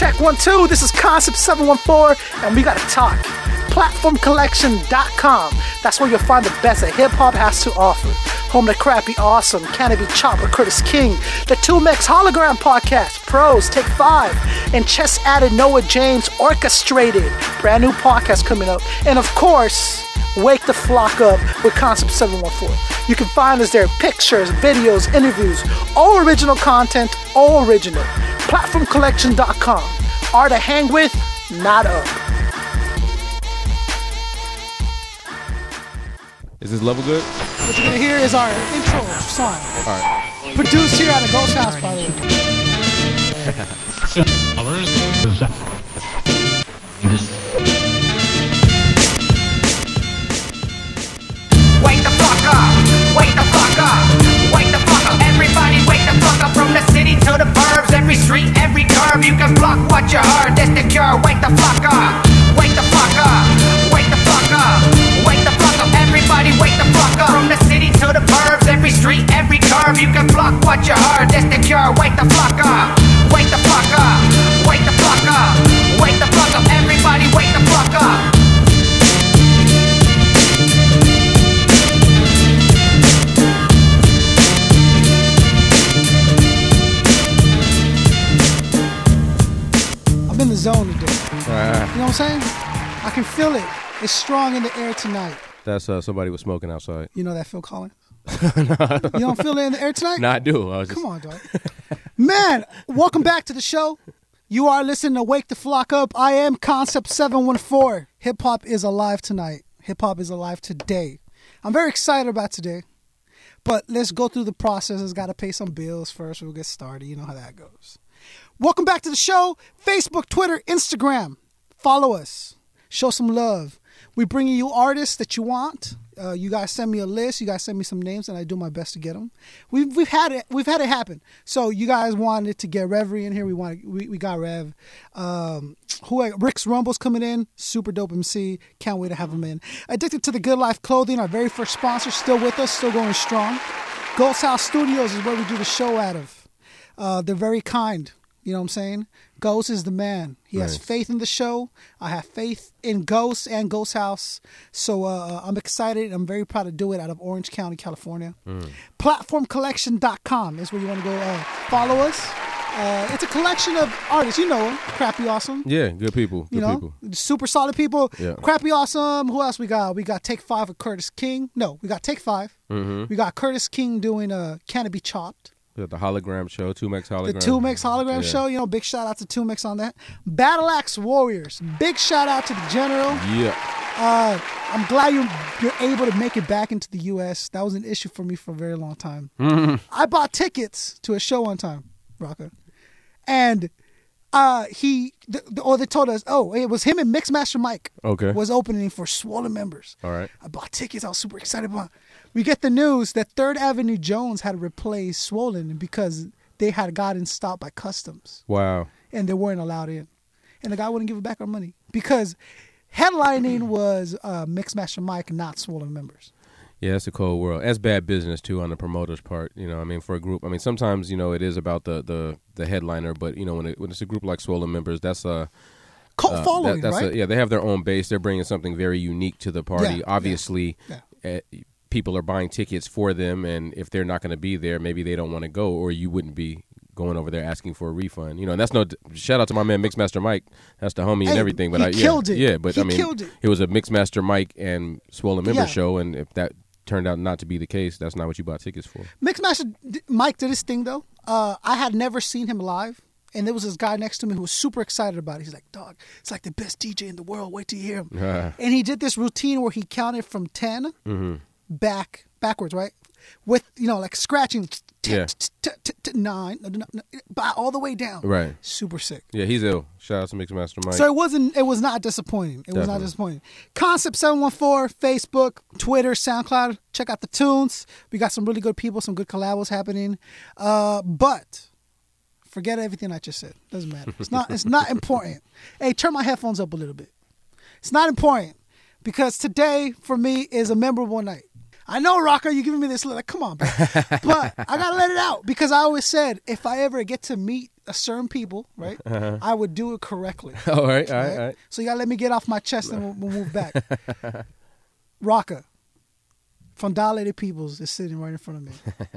check one, two. This is Concept 714, and we gotta talk. PlatformCollection.com. That's where you'll find the best that hip hop has to offer. Home to Crappy Awesome, Can It Be Chopper, Curtis King, the 2Mex Hologram Podcast, Pros, Take Five, and Chess Added Noah James Orchestrated. Brand new podcast coming up. And of course, Wake the Flock Up with Concept 714. You can find us there pictures, videos, interviews, all original content, all original. PlatformCollection.com. Are to hang with, not up. Is this level good? What you're gonna hear is our intro song. All right. Produced here at a Ghost House, by the way. heard. Cure. Wake the fuck up! Wake the fuck up! Wake the fuck up! Wake the fuck up! Everybody wake the fuck up from the city to the burbs. Every street, every curve, you can block what you heard. That's the cure. Wake the fuck up! Feel it. It's strong in the air tonight. that's uh, somebody was smoking outside. You know that Phil Collins? you don't feel it in the air tonight? No, I do. I was just, Come on, dog. Man, welcome back to the show. You are listening to Wake the Flock Up. I am Concept 714. Hip hop is alive tonight. Hip hop is alive today. I'm very excited about today. But let's go through the process. It's got to pay some bills first. We'll get started. You know how that goes. Welcome back to the show. Facebook, Twitter, Instagram. Follow us. Show some love. We bringing you artists that you want. Uh, you guys send me a list. You guys send me some names, and I do my best to get them. We've we've had it. We've had it happen. So you guys wanted to get Reverie in here. We want we, we got Rev. Um, who Rick's Rumble's coming in. Super dope MC. Can't wait to have him in. Addicted to the Good Life Clothing. Our very first sponsor, still with us, still going strong. Ghost House Studios is where we do the show out of. Uh, they're very kind. You know what I'm saying? Ghost is the man. He has faith in the show. I have faith in Ghost and Ghost House. So uh, I'm excited. I'm very proud to do it out of Orange County, California. Platformcollection.com is where you want to go uh, follow us. Uh, it's a collection of artists. You know them. Crappy Awesome. yeah, good people. Good You know, people. super solid people. Yeah. Crappy Awesome. Who else we got? We got Take Five with Curtis King. No, we got Take 5 Mm-hmm. We got Curtis King doing uh, Can It Be Chopped? The hologram show, 2Mex hologram. The 2Mex hologram Yeah. show, you know, big shout out to 2Mex on that. Battle Axe Warriors, big shout out to the General. Yeah. Uh, I'm glad you you're able to make it back into the U.S. That was an issue for me for a very long time. I bought tickets to a show one time, Rakaa, and uh, he th- th- or they told us, oh, it was him and Mixmaster Mike Okay. was opening for swollen members. All right. I bought tickets. I was super excited about. We get the news that Third Avenue Jones had replaced Swollen because they had gotten stopped by customs Wow. and they weren't allowed in, and the guy wouldn't give it back our money because headlining was uh, Mixmaster Mike, not Swollen members. Yeah, it's a cold world. That's bad business too on the promoter's part. You know, I mean, for a group. I mean, sometimes you know it is about the the, the headliner, but you know when it, when it's a group like Swollen members, that's a Cult uh, that- following, that's right? A, yeah, they have their own base. They're bringing something very unique to the party. Yeah, Obviously, yeah, uh, people are buying tickets for them, and if they're not going to be there, maybe they don't want to go, or you wouldn't be going over there asking for a refund. You know, and that's no shout out to my man Mixmaster Mike. That's the homie Hey, and everything. But he I yeah, it. Yeah, but He I mean, killed it. was a Mixmaster Mike and Swollen member Yeah. show, and if that turned out not to be the case, that's not what you bought tickets for. Mixmaster Mike did his thing though. Uh, I had never seen him live, and there was this guy next to me who was super excited about it. He's like, "Dog, it's like the best DJ in the world. Wait till you hear him." And he did this routine where he counted from 10 Mm-hmm. Back backwards, right? With you know like scratching. t- Yeah. Nine, all the way down. Right. Super sick. Yeah, he's ill. Shout out to Mixmaster Mike. So it wasn't. It was not disappointing. It was not disappointing. Concept seven one four, Facebook, Twitter, SoundCloud. Check out the tunes. We got some really good people, some good collabs happening. Uh, but forget everything I just said. Doesn't matter. It's not. It's not important. Hey, turn my headphones up a little bit. It's not important because today for me is a memorable night. I know, Rakaa, you're giving me this look. Like, come on, bro. but I gotta let it out because I always said if I ever get to meet a certain people, right, uh-huh. I would do it correctly. all right, all right, right? all right. So you gotta let me get off my chest and we'll, we'll move back. Rakaa from Dilated Peoples is sitting right in front of me.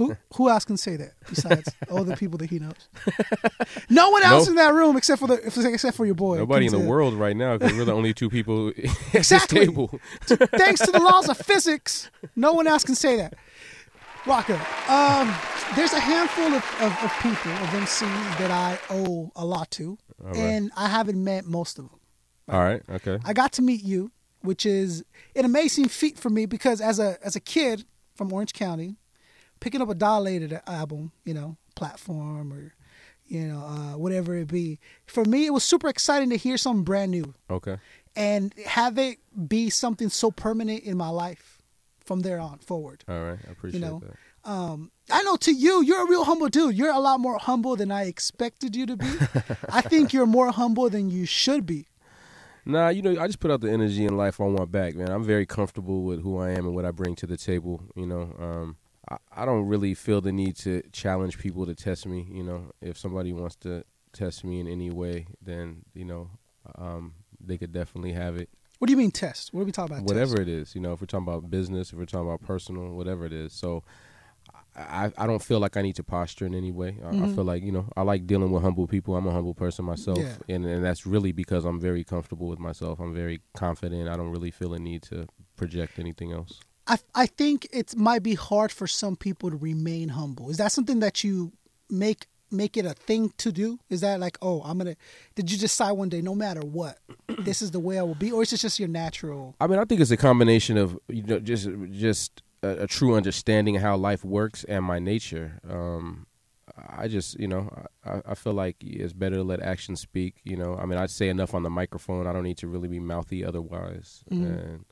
Who who else can say that besides all the people that he knows? no one else No. in that room except for the except for your boy. Nobody in the world right now because we're the only two people at Exactly. this table. Thanks to the laws of physics, no one else can say that. Rakaa, um, there's a handful of, of, of people of MCs that I owe a lot to, right. and I haven't met most of them. All right, okay. I got to meet you, which is an amazing feat for me because as a as a kid from Orange County, picking up a dilated album, you know, platform or you know uh, whatever it be, for me it was super exciting to hear something brand new Okay. and have it be something so permanent in my life from there on forward. All right. I appreciate know, that. Um, I know to you, you're a real humble dude. You're a lot more humble than I expected you to be. I think you're more humble than you should be. Nah, you know, I just put out the energy and life I want back, man. I'm very comfortable with who I am and what I bring to the table. You know, um, I, I don't really feel the need to challenge people to test me. You know, if somebody wants to test me in any way, then you know, um, they could definitely have it. What do you mean test? What are we talking about? whatever test? it is, you know, if we're talking about business, if we're talking about personal, whatever it is. So I, I don't feel like I need to posture in any way. I, I Mhm. feel like, you know, I like dealing with humble people. I'm a humble person myself. Yeah. And, and that's really because I'm very comfortable with myself. I'm very confident. I don't really feel a need to project anything else. I I think it might be hard for some people to remain humble. Is that something that you make make it a thing to do? Is that like, oh, I'm gonna? Did you decide one day, no matter what, this is the way I will be, or is it just your natural? I mean, I think it's a combination of you know just just a, a true understanding of how life works and my nature. Um, I just you know I, I feel like it's better to let actions speak. You know, I mean, I say enough on the microphone. I don't need to really be mouthy otherwise. Mhm. And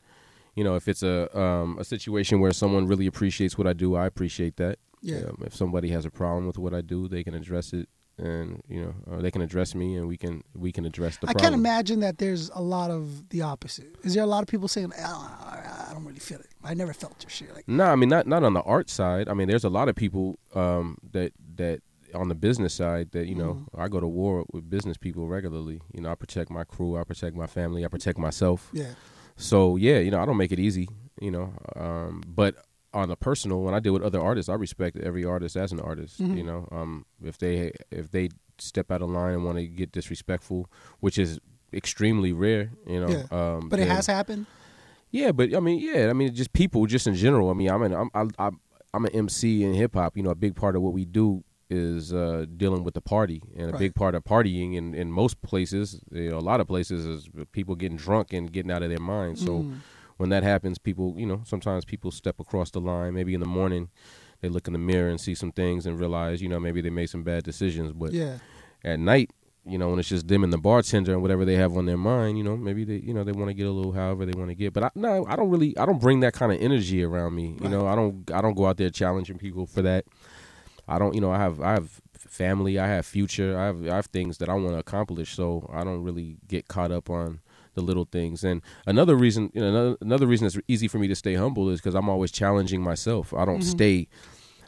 you know, if it's a um, a situation where someone really appreciates what I do, I appreciate that. Yeah. Um, if somebody has a problem with what I do, they can address it, and you know, uh, they can address me, and we can we can address the I problem. can't imagine that there's a lot of the opposite. Is there a lot of people saying, "Ah, I don't really feel it. I never felt your shit. Like, No, I mean not not on the art side. I mean, there's a lot of people um, that that on the business side that you know Mm-hmm. I go to war with business people regularly. You know, I protect my crew, I protect my family, I protect myself. yeah, So yeah, you know, I don't make it easy. You know, um, but on the personal, when I deal with other artists, I respect every artist as an artist. Mhm. You know, um, if they if they step out of line and want to get disrespectful, which is extremely rare. You know, Yeah. um, but it then- has happened. yeah, but I mean, yeah, I mean, just people, just in general. I mean, I'm an I'm I'm I'm an MC in hip hop. You know, a big part of what we do is uh, dealing with the party, and a Right. big part of partying in in most places, you know, a lot of places is people getting drunk and getting out of their minds. So Mm. when that happens, people, you know, sometimes people step across the line. Maybe in the morning, they look in the mirror and see some things and realize, you know, maybe they made some bad decisions. But yeah, at night, you know, when it's just them and the bartender and whatever they have on their mind, you know, maybe they, you know, they want to get a little however they want to get. But I, no, I don't really, I don't bring that kind of energy around me. You know, I don't, I don't go out there challenging people for that. I don't, you know, I have, I have family, I have future, I have, I have things that I want to accomplish. So I don't really get caught up on the little things. And another reason, you know, another, another reason it's easy for me to stay humble is because I'm always challenging myself. I don't Mhm. stay,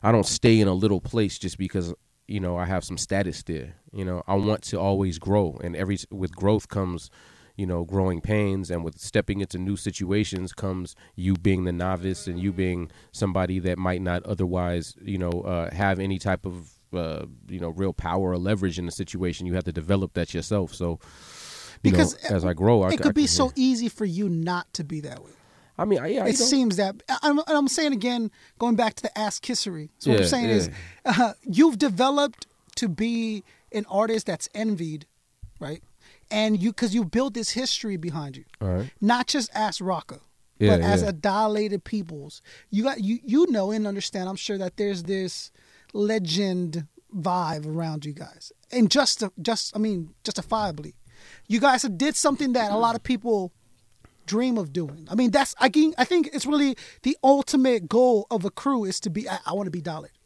I don't stay in a little place just because you know I have some status there. You know, I want to always grow, and every with growth comes, you know, growing pains, and with stepping into new situations comes you being the novice and you being somebody that might not otherwise, you know, uh, have any type of uh, you know real power or leverage in the situation. You have to develop that yourself. So. You Because know, as I grow, I, it I could be can- so easy for you not to be that way. I mean, I- yeah, it seems that I'm, I'm saying again, going back to the ass kissery. So what I'm Yeah, saying is, uh, you've developed to be an artist that's envied, right? And you because you built this history behind you, all right. not just as Rakaa, Yeah, but as yeah. a dilated peoples. You got you you know and understand. I'm sure that there's this legend vibe around you guys, and just just I mean justifiably, you guys have did something that a lot of people dream of doing. I mean, that's I think I think it's really the ultimate goal of a crew is to be. I, I want to be dilated.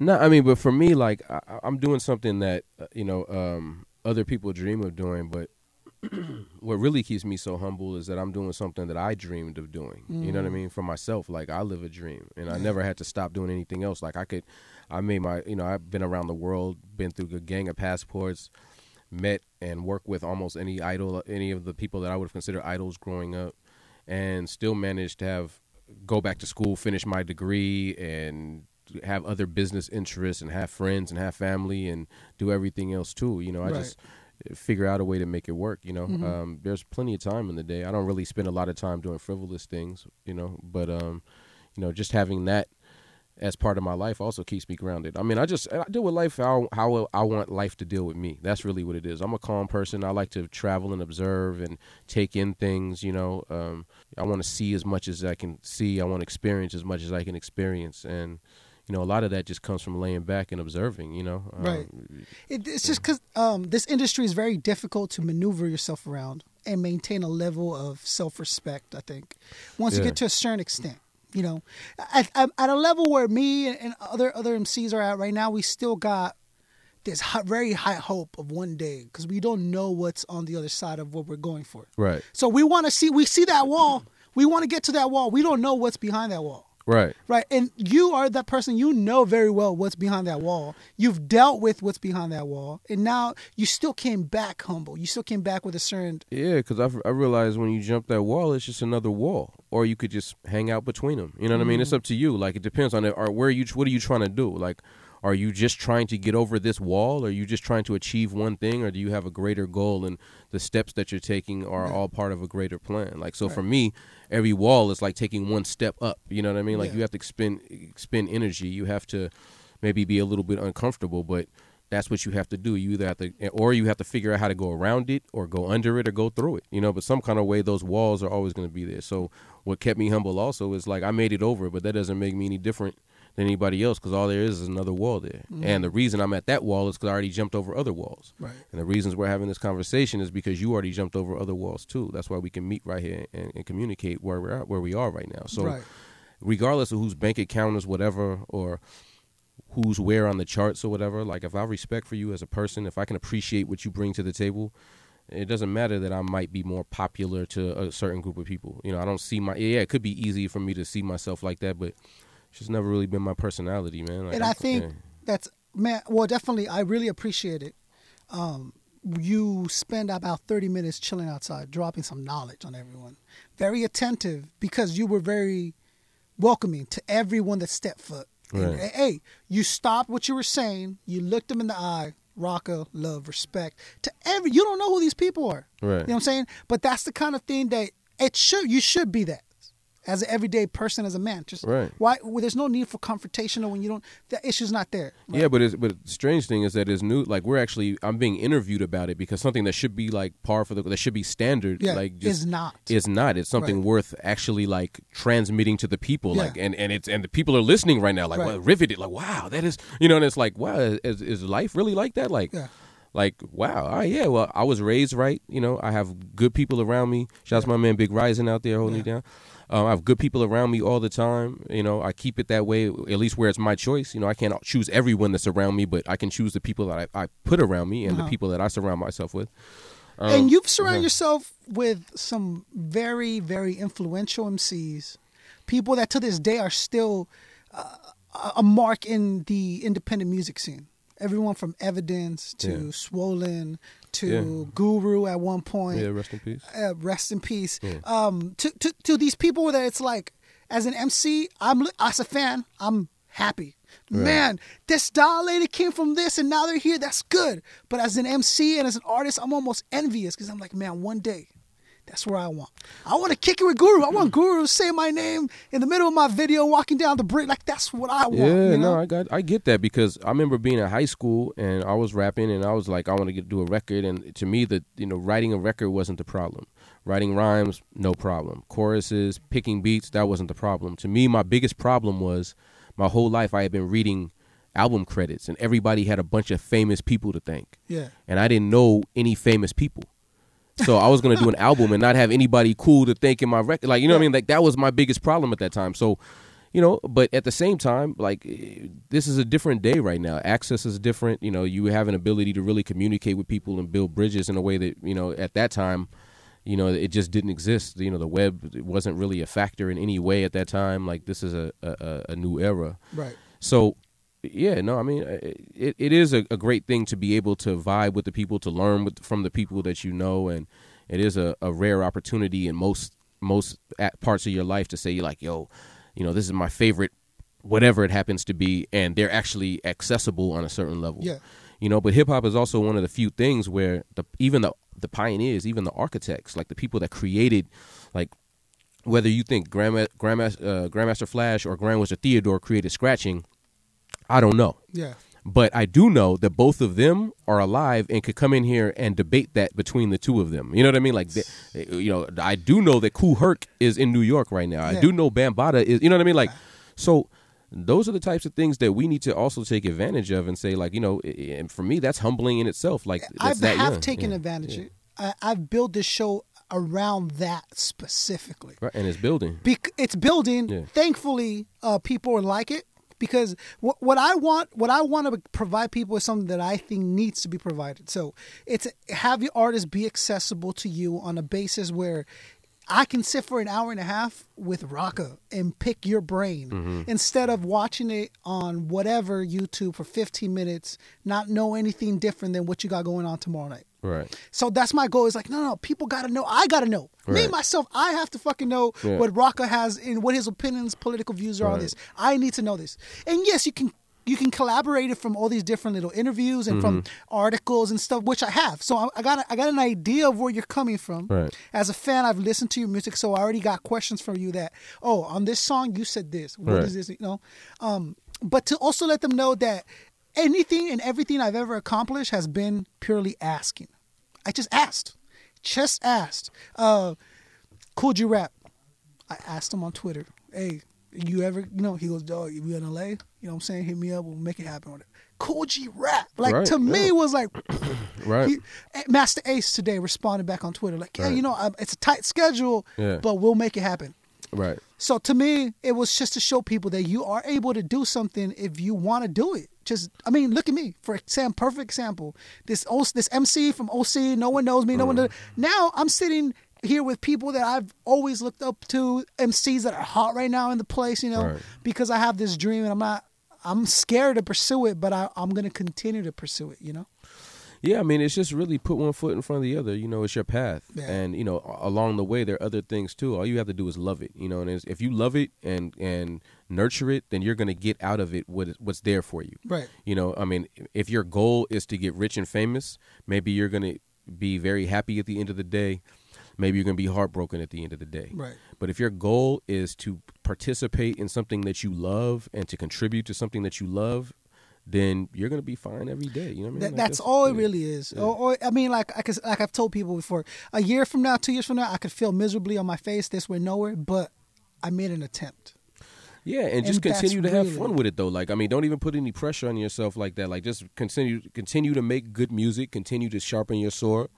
No, I mean, but for me, like I, I'm doing something that uh, you know um, other people dream of doing, but what really keeps me so humble is that I'm doing something that I dreamed of doing. You know what I mm. mean? For myself, like I live a dream, and I never had to stop doing anything else. Like I could, I made my, you know, I've been around the world, been through a gang of passports, met and worked with almost any idol, any of the people that I would have considered idols growing up, and still managed to have go back to school, finish my degree, and have other business interests, and have friends, and have family, and do everything else too. You know, I Right. just figure out a way to make it work. You know, um, there's plenty of time in the day. I don't really spend a lot of time doing frivolous things. You know, but um, you know, just having that as part of my life also keeps me grounded. I mean, I just I deal with life how how I want life to deal with me. That's really what it is. I'm a calm person. I like to travel and observe and take in things. You know, um, I want to see as much as I can see. I want to experience as much as I can experience, and you know, a lot of that just comes from laying back and observing. You know, Um, Right. It, it's just because um, this industry is very difficult to maneuver yourself around and maintain a level of self respect. I think once you get to a certain extent, you know, at, at, at a level where me and other other MCs are at right now, we still got this hi- very high hope of one day because we don't know what's on the other side of what we're going for. Right. So we want to see. We see that wall. We want to get to that wall. We don't know what's behind that wall. Right. Right. And you are that person, you know very well what's behind that wall. You've dealt with what's behind that wall. And now you still came back humble. You still came back with a certain. Yeah, because I, I realized when you jump that wall, it's just another wall, or you could just hang out between them. You know what I mean? It's mm. up to you. Like it depends on it. Or where you, what are you trying to do? Like, are you just trying to get over this wall? Are you just trying to achieve one thing, or do you have a greater goal and the steps that you're taking are mm-hmm. all part of a greater plan? Like, so for me, every wall is like taking one step up. You know what I mean? Like Yeah. you have to expend expend energy. You have to maybe be a little bit uncomfortable, but that's what you have to do. You either have to, or you have to figure out how to go around it, or go under it, or go through it. You know, but some kind of way, those walls are always going to be there. So, what kept me humble also is like I made it over, but that doesn't make me any different than anybody else because all there is is another wall there. Mm-hmm. And the reason I'm at that wall is because I already jumped over other walls. Right. And the reasons we're having this conversation is because you already jumped over other walls too. That's why we can meet right here and, and communicate where we're at, where we are right now. So, Right. regardless of whose bank account is whatever, or who's where on the charts or whatever, like if I respect for you as a person, if I can appreciate what you bring to the table, it doesn't matter that I might be more popular to a certain group of people. You know, I don't see my yeah. It could be easy for me to see myself like that, but it's just never really been my personality, man. Like, and I think yeah. that's, man, well, definitely, I really appreciate it. Um, you spend about 30 minutes chilling outside, dropping some knowledge on everyone. Very attentive because you were very welcoming to everyone that stepped foot. And, Right. hey, you stopped what you were saying. You looked them in the eye. Rakaa, love, respect to every. You don't know who these people are. Right. You know what I'm saying? But that's the kind of thing that it should. You should be that as an everyday person, as a man. Just Right. why? Well, there's no need for confrontation, or when you don't. The issue's not there. Right? Yeah, but it's, but the strange thing is that it's new. Like we're actually, I'm being interviewed about it because something that should be like par for the that should be standard. Yeah, like just is not. Is not. It's something Right. worth actually like transmitting to the people. Yeah. Like and and it's and the people are listening right now. Like Right. well, riveted. Like wow, that is you know. And it's like wow, is, is life really like that? Like. Yeah. Like wow, all right, yeah. Well, I was raised right. You know, I have good people around me. Shouts to my man Big Rising out there holding Yeah. it down. Um, I have good people around me all the time. You know, I keep it that way, at least where it's my choice. You know, I can't choose everyone that's around me, but I can choose the people that I, I put around me and Uh-huh. the people that I surround myself with. Um, and you've surrounded yourself with some very, very influential MCs, people that to this day are still uh, a- a mark in the independent music scene. Everyone from Evidence to Yeah. Swollen to Yeah. Guru at one point. yeah, rest in peace. uh, rest in peace. Yeah. Um, to, to to these people that it's like, as an MC, I'm as a fan, I'm happy. Man, this doll lady came from this, and now they're here. That's good. But as an MC and as an artist, I'm almost envious because I'm like, man, one day. That's where I want. I want to kick it with Guru. I want Guru to say my name in the middle of my video, walking down the brick. Like that's what I want. Yeah, you know? no, I got, I get that because I remember being in high school and I was rapping and I was like, I want to get do a record, and to me, the you know, writing a record wasn't the problem. Writing rhymes, no problem. Choruses, picking beats, that wasn't the problem. To me, my biggest problem was my whole life I had been reading album credits and everybody had a bunch of famous people to thank, Yeah. and I didn't know any famous people. So I was gonna do an album and not have anybody cool to thank in my record. Like you know what I mean? Like that was my biggest problem at that time. So you know but at the same time like eh, this is a different day right now access is different you know you have an ability to really communicate with people and build bridges in a way that you know at that time you know it just didn't exist you know the web wasn't really a factor in any way at that time like this is a a, a new era Right. so yeah no i mean it, it is a, a great thing to be able to vibe with the people to learn with, from the people that you know and it is a, a rare opportunity in most most at parts of your life to say you're like yo you know this is my favorite whatever it happens to be and they're actually accessible on a certain level Yeah. you know but hip hop is also one of the few things where the even the the pioneers even the architects like the people that created like whether you think Grandma, Grandmaster, uh, Grandmaster Flash or Grandmaster Theodore created scratching, I don't know. Yeah. But I do know that both of them are alive and could come in here and debate that between the two of them. You know what I mean? Like, they, eh, you know, I do know that Kool Herc is in New York right now. Yeah. I do know Bambaataa is. You know what I mean? Like, so those are the types of things that we need to also take advantage of and say, like, you know, eh, eh, and for me, that's humbling in itself. Like, I have young. taken Yeah. advantage. Yeah. I, I've built this show around that specifically. Right, and it's building. Bec- it's building. Yeah. Thankfully, uh, people like it because what, what I want, what I want to provide people is something that I think needs to be provided. So it's have your artist be accessible to you on a basis where I can sit for an hour and a half with Rakaa and pick your brain Mm-hmm. instead of watching it on whatever YouTube for 15 minutes, not know anything different than what you got going on tomorrow night. Right. So that's my goal. Is like, no, no, people got to know. I got to know. Me myself, I have to fucking know Yeah. what Rakaa has and what his opinions, political views are on this. I need to know this. And yes, you can you can collaborate it from all these different little interviews and from Mm-hmm. articles and stuff, which I have. So I, I got a, I got an idea of where you're coming from. Right. As a fan, I've listened to your music, so I already got questions for you. That oh, on this song you said this. What is Right. this? You know, um, but to also let them know that anything and everything I've ever accomplished has been purely asking. I just asked, just asked. Uh, Kool G Rap. I asked him on Twitter, "Hey, you ever, you know?" He goes, "Dog, you in LA? You know what I'm saying? Hit me up. We'll make it happen." Whatever. Kool G Rap, like Right, to me, yeah. was like, Right. he- eh, Masta Ace today responded back on Twitter, like, "Yeah, Right. you know, um, it's a tight schedule, Yeah. but we'll make it happen." Right. So to me, it was just to show people that you are able to do something if you want to do it. Just, I mean, look at me for example, perfect example. This O- this MC from OC, no one knows me, no one. Mm. Does, now I'm sitting here with people that I've always looked up to, MCs that are hot right now in the place, you know, Right. because I have this dream and I'm not. I'm scared to pursue it, but I, I'm going to continue to pursue it. You know. Yeah, I mean, it's just really put one foot in front of the other. You know, it's your path, Yeah. and you know, along the way there are other things too. All you have to do is love it. You know, and it's, if you love it and and nurture it, then you're gonna get out of it what what's there for you. Right. You know, I mean, if your goal is to get rich and famous, maybe you're gonna be very happy at the end of the day. Maybe you're gonna be heartbroken at the end of the day. Right. But if your goal is to participate in something that you love and to contribute to something that you love, then you're gonna be fine every day. You know what I mean? That, Like, that's all it yeah. really is. Or, or I mean, like I could, like I've told people before, a year from now, two years from now, I could feel miserably on my face, this way, nowhere. But I made an attempt. Yeah, and just And that's continue to have really- fun with it though. Like I mean, don't even put any pressure on yourself like that. Like just continue continue to make good music, continue to sharpen your sword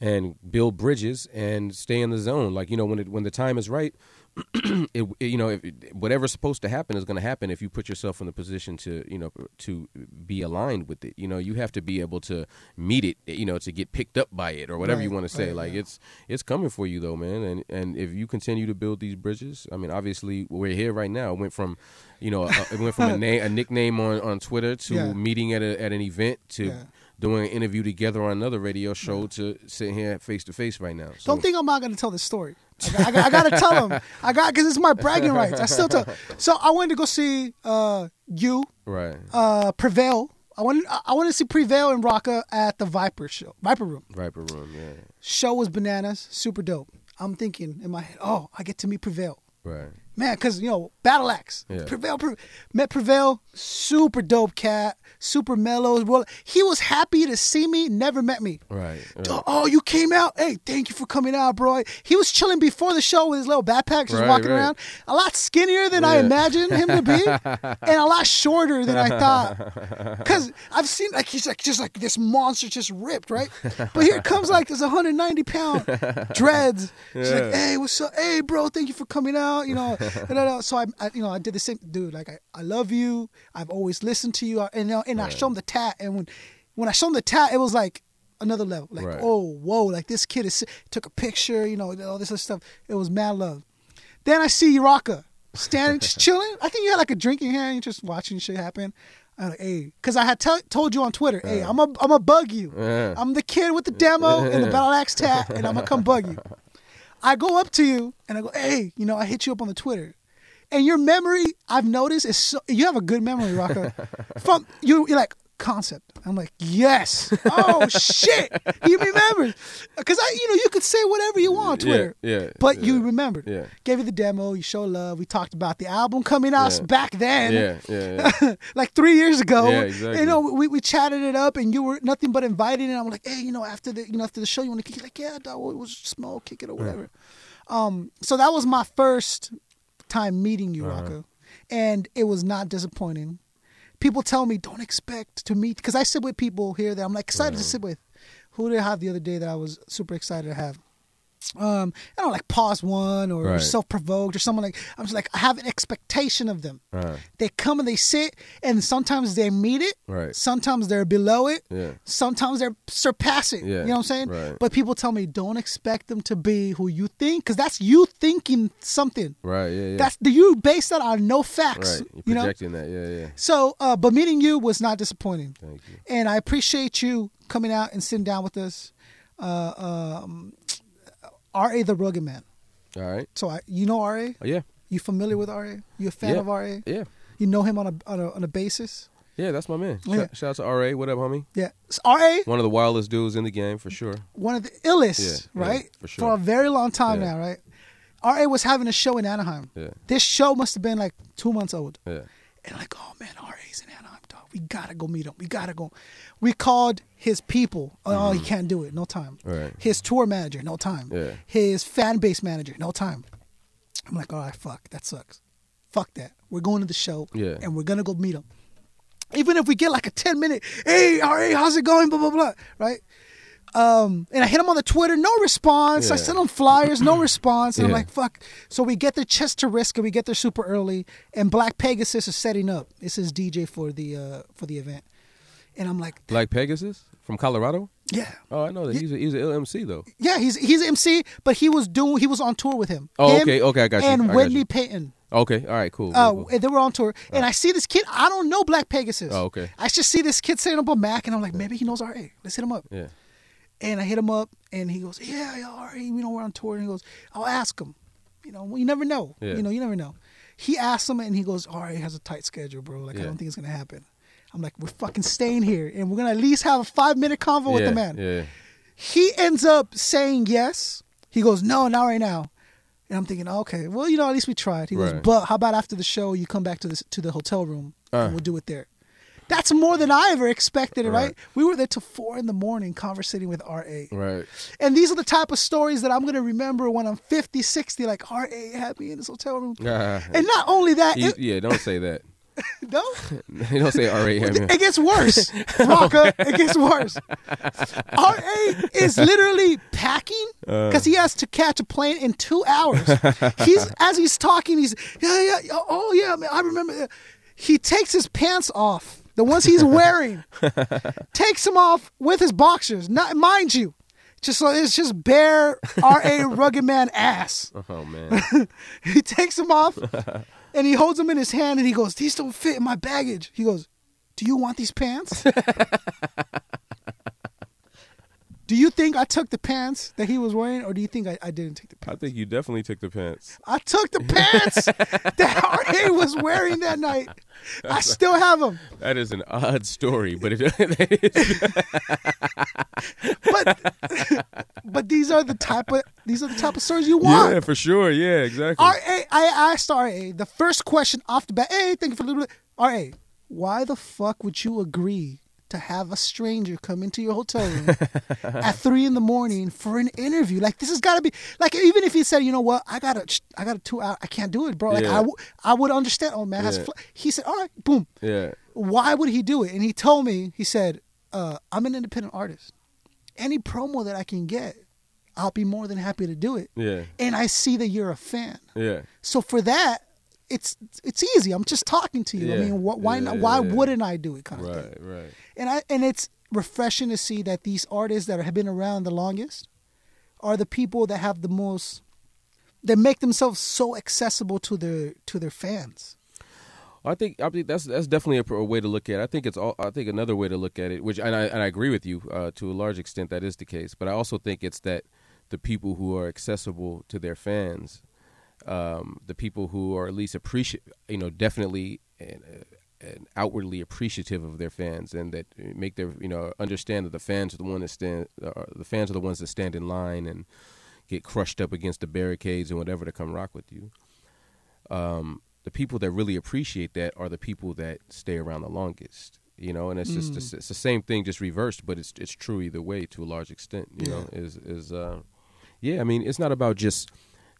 and build bridges and stay in the zone. Like, you know, when it when the time is right, it, it- you know, if, whatever's supposed to happen is going to happen if you put yourself in the position to, you know, to be aligned with it. You know, you have to be able to meet it, you know, to get picked up by it or whatever you want to say. right, like it's it's coming for you though, man. And and if you continue to build these bridges, I mean, obviously we're here right now. It went from, you know, a, it went from a name, a nickname on on Twitter to Yeah. meeting at a, at an event to Yeah. Doing an interview together on another radio show to sit here face to face right now. So, Don't think I'm not going to tell this story. I got, I got, I got to tell them. I got because it's my bragging rights. I still tell. So I went to go see uh, you right, uh, Prevail. I went. I wanted to see Prevail and Rakaa at the Viper show, Viper Room. Viper Room, yeah, Show was bananas, super dope. I'm thinking in my head, oh, I get to meet Prevail. right, Man, because, you know, Battle Axe. Yeah. Prevail, Pre- met Prevail, super dope cat, super mellow. Well, he was happy to see me, never met me. right, right. Oh, you came out. Hey, thank you for coming out, bro. He was chilling before the show with his little backpack, just Right, walking right. around. A lot skinnier than I imagined him to be, and a lot shorter than I thought. Because I've seen like he's like just like this monster, just ripped, right? But here comes like this 190 pound dreads. She's like, hey, what's up? Hey, bro, thank you for coming out. You know, no, no. So I, I, you know, I did the same, dude. Like I, I love you. I've always listened to you, and know, and I show him the tat, and when, when I show him the tat, it was like another level. Like, Right. oh, whoa, like this kid is took a picture, you know, all this other stuff. It was mad love. Then I see Rakaa standing, just chilling. I think you had like a drink in your hand, you're just watching shit happen. I'm like, hey, because I had tell told you on Twitter, hey, I'm a, I'm a bug you. I'm the kid with the demo and the battle axe tat, and I'm gonna come bug you. I go up to you and I go, hey, you know, I hit you up on the Twitter. And your memory, I've noticed, is so you have a good memory, Rakaa. From you, you're like concept. I'm like, yes. Oh shit, he remembers. Because I, you know, you could say whatever you want on Twitter, yeah, but yeah. you remembered. Yeah. Gave you the demo. You show love. We talked about the album coming out Yeah. back then Yeah, yeah, yeah. like three years ago. Yeah, exactly. You know, we, we chatted it up, and you were nothing but invited. And I'm like, hey, you know, after the you know after the show, you want to kick it? Like, yeah, dog, we'll smoke, kick it or whatever. Um, so that was my first time meeting you, Uh-huh. Rakaa, and it was not disappointing. People tell me don't expect to meet because I sit with people here that I'm like excited to sit with. Who did I have the other day that I was super excited to have? Um, I don't know, like Pawz One or Right. self provoked or someone like I'm just like I have an expectation of them. Right. They come and they sit, and sometimes they meet it. Right. Sometimes they're below it. Yeah. Sometimes they're surpassing. Yeah, You know what I'm saying? right. But people tell me don't expect them to be who you think, because that's you thinking something. Right. Yeah. Yeah. That's the you base that on no facts. right. You're You know. projecting that. Yeah. Yeah. So, uh, but meeting you was not disappointing, Thank you. and I appreciate you coming out and sitting down with us. Uh, um, R.A. the Rugged Man. All right. So I, you know R.A. Oh, yeah. You familiar with R.A.? You a fan Yeah. of R.A.? Yeah. You know him on a on a, on a basis? Yeah. That's my man. Yeah. Shout, shout out to RA. What up, homie? Yeah. R.A. One of the wildest dudes in the game for sure. one of the illest, Yeah, right? for sure. For a very long time now, right? RA was having a show in Anaheim. Yeah. This show must have been like two months old. Yeah. And like, oh man, RA's in Anaheim. We gotta go meet him. We gotta go. We called his people. Oh, he can't do it. No time. Mm-hmm. Right. His tour manager, no time. Yeah. His fan base manager, no time. I'm like, all right, fuck, that sucks. Fuck that. We're going to the show. Yeah. And we're gonna go meet him. Even if we get like a 10 minute, hey, RA, how's it going? Blah, blah, blah. Right? Um, and I hit him on the Twitter, no response. I Yeah. sent him flyers, no response. And I'm like, fuck. So we get there chest to risk and we get there super early. And Black Pegasus is setting up. This is DJ for the uh for the event. And I'm like, Black Pegasus from Colorado. yeah. Oh, I know that. He's a, he's an LMC though. Yeah, he's he's an MC, but he was doing he was on tour with him. Oh, Him okay, okay, I got you, And Whitney. Peyton. Okay. All right. Cool. Uh, cool. and they were on tour, and I see this kid. I don't know Black Pegasus. Oh, okay. I just see this kid setting up a Mac, and I'm like, maybe he knows RA. Let's hit him up. Yeah. And I hit him up, and he goes, "Yeah, yeah, RA, you know we're on tour." And he goes, "I'll ask him." You know, well, you never know. Yeah. You know, you never know. He asked him, and he goes, "RA has a tight schedule, bro. Like I don't think it's gonna happen." I'm like, "We're fucking staying here, and we're gonna at least have a five minute convo with the man." Yeah. He ends up saying yes. He goes, "No, not right now." And I'm thinking, okay, well, you know, at least we tried. He goes, but how about after the show, you come back to the to the hotel room Uh. and we'll do it there. That's more than I ever expected, right? Right. We were there till four in the morning conversating with RA. Right. And these are the type of stories that I'm going to remember when I'm 50, 60, like RA had me in this hotel room. And not only that, You- it, yeah. Don't say that. no, you don't say RA. it gets worse. Rakaa, it gets worse. RA is literally packing Uh. because he has to catch a plane in two hours. He's as he's talking, he's yeah, yeah, yeah, oh yeah, man, I remember. He takes his pants off, the ones he's wearing, takes them off with his boxers. Not mind you, just so it's just bare RA rugged man ass. Oh man. He takes them off and he holds them in his hand and he goes, These don't fit in my baggage. He goes, Do you want these pants? do you think I took the pants that he was wearing or do you think I, I didn't take the pants? I think you definitely took the pants. I took the pants that RA was wearing that night. I still have them. That is an odd story, but it, But but these are the type of these are the type of stories you want. yeah, for sure. Yeah, exactly. RA, I asked RA the first question off the bat. Hey, thank you for the RA. Why the fuck would you agree to have a stranger come into your hotel room at three in the morning for an interview? Like this has got to be like even if he said, you know what, I got a, I got a two hour, I can't do it, bro. Like Yeah. I, w- I would understand. Oh man, has Yeah. he said, all right, boom. Yeah. Why would he do it? And he told me, he said, uh, I'm an independent artist. Any promo that I can get, I'll be more than happy to do it. Yeah. And I see that you're a fan. Yeah. So for that, it's it's easy. I'm just talking to you. I mean, wh- why Yeah, not, why yeah. wouldn't I do it kind of thing? Right. Right. And I and it's refreshing to see that these artists that have been around the longest are the people that have the most that make themselves so accessible to their to their fans. I think I think that's that's definitely a, a way to look at. it. I think it's all. I think another way to look at it, which and I and I agree with you uh, to a large extent that is the case. But I also think it's that the people who are accessible to their fans, um, the people who are at least appreciate, you know, definitely and, uh, and outwardly appreciative of their fans, and that make their you know understand that the fans are the one that stand, uh, the fans are the ones that stand in line and get crushed up against the barricades and whatever to come rock with you um, the people that really appreciate that are the people that stay around the longest. You know, and it's just Mm. it's, it's the same thing, just reversed, but it's it's true either way to a large extent. You know, is is uh, yeah. I mean, it's not about just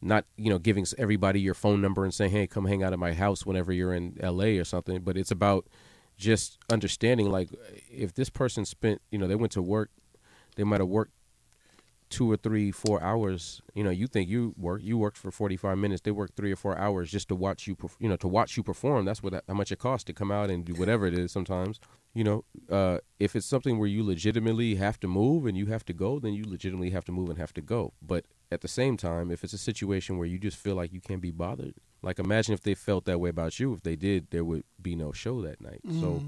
not you know giving everybody your phone number and saying, hey, come hang out at my house whenever you're in L.A. or something, but it's about just understanding like if this person spent you know they went to work, they might have worked two or three, four hours. You know, you think you work, you worked for forty five minutes. They worked three or four hours just to watch you, you know, to watch you perform. That's what how much it costs to come out and do whatever it is. Sometimes, you know, uh, if it's something where you legitimately have to move and you have to go, then you legitimately have to move and have to go. But at the same time, if it's a situation where you just feel like you can't be bothered, like imagine if they felt that way about you. If they did, there would be no show that night. So Mm.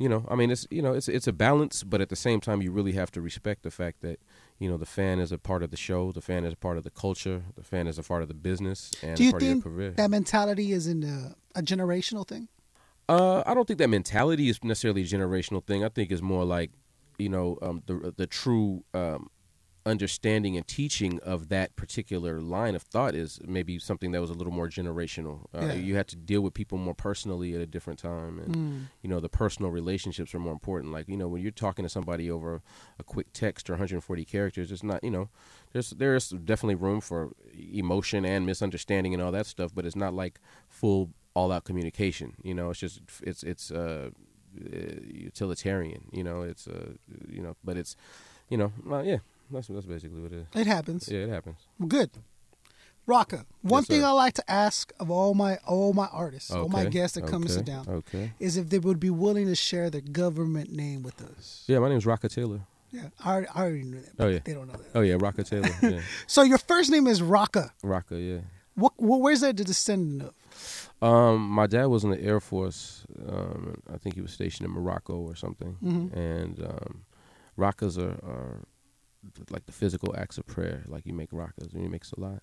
you know i mean it's you know it's it's a balance but at the same time you really have to respect the fact that you know the fan is a part of the show the fan is a part of the culture the fan is a part of the business and Do you part think of your career that mentality is in a, a generational thing? Uh i don't think that mentality is necessarily a generational thing i think it's more like you know um the the true um understanding and teaching of that particular line of thought is maybe something that was a little more generational. Uh, Yeah. You had to deal with people more personally at a different time, and Mm. you know the personal relationships are more important. Like you know when you're talking to somebody over a quick text or 140 characters, it's not you know there's there's definitely room for emotion and misunderstanding and all that stuff, but it's not like full all out communication. You know, it's just it's it's uh, uh, utilitarian. You know, it's uh, you know, but it's you know, well, yeah, that's that's basically what it is. It happens. Yeah, it happens. Good. Rakaa, one Yes, thing. I like to ask of all my all my artists, all my guests that come to sit down, Okay. is if they would be willing to share their government name with us. Yeah, my name is Rakaa Taylor. Yeah, I already, I already knew that. Oh, yeah. they don't know that. Oh yeah, Rakaa Taylor. Yeah, So your first name is Rakaa. Rakaa. Yeah. What, what where's that the descendant of? Um, my dad was in the Air Force. Um, I think he was stationed in Morocco or something. Mhm. And um, rakas are, are like the physical acts of prayer. Like you make rakas and you make salat.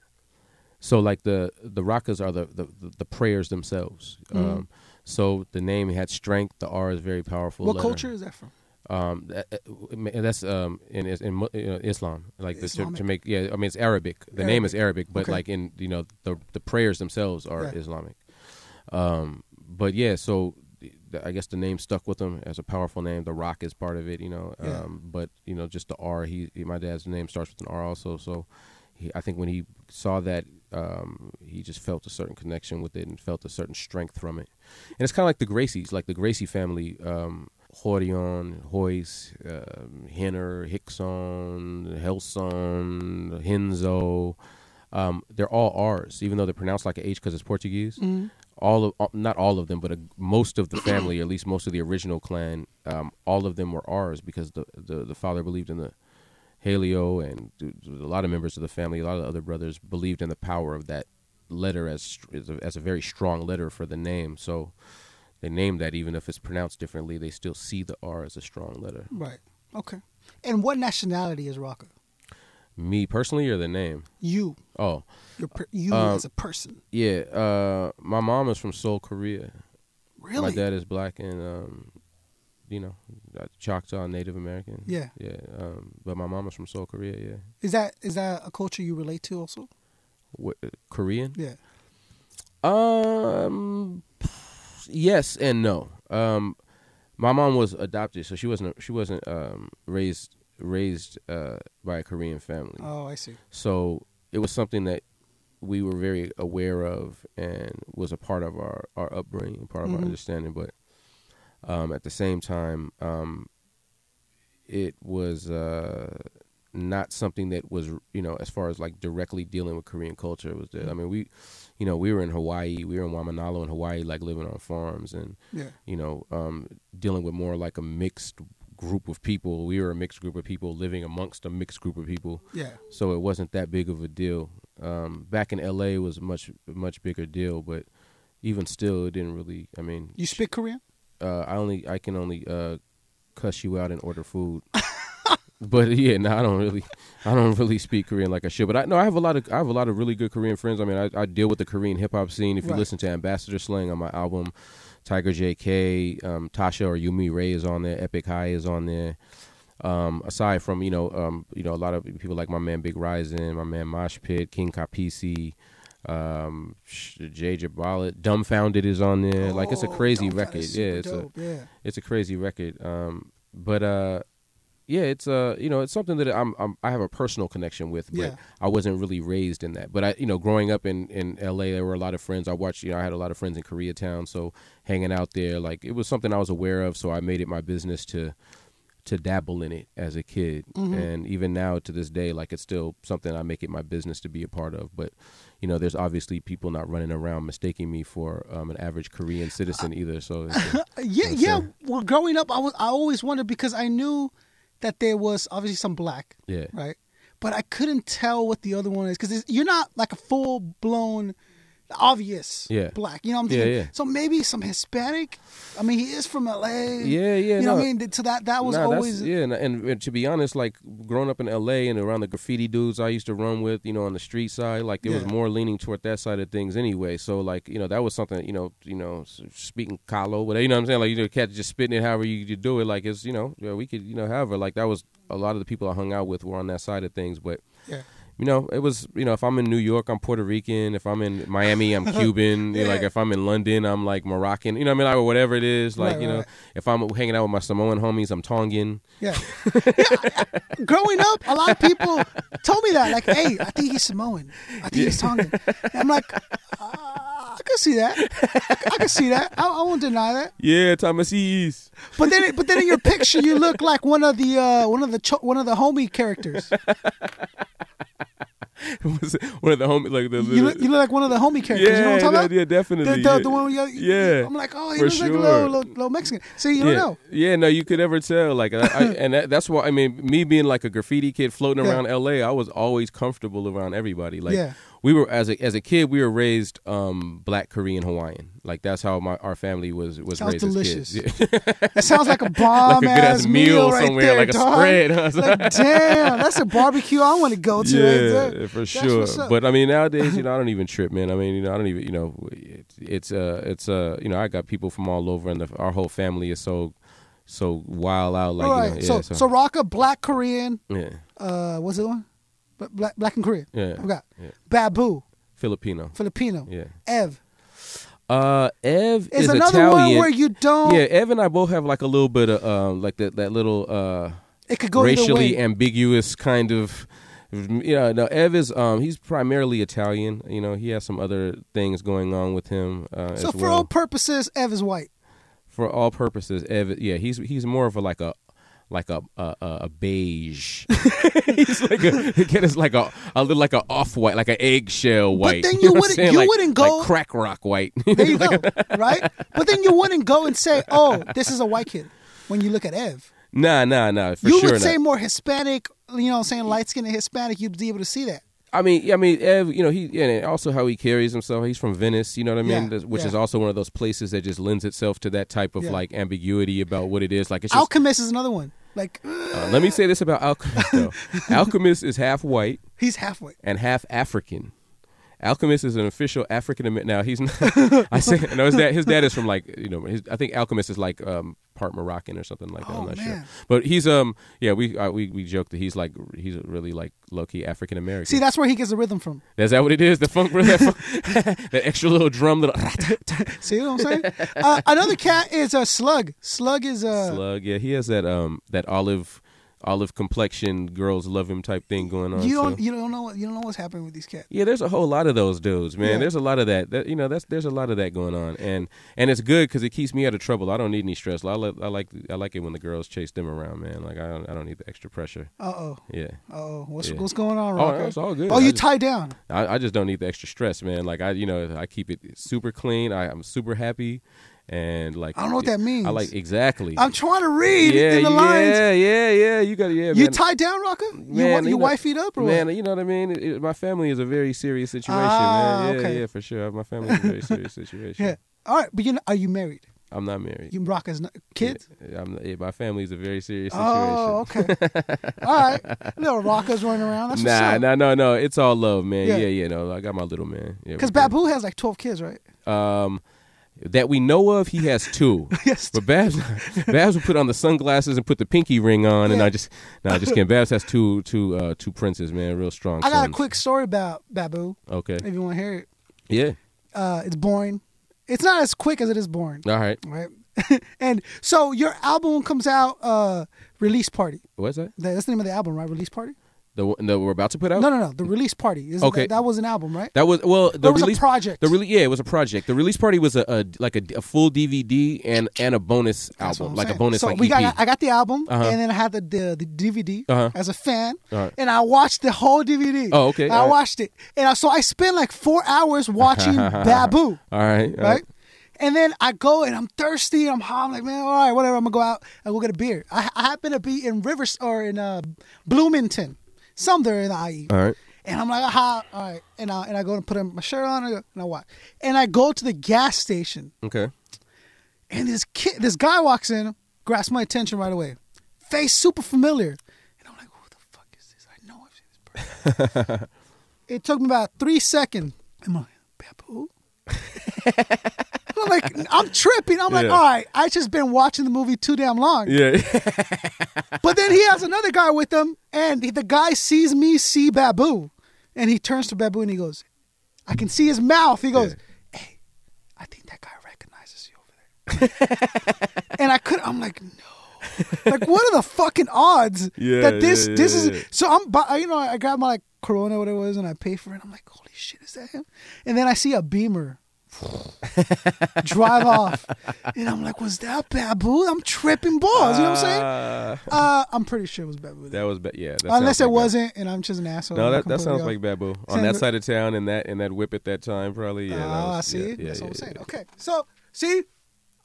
So like the the rakas are the the, the prayers themselves. Mhm. Um, so the name had strength. The R is very powerful. What letter. culture is that from? Um, that, that's um in in, uh, Islam, like the, to, to make yeah. I mean, it's Arabic. The name is Arabic, but Okay. like in you know the the prayers themselves are Yeah. Islamic. Um, but yeah, so I guess the name stuck with him as a powerful name. The Rock is part of it, you know. Yeah. Um, but you know, just the R. He, my dad's name starts with an R also, so he, I think when he saw that, um, he just felt a certain connection with it and felt a certain strength from it. And it's kind of like the Gracies, like the Gracie family. Um, Rorion, Royce, um, Renner, Rickson, Relson, Renzo. Um, they're all R's, even though they're pronounced like an H because it's Portuguese. Mm-hmm. All of, uh, not all of them, but a, most of the family, at least most of the original clan, um, all of them were ours because the, the, the father believed in the Helio, and a lot of members of the family, a lot of other brothers believed in the power of that letter as as a, as a very strong letter for the name. So they named that, even if it's pronounced differently, they still see the R as a strong letter. Right. Okay. And what nationality is Rakaa? Me personally, or the name? You. Oh, Your per- you Um, as a person. yeah. Uh, my mom is from Seoul, Korea. Really? My dad is black and um, you know, uh, Choctaw Native American. Yeah. yeah. Um, but my mom is from Seoul, Korea. Yeah, Is that is that a culture you relate to also? what, uh, Korean. Yeah. Um, yes and no. Um, my mom was adopted, so she wasn't she wasn't um raised raised uh by a Korean family. Oh, I see. So it was something that we were very aware of and was a part of our, our upbringing, part of our Mhm. understanding. But um, at the same time, um, it was uh, not something that was you know as far as like directly dealing with Korean culture was that, I mean we you know we were in Hawaii we were in Waimanalo in Hawaii like living on farms and Yeah. you know um, dealing with more like a mixed group of people we were a mixed group of people living amongst a mixed group of people Yeah. so it wasn't that big of a deal um, back in LA it was a much much bigger deal but even still it didn't really I mean You speak Korean? uh, I only I can only uh, cuss you out and order food. but yeah, no, I don't really, I don't really speak Korean like I should. But I know I have a lot of I have a lot of really good Korean friends. I mean, I, I deal with the Korean hip hop scene. If you Right. listen to Ambassador Slang on my album, Tiger J.K., um, Tasha or Yoon Mi-rae is on there. Epic High is on there. Um, aside from you know, um, you know, a lot of people like my man Big Rising, my man Mosh Pit, King Kapisi, um, Jay Jabalit, Dumbfounded is on there. like it's a Oh, crazy record. Yeah, it's a yeah. it's a crazy record. Um, but uh, yeah, it's uh, you know, it's something that I'm, I'm I have a personal connection with. But Yeah. I wasn't really raised in that. But I, you know, growing up in in L.A., there were a lot of friends. I watched, you know, I had a lot of friends in Koreatown, so hanging out there, like it was something I was aware of. So I made it my business to to dabble in it as a kid, Mm-hmm. and even now to this day, like it's still something I make it my business to be a part of. But you know, there's obviously people not running around mistaking me for um, an average Korean citizen either. So a- Yeah, yeah. Well, growing up, I was I always wondered because I knew that there was obviously some black, yeah. right? But I couldn't tell what the other one is because you're not like a full blown, obvious Yeah. black. You know what I'm Yeah, thinking? yeah. So maybe some Hispanic. I mean, he is from LA. Yeah, yeah, You know what I mean? So that that was Nah, always yeah, and, and, and to be honest, like growing up in L.A. and around the graffiti dudes I used to run with, you know, on the street side, like it was more leaning toward that side of things anyway. So like, you know, that was something, you know, you know, speaking Caló, whatever, you know what I'm saying? Like you know, catch just spitting it however you, you do it, like it's, you know, yeah, we could, you know, however, like that was a lot of the people I hung out with were on that side of things, but. Yeah. You know, it was. You know, if I'm in New York, I'm Puerto Rican. If I'm in Miami, I'm Cuban. You know, like if I'm in London, I'm like Moroccan. You know, what I mean, like, whatever it is. Like, Right, you know, if I'm hanging out with my Samoan homies, I'm Tongan. Yeah. yeah. Growing up, a lot of people told me that. Like, hey, I think he's Samoan. I think he's Tongan. And I'm like, uh, I can see that. I can see that. I, I won't deny that. Yeah, Thomasis. But then, but then in your picture, you look like one of the uh, one of the cho- one of the homie characters. Was one of the homie like the, the You look, you look like one of the homie characters. yeah, you know what I'm talking no, about? yeah, definitely. The, the, yeah. the one Yeah, I'm like, oh, he for looks like a sure. little, little, little Mexican. See, you yeah. don't know. Yeah, no, you could ever tell. Like, I, I, and that, that's why I mean, me being like a graffiti kid floating Yeah. around L.A., I was always comfortable around everybody. Like, Yeah. we were as a as a kid, we were raised um, black Korean Hawaiian. Like that's how my our family was was Sounds raised delicious. as kids. That sounds like a bomb Like a good-ass ass meal right somewhere, there, like a dog. spread, huh? Like, damn, that's a barbecue I want to go to. right. Yeah, for That's sure. But I mean, nowadays, you know, I don't even trip, man. I mean, you know, I don't even, you know, it's it's uh, it's uh, you know, I got people from all over, and the, our whole family is so so wild out, like All you right. know, yeah, so, so black Korean. yeah, Uh, what's the one? Black, black and Korean. yeah, I forgot. yeah. Babu, Filipino, Filipino. yeah. Ev Uh, Ev is is another Italian. one where you don't. yeah, Ev and I both have like a little bit of um, like that that little uh it could go racially ambiguous kind of yeah no ev is um he's primarily italian you know he has some other things going on with him uh so for well. all purposes, Ev is white. for all purposes ev yeah he's he's more of a like a like a a, a beige he's like a get us like a a little like a off white like an eggshell white But then you what wouldn't- you Like- wouldn't go- like crack rock white There you go, right? But then you wouldn't go and say, "Oh, this is a white kid." When you look at Ev, nah nah nah for you sure would say not. more Hispanic. You know, what I'm saying light skinned and Hispanic. You'd be able to see that. I mean, I mean, Ev, you know, he and also how he carries himself. He's from Venice, you know what I mean, Yeah, which yeah. is also one of those places that just lends itself to that type of Yeah. like ambiguity about what it is. Like it's just. Alchemist is another one. Like uh, let me say this about Alchemist though. Alchemist is half white he's half white and half African. Alchemist is an official African American. Now he's not. I say no. His dad. His dad is from like you know. His, I think Alchemist is like um, part Moroccan or something like that. Oh, I'm not sure. But he's um yeah we uh, we we joke that he's like he's really like low key African American. See, that's where he gets the rhythm from. Is that what it is? The funk, that, funk that extra little drum, little See what I'm saying? uh, another cat is a slug. Slug is a slug. Yeah, he has that um that olive olive complexion girls love him type thing going on. You don't you don't know what you don't know what's happening with these cats. Yeah, there's a whole lot of those dudes, man. Yeah. There's a lot of that. that. You know, that's there's a lot of that going on, and and it's good because it keeps me out of trouble. I don't need any stress. I like I like I like it when the girls chase them around, man. Like I don't I don't need the extra pressure. Uh oh. Yeah, Uh oh. What's Yeah. what's going on, Oh, it's all good. Oh, you just- tie down. I, I just don't need the extra stress, man. Like I, you know, I keep it super clean. I, I'm super happy, and like I don't know what that means. I like exactly. I'm trying to read yeah, in the yeah, lines. yeah, yeah. Yeah. You got yeah. You man. tie down, Rakaa? You, Man, wa- you, you know- wife feet up or man, what? you know what I mean. It, it- my family is a very serious situation, Ah, man. Yeah, okay. yeah, for sure. My family is a very serious situation. Yeah. All right, but you know, are you married? I'm not married. You Rakaa's not, kids? Yeah, I'm, yeah, my family is a very serious situation. Oh, okay. All right. Little Rakaa's running around. That's nah, nah, no, no. It's all love, man. Yeah. Yeah, yeah. no, I got my little man. Yeah, Because. Babu has like 12 kids, right? um, that we know of, he has two. Yes. But Babs, Babs will put on the sunglasses and put the pinky ring on, and I just, no, I just can't. Babs has two, two, uh, two princes, man, real strong. I got a quick story about Babu, Okay. if you want to hear it. Yeah. Uh, it's boring. It's not as quick as it is boring, All right. right? and so your album comes out, uh, Release Party. What's that? That's the name of the album, right? Release Party? The one that we're about to put out? No, no, no. The Release Party. Is Okay. That, that was an album, right? That was well. The was a release project. The really, yeah, it was a project. The release party was a, a like a, a full DVD and and a bonus That's album, like a saying. bonus So like we EP. got, I got the album, Uh-huh. and then I had the the, the DVD Uh-huh. as a fan, Alright. and I watched the whole DVD. Oh, okay. I watched it, and I, so I spent like four hours watching Babu. all right, all right? And then I go and I'm thirsty. I'm hot. I'm like, man, all right, whatever. I'm gonna go out and go get a beer. I, I happen to be in Rivers or in uh, Bloomington, somewhere in the IE. all right. And I'm like, aha, all right. And I and I go and put my shirt on and I, go, and I watch. And I go to the gas station, Okay. and this kid, this guy walks in, grabs my attention right away. Face super familiar, and I'm like, who the fuck is this? I know I've seen this person. it took me about three seconds. I'm like, Babu. I'm like, I'm tripping. I'm like, Yeah. all right, I just been watching the movie too damn long. Yeah. But then he has another guy with him, and the guy sees me see Babu, and he turns to Babu and he goes, I can see his mouth. He goes, Hey, I think that guy recognizes you over there. and I could, I'm like, no. Like, what are the fucking odds Yeah, that this yeah, this yeah, is? So I'm, you know, I got my like Corona, what it was, and I pay for it. I'm like, holy shit, is that him? And then I see a Beamer drive off, and I'm like, was that Babu? I'm tripping balls. You know what I'm saying? Uh, Uh, I'm pretty sure it was Babu. that was ba- yeah. That Unless it like wasn't, and I'm just an asshole. No, that, that sounds off. like Babu on Sounds- that side of town and that and that whip at that time probably. Yeah. Ah, was- see, yeah, yeah, that's yeah, what I'm saying. Okay, so see,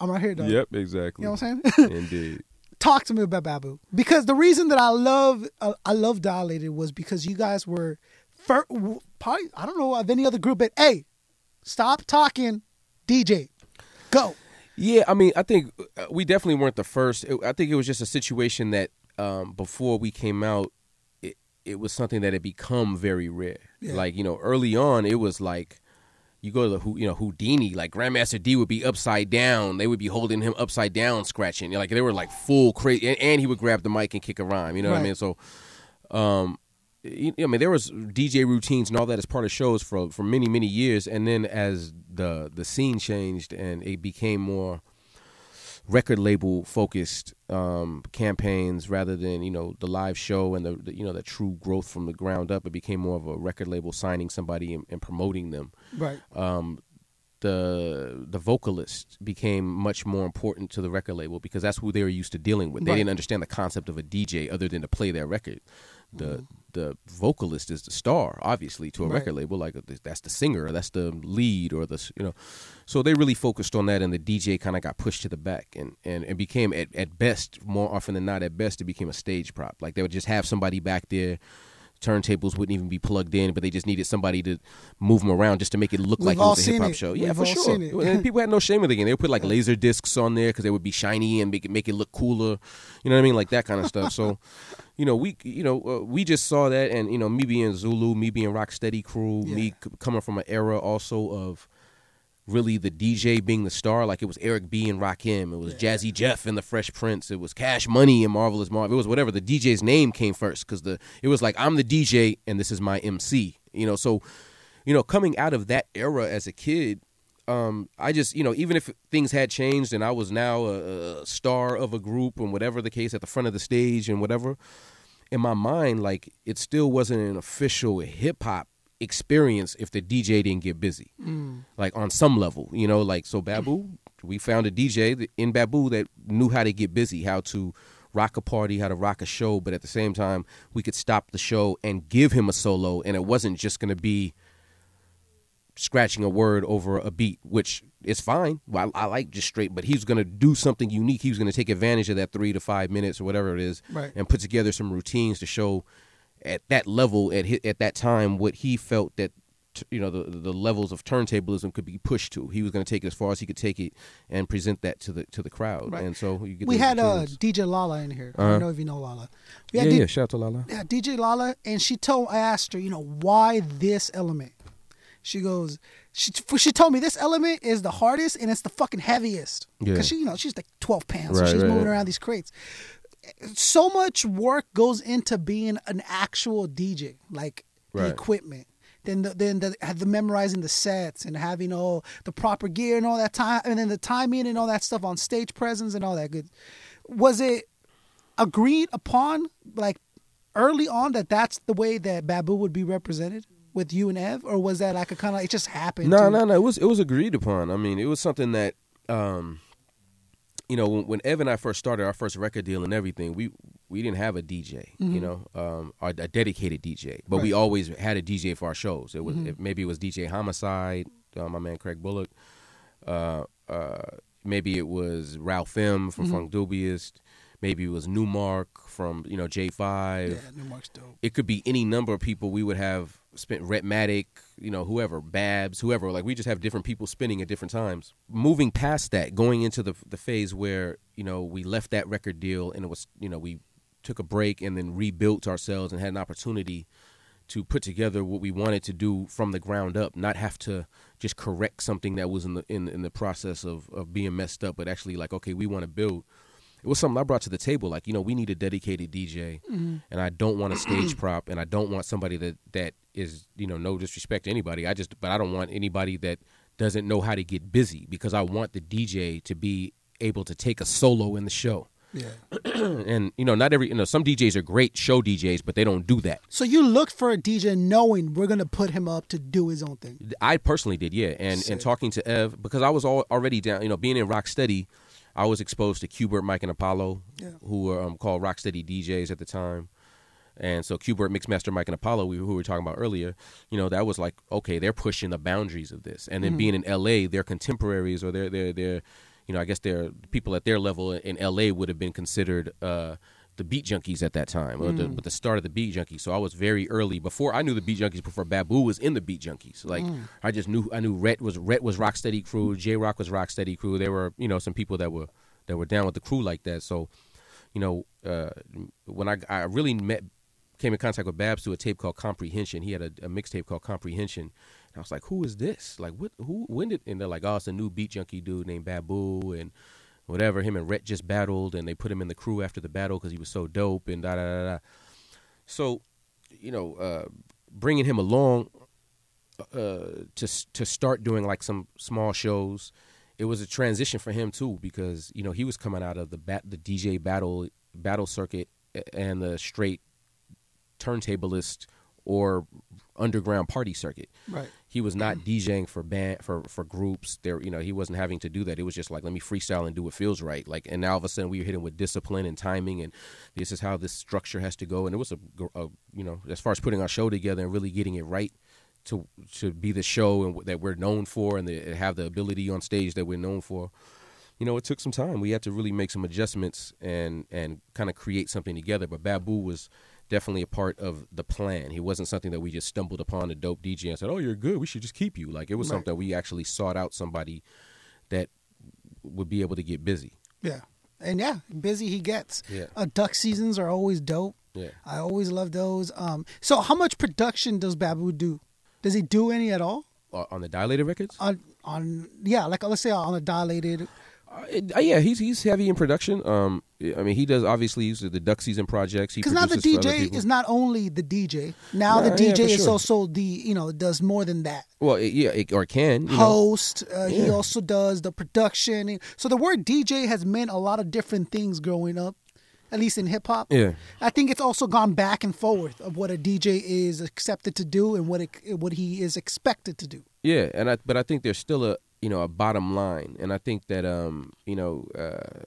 I'm right here, dog. Yep, exactly. You know what I'm saying? Indeed. Talk to me about Babu because the reason that I love uh, I love Dilated was because you guys were fir- probably I don't know of any other group, but hey, stop talking, DJ, go. Yeah, I mean, I think uh, we definitely weren't the first. I think it was just a situation that um, before we came out, it, it was something that had become very rare. Yeah. Like you know, early on, it was like you go to the you know Whodini, like Grandmaster Dee would be upside down. They would be holding him upside down, scratching. Like they were like full crazy, and, and he would grab the mic and kick a rhyme. You know what I mean? So, um, I mean, there was DJ routines and all that as part of shows for for many many years, and then as the the scene changed and it became more record label focused um, campaigns rather than you know the live show and the, the you know the true growth from the ground up. It became more of a record label signing somebody and, and promoting them. Right. Um, the the vocalist became much more important to the record label because that's who they were used to dealing with. They Right. didn't understand the concept of a DJ other than to play their record. The Mm-hmm. The vocalist is the star, obviously, to a Right. record label. Like that's the singer, that's the lead, or the you know. So they really focused on that, and the DJ kind of got pushed to the back, and and and became at at best, more often than not, at best, it became a stage prop. Like they would just have somebody back there. Turntables wouldn't even be plugged in, but they just needed somebody to move them around just to make it look We've like it was a hip hop show. Yeah, We've for all sure. And people had no shame in the game. They would put like laser discs on there because they would be shiny and make it make it look cooler. You know what I mean, like that kind of stuff. So, you know, we you know uh, we just saw that, and you know, me being Zulu, me being Rocksteady Crew, Yeah. me c- coming from an era also of really the DJ being the star. Like it was Eric B and Rakim, it was Jazzy Jeff and the Fresh Prince, it was Cash Money and Marvelous Marv. It was whatever. The DJ's name came first because the it was like I'm the DJ and this is my MC. You know, so you know, coming out of that era as a kid, um, I just you know even if things had changed and I was now a, a star of a group and whatever the case at the front of the stage and whatever, in my mind like it still wasn't an official hip hop experience if the DJ didn't get busy, mm. like on some level, you know, like so Babu, we found a DJ in Babu that knew how to get busy, how to rock a party, how to rock a show, but at the same time we could stop the show and give him a solo, and it wasn't just going to be scratching a word over a beat, which is fine. I, I like just straight, but he's going to do something unique. He was going to take advantage of that three to five minutes or whatever it is, Right. and put together some routines to show at that level at hi- at that time what he felt that you know the the levels of turntablism could be pushed to. He was going to take it as far as he could take it and present that to the to the crowd. Right. And so you get we had uh. DJ Lala in here. I Uh-huh. don't know if you know Lala. We yeah D- yeah shout out to Lala. yeah, DJ Lala, and she told I asked her, you know, why this element? She goes, she she told me this element is the hardest and it's the fucking heaviest because Yeah. she, you know, she's like twelve pounds, so Right, she's right, moving around these crates. So much work goes into being an actual DJ, like the equipment. Then the, then the, the memorizing the sets and having all the proper gear and all that time, and then the timing and all that stuff on stage presence and all that good. Was it agreed upon like early on that that's the way that Babu would be represented with you and Ev, or was that like a kind of it just happened? No, no, no. It was it was agreed upon. I mean, it was something that, um, you know, when, when Ev and I first started our first record deal and everything, we we didn't have a DJ, you know, um, or a dedicated DJ, but we Mm-hmm. Right. Mm-hmm. always had a DJ for our shows. It was it, maybe it was DJ Homicide, uh, my man Craig Bullock, uh, uh, maybe it was Ralph M from Mm-hmm. Funkdoobiest, maybe it was Nu-Mark from you know J Five Yeah, Nu-Mark's dope. it could be any number of people we would have spent Rhettmatic, you know, whoever, Babs, whoever. Like we just have different people spinning at different times. Moving past that, going into the the phase where you know we left that record deal and it was you know we took a break and then rebuilt ourselves and had an opportunity to put together what we wanted to do from the ground up, not have to just correct something that was in the in, in the process of, of being messed up, but actually like, okay, we want to build. It was something I brought to the table, like, you know, we need a dedicated DJ mm-hmm. and I don't want a stage prop and I don't want somebody that, that is, you know, no disrespect to anybody. I just but I don't want anybody that doesn't know how to get busy because I want the DJ to be able to take a solo in the show. Yeah. and you know, not every you know, some DJs are great show DJs, but they don't do that. So you looked for a DJ knowing we're gonna put him up to do his own thing. I personally did, yeah. And Sick. and talking to Ev because I was all, already down, you know, being in Rock Rocksteady, I was exposed to Qbert, Mike, and Apollo, Yeah. who were um, called Rocksteady DJs at the time. And so Qbert, Mixmaster, Mike, and Apollo, we, who we were talking about earlier, you know, that was like, okay, they're pushing the boundaries of this. And then being in LA, their contemporaries or their their their, you know, I guess their people at their level in LA would have been considered. Uh, the beat junkies at that time, or the, with the start of the beat junkies. So I was very early before I knew the beat junkies. Before Babu was in the beat junkies, like I just knew I knew Rhett was Rhett was Rocksteady crew, J-Rocc was Rocksteady crew. There were you know some people that were that were down with the crew like that. So you know uh, when I I really met came in contact with Babs through a tape called Comprehension. He had a, a mixtape called Comprehension. And I was like, who is this? Like, what? Who? When did? And they're like, oh, it's a new beat junkie dude named Babu and whatever. Him and Rhett just battled, and they put him in the crew after the battle because he was so dope and da da da da. So, you know, uh, bringing him along uh, to to start doing like some small shows, it was a transition for him too because you know he was coming out of the bat the DJ battle battle circuit and the straight turntablist or underground party circuit. Right. He was not DJing for band for for groups. There, you know, he wasn't having to do that. It was just like let me freestyle and do what feels right. Like, and now all of a sudden we were hitting with discipline and timing, and this is how this structure has to go. And it was a, a you know, as far as putting our show together and really getting it right to to be the show and that we're known for, and the, have the ability on stage that we're known for. You know, it took some time. We had to really make some adjustments and and kind of create something together. But Babu was definitely a part of the plan. He wasn't something that we just stumbled upon a dope DJ and said, "Oh, you're good. We should just keep you." Like it was Right. something that we actually sought out somebody that would be able to get busy. Yeah. And yeah, busy he gets. Yeah. Uh, duck seasons are always dope. Yeah. I always love those. Um, so how much production does Babu do? Does he do any at all? Uh, on the dilated records, On on yeah, like let's say on the dilated Uh, yeah, he's he's heavy in production. Um, I mean, he does obviously use the duck season projects. Because now the produces for other DJ is not only the DJ. Now Nah, the DJ for is sure. also the you know does more than that. well, it- yeah, it, or can you know. Host. Uh, He also does the production. So the word DJ has meant a lot of different things growing up, at least in hip hop. Yeah. I think it's also gone back and forth of what a DJ is accepted to do and what it, what he is expected to do. Yeah, and I but I think there's still a you know a bottom line, and I think that um you know uh,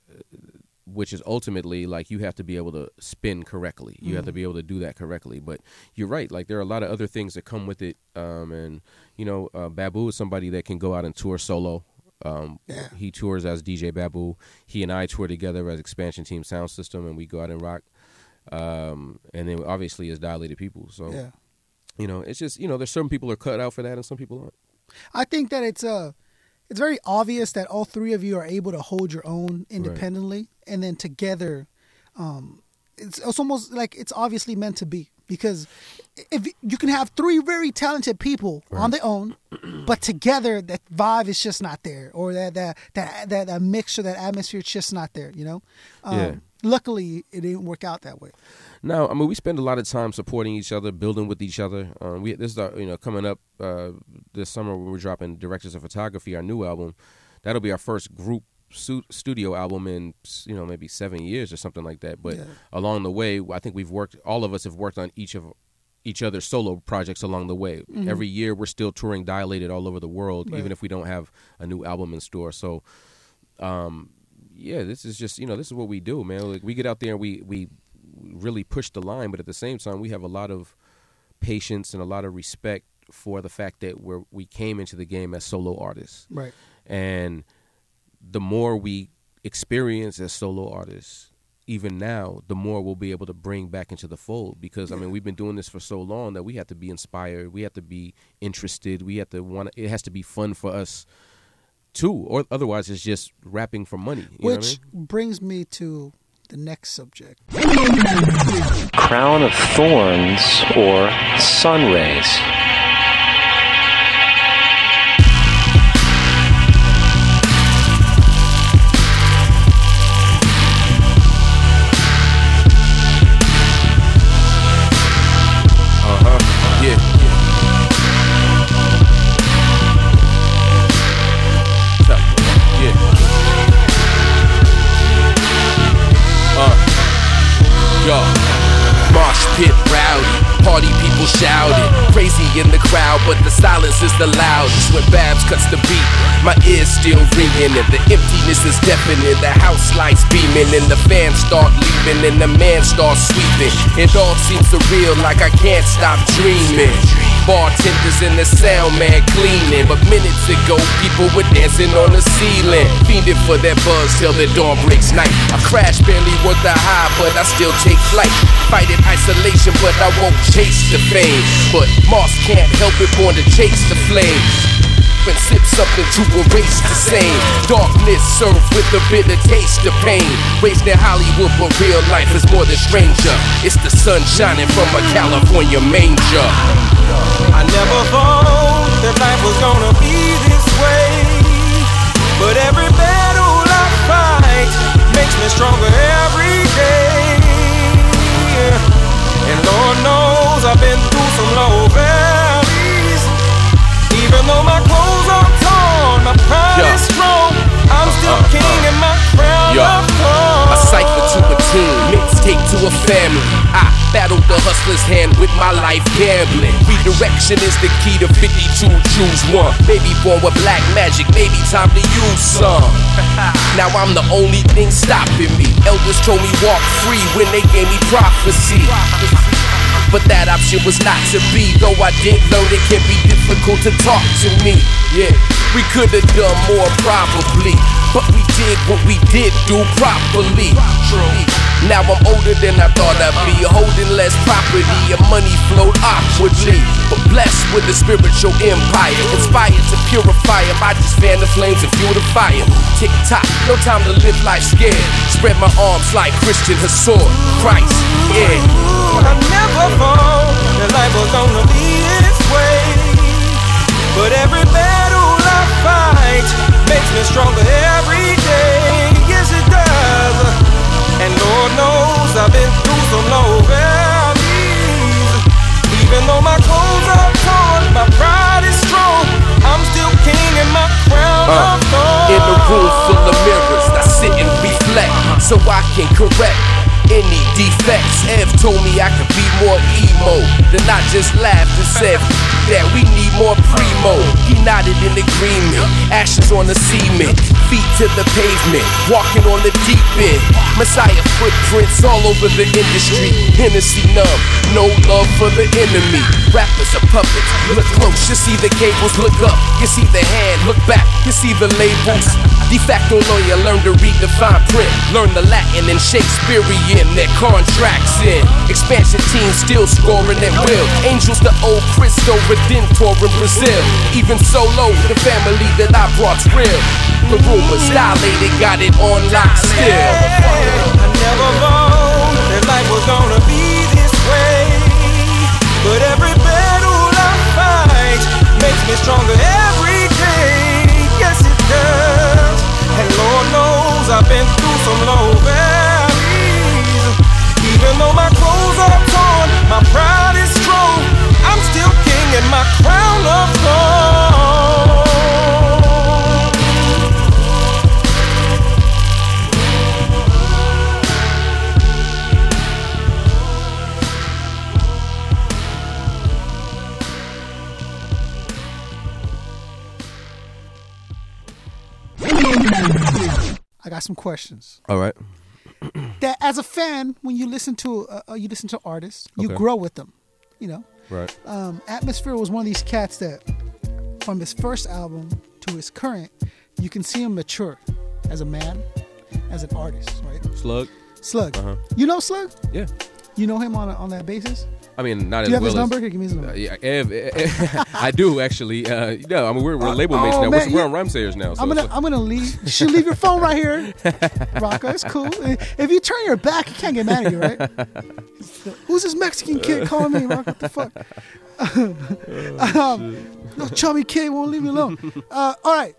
which is ultimately like you have to be able to spin correctly. You have to be able to do that correctly. But you're right, like there are a lot of other things that come with it. Um, and you know, uh, Babu is somebody that can go out and tour solo. Um, Yeah. he tours as DJ Babu. He and I tour together as Expansion Team Sound System, and we go out and rock. Um, and then obviously as Dilated People. So Yeah. you know, it's just you know, there's certain people are cut out for that, and some people aren't. I think that it's uh it's very obvious that all three of you are able to hold your own independently, and then together, um, it's, it's almost like it's obviously meant to be because if you can have three very talented people on their own, but together that vibe is just not there, or that that that that, that mixture, that atmosphere, is just not there. You know. Um, Yeah. Luckily, it didn't work out that way. No, I mean we spend a lot of time supporting each other, building with each other. Um, we this is our, you know coming up uh, this summer we're dropping Directors of Photography, our new album. That'll be our first group studio album in you know maybe seven years or something like that. But Yeah. along the way, I think we've worked. All of us have worked on each of each other's solo projects along the way. Every year, we're still touring Dilated all over the world, Right. even if we don't have a new album in store. So um, yeah, this is just you know this is what we do, man. Like we get out there and we we really push the line, but at the same time we have a lot of patience and a lot of respect for the fact that we're we came into the game as solo artists, Right. and the more we experience as solo artists. Even now, the more we'll be able to bring back into the fold because I mean we've been doing this for so long that we have to be inspired, we have to be interested, we have to want. It has to be fun for us too, or otherwise it's just rapping for money. You know what I Which mean? brings me to the next subject. crown of thorns or sun rays. The loudest. When Babs cuts the beat, my ears still ringing, and the emptiness is deafening. The house lights beaming, and the fans start leaving, and the man starts sweeping. It all seems surreal, like I can't stop dreaming. Bartenders and the sound man cleaning. But minutes ago, people were dancing on the ceiling. Fiending for that buzz till the dawn breaks night. I crash barely worth the high, but I still take flight. Fight in isolation, but I won't chase the fame. But Moss can't help it, born to chase the flame. And sip something to erase the same. Darkness served with a bitter taste of pain. Raised in Hollywood, but real life is more than stranger. It's the sun shining from a California manger. I never thought that life was gonna be this way. But every battle I fight makes me stronger every day. And Lord knows I've been through some low valleys. Even though my clothes are torn, my pride Yeah. is strong. I'm still Uh, uh, king and my crown Yeah. A cipher to a team, mixtape to a family. I battled the hustler's hand with my life gambling. Redirection is the key to 52, choose one. Maybe born with black magic, maybe time to use some. Now I'm the only thing stopping me. Elders told me walk free when they gave me prophecy. But that option was not to be. Though I did learn it can be difficult to talk to me. Yeah, we could have done more probably. But we did what we did do properly. True. Now I'm older than I thought I'd be. Holding less property and money flowed awkwardly. But blessed with a spiritual empire. Inspired to purify purify 'em. I just fan the flames and fuel the fire. Tick tock, no time to live life scared. Spread my arms like Christian Hassan. Christ, yeah. I never fall, that life was gonna be this way. But every battle I fight makes me stronger every day. Yes, it does. And Lord knows I've been through some low valleys. Even though my clothes are torn, my pride is strong. I'm still king in my crown uh, In a room full of mirrors, I sit and reflect so I can correct any defects. Ev told me I could be more emo. Then I just laughed and said that we need more primo. He nodded in agreement. Ashes on the cement, feet to the pavement, walking on the deep end. Messiah footprints all over the industry. Hennessy numb, no love for the enemy. Rappers are puppets. Look close, you see the cables. Look up, you see the hand. Look back, you see the labels. De facto lawyer, learn to read the fine print. Learn the Latin and Shakespearean, their contracts in. Expansion team still scoring at will. Angels, the old Cristo Redentor in Brazil. Even solo, the family that I brought's real. The rumors dilated, got it on lock still. I never thought that life was gonna be this way. But every battle I fight makes me stronger every day. Yes, it does. And Lord knows I've been through some low valleys. Even though my clothes are torn, my pride is strong. I'm still king and my crown of thorns. I got some questions. All right. That as a fan, when you listen to uh, uh, you listen to artists, you Okay. grow with them. You know, Right. um, Atmosphere was one of these cats that, from his first album to his current, you can see him mature as a man, as an artist. Right? Slug. Slug, Uh-huh. you know Slug? Yeah. You know him on a, on that basis? I mean, not Do you as have his number? Here, give me his number. Uh, yeah, Ev, eh, I do actually. Uh, no, I mean we're, we're label mates oh, now. man, we're, we're yeah. on Rhymesayers now. So I'm gonna it's- I'm gonna leave. You should leave your phone right here, Rakaa. It's cool. If you turn your back, you can't get mad at you, right? Who's this Mexican kid calling me? Rakaa, what the fuck? um, no chubby kid won't leave me alone. Uh, all right.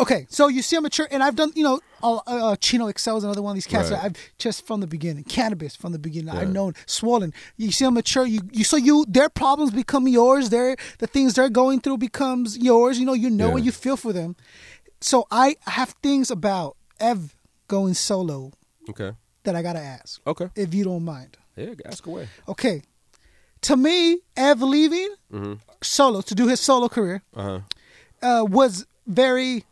Okay, so you see, I'm mature, and I've done, you know, uh, uh, Chino XL is another one of these cats. Right. that I've just from the beginning, Canibus from the beginning. I've known swollen. You see, I'm mature. You, you, so you, their problems become yours. Their the things they're going through becomes yours. You know, you know Yeah. and you feel for them. So I have things about Ev going solo okay. that I gotta ask, Okay. if you don't mind. Yeah. Ask away. Okay, to me, Ev leaving solo to do his solo career Uh huh. uh, was very.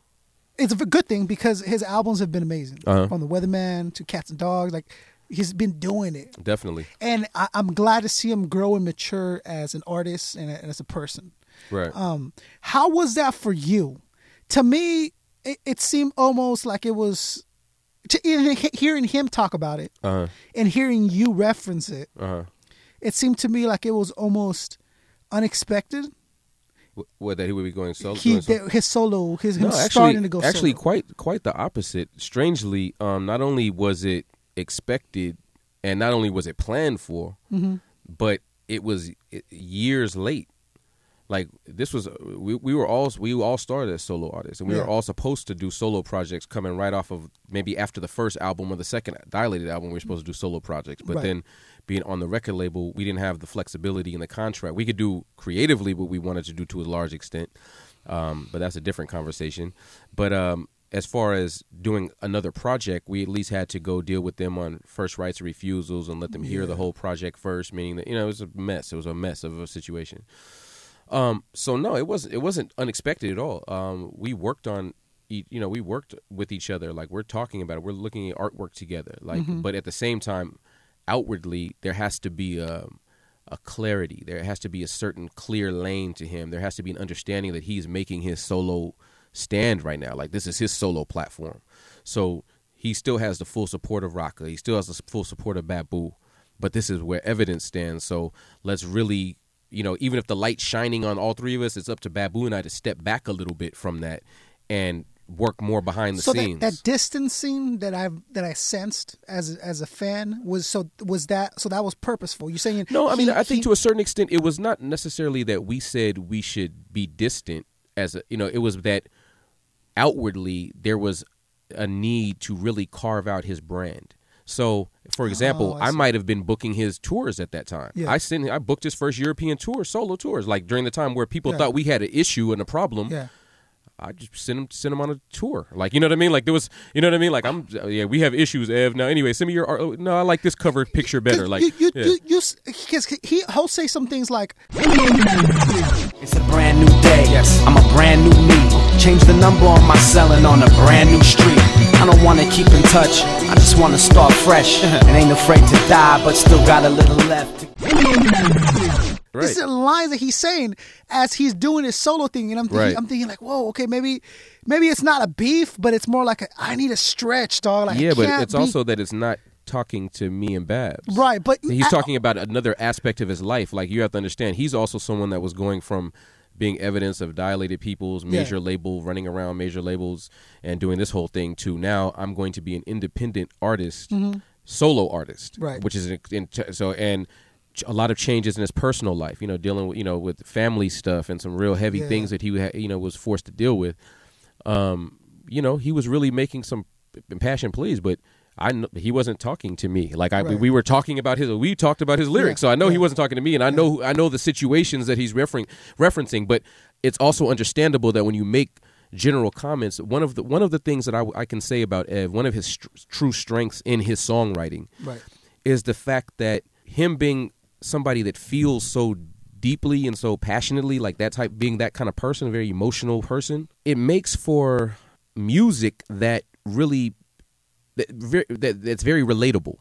It's a good thing because his albums have been amazing. Uh-huh. From the Weatherman to Cats and Dogs, like he's been doing it, Definitely. and I, I'm glad to see him grow and mature as an artist and, and as a person. Right. Um, how was that for you? To me, it, it seemed almost like it was. To, even hearing him talk about it Uh huh. and hearing you reference it, Uh huh. it seemed to me like it was almost unexpected. What that he would be going solo? He solo? that his solo, his him no, actually, starting to go actually, solo. quite quite the opposite. Strangely, um, not only was it expected, and not only was it planned for, Mm-hmm. but it was years late. Like this was, we, we were all we all started as solo artists, and we Yeah. were all supposed to do solo projects coming right off of maybe after the first album or the second dilated album. We were supposed to do solo projects, but Right. then being on the record label, we didn't have the flexibility in the contract. We could do creatively what we wanted to do to a large extent, um, but that's a different conversation. But um, as far as doing another project, we at least had to go deal with them on first rights refusals and let them hear the whole project first. Meaning that you know it was a mess. It was a mess of a situation. Um, so no, it wasn't. It wasn't unexpected at all. Um, we worked on, you know, we worked with each other. Like we're talking about it. We're looking at artwork together. Like, but at the same time, outwardly, there has to be a, a clarity. There has to be a certain clear lane to him. There has to be an understanding that he's making his solo stand right now. Like this is his solo platform. So he still has the full support of Rakaa. He still has the full support of Babu. But this is where evidence stands. So let's really, you know, even if the light's shining on all three of us, it's up to Babu and I to step back a little bit from that and work more behind the so scenes. that, that distancing that I that I sensed as a, as a fan was so was that so that was purposeful. You saying No, I mean, he- I think he- to a certain extent, it was not necessarily that we said we should be distant. As a, you know, it was that outwardly there was a need to really carve out his brand. So, for oh, example, Oh, I I, might have been booking his tours at that time. Yeah. I sent, I booked his first European tour, solo tours, like during the time where people Yeah. thought we had an issue and a problem. Yeah. I just sent him sent him on a tour. Like you know what I mean? Like there was you know what I mean? Like I'm yeah, we have issues, Ev. Now anyway, send me your art. oh, No, I like this cover picture better. Like you, you, yeah. you, you, because he, he'll say some things like, It's a brand new day. Yes. I'm a brand new me. Change the number on my cell and on a brand new street. I don't wanna keep in touch. I just wanna start fresh. and ain't afraid to die, but still got a little left. right. This is lines that he's saying as he's doing his solo thing, and I'm thinking, Right. I'm thinking like, whoa, okay, maybe, maybe it's not a beef, but it's more like a, I need a stretch, dog. Like, I yeah, but it's be- also that it's not talking to me and Babs. right. But He's I- talking about another aspect of his life. Like you have to understand, he's also someone that was going from being evidence of dilated people's major label, running around major labels and doing this whole thing to now I'm going to be an independent artist, solo artist, Mm-hmm. Right. Which is in, in, so and a lot of changes in his personal life. You know, dealing with you know with family stuff and some real heavy Yeah. things that he ha- you know was forced to deal with. Um, you know, he was really making some impassioned pleas, but. I kn- he wasn't talking to me. Like I Right. we were talking about his we talked about his lyrics. Yeah, so I know he wasn't talking to me and I know I know the situations that he's referring referencing but it's also understandable that when you make general comments one of the one of the things that I, I can say about Ev one of his true strengths in his songwriting Right. is the fact that him being somebody that feels so deeply and so passionately like that type being that kind of person a very emotional person it makes for music that really that, very, that that's very relatable.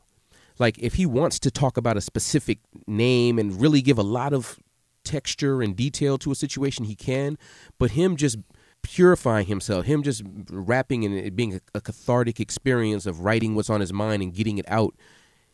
Like if he wants to talk about a specific name and really give a lot of texture and detail to a situation he can. But him just purifying himself him just rapping and it being a, a cathartic experience of writing what's on his mind and getting it out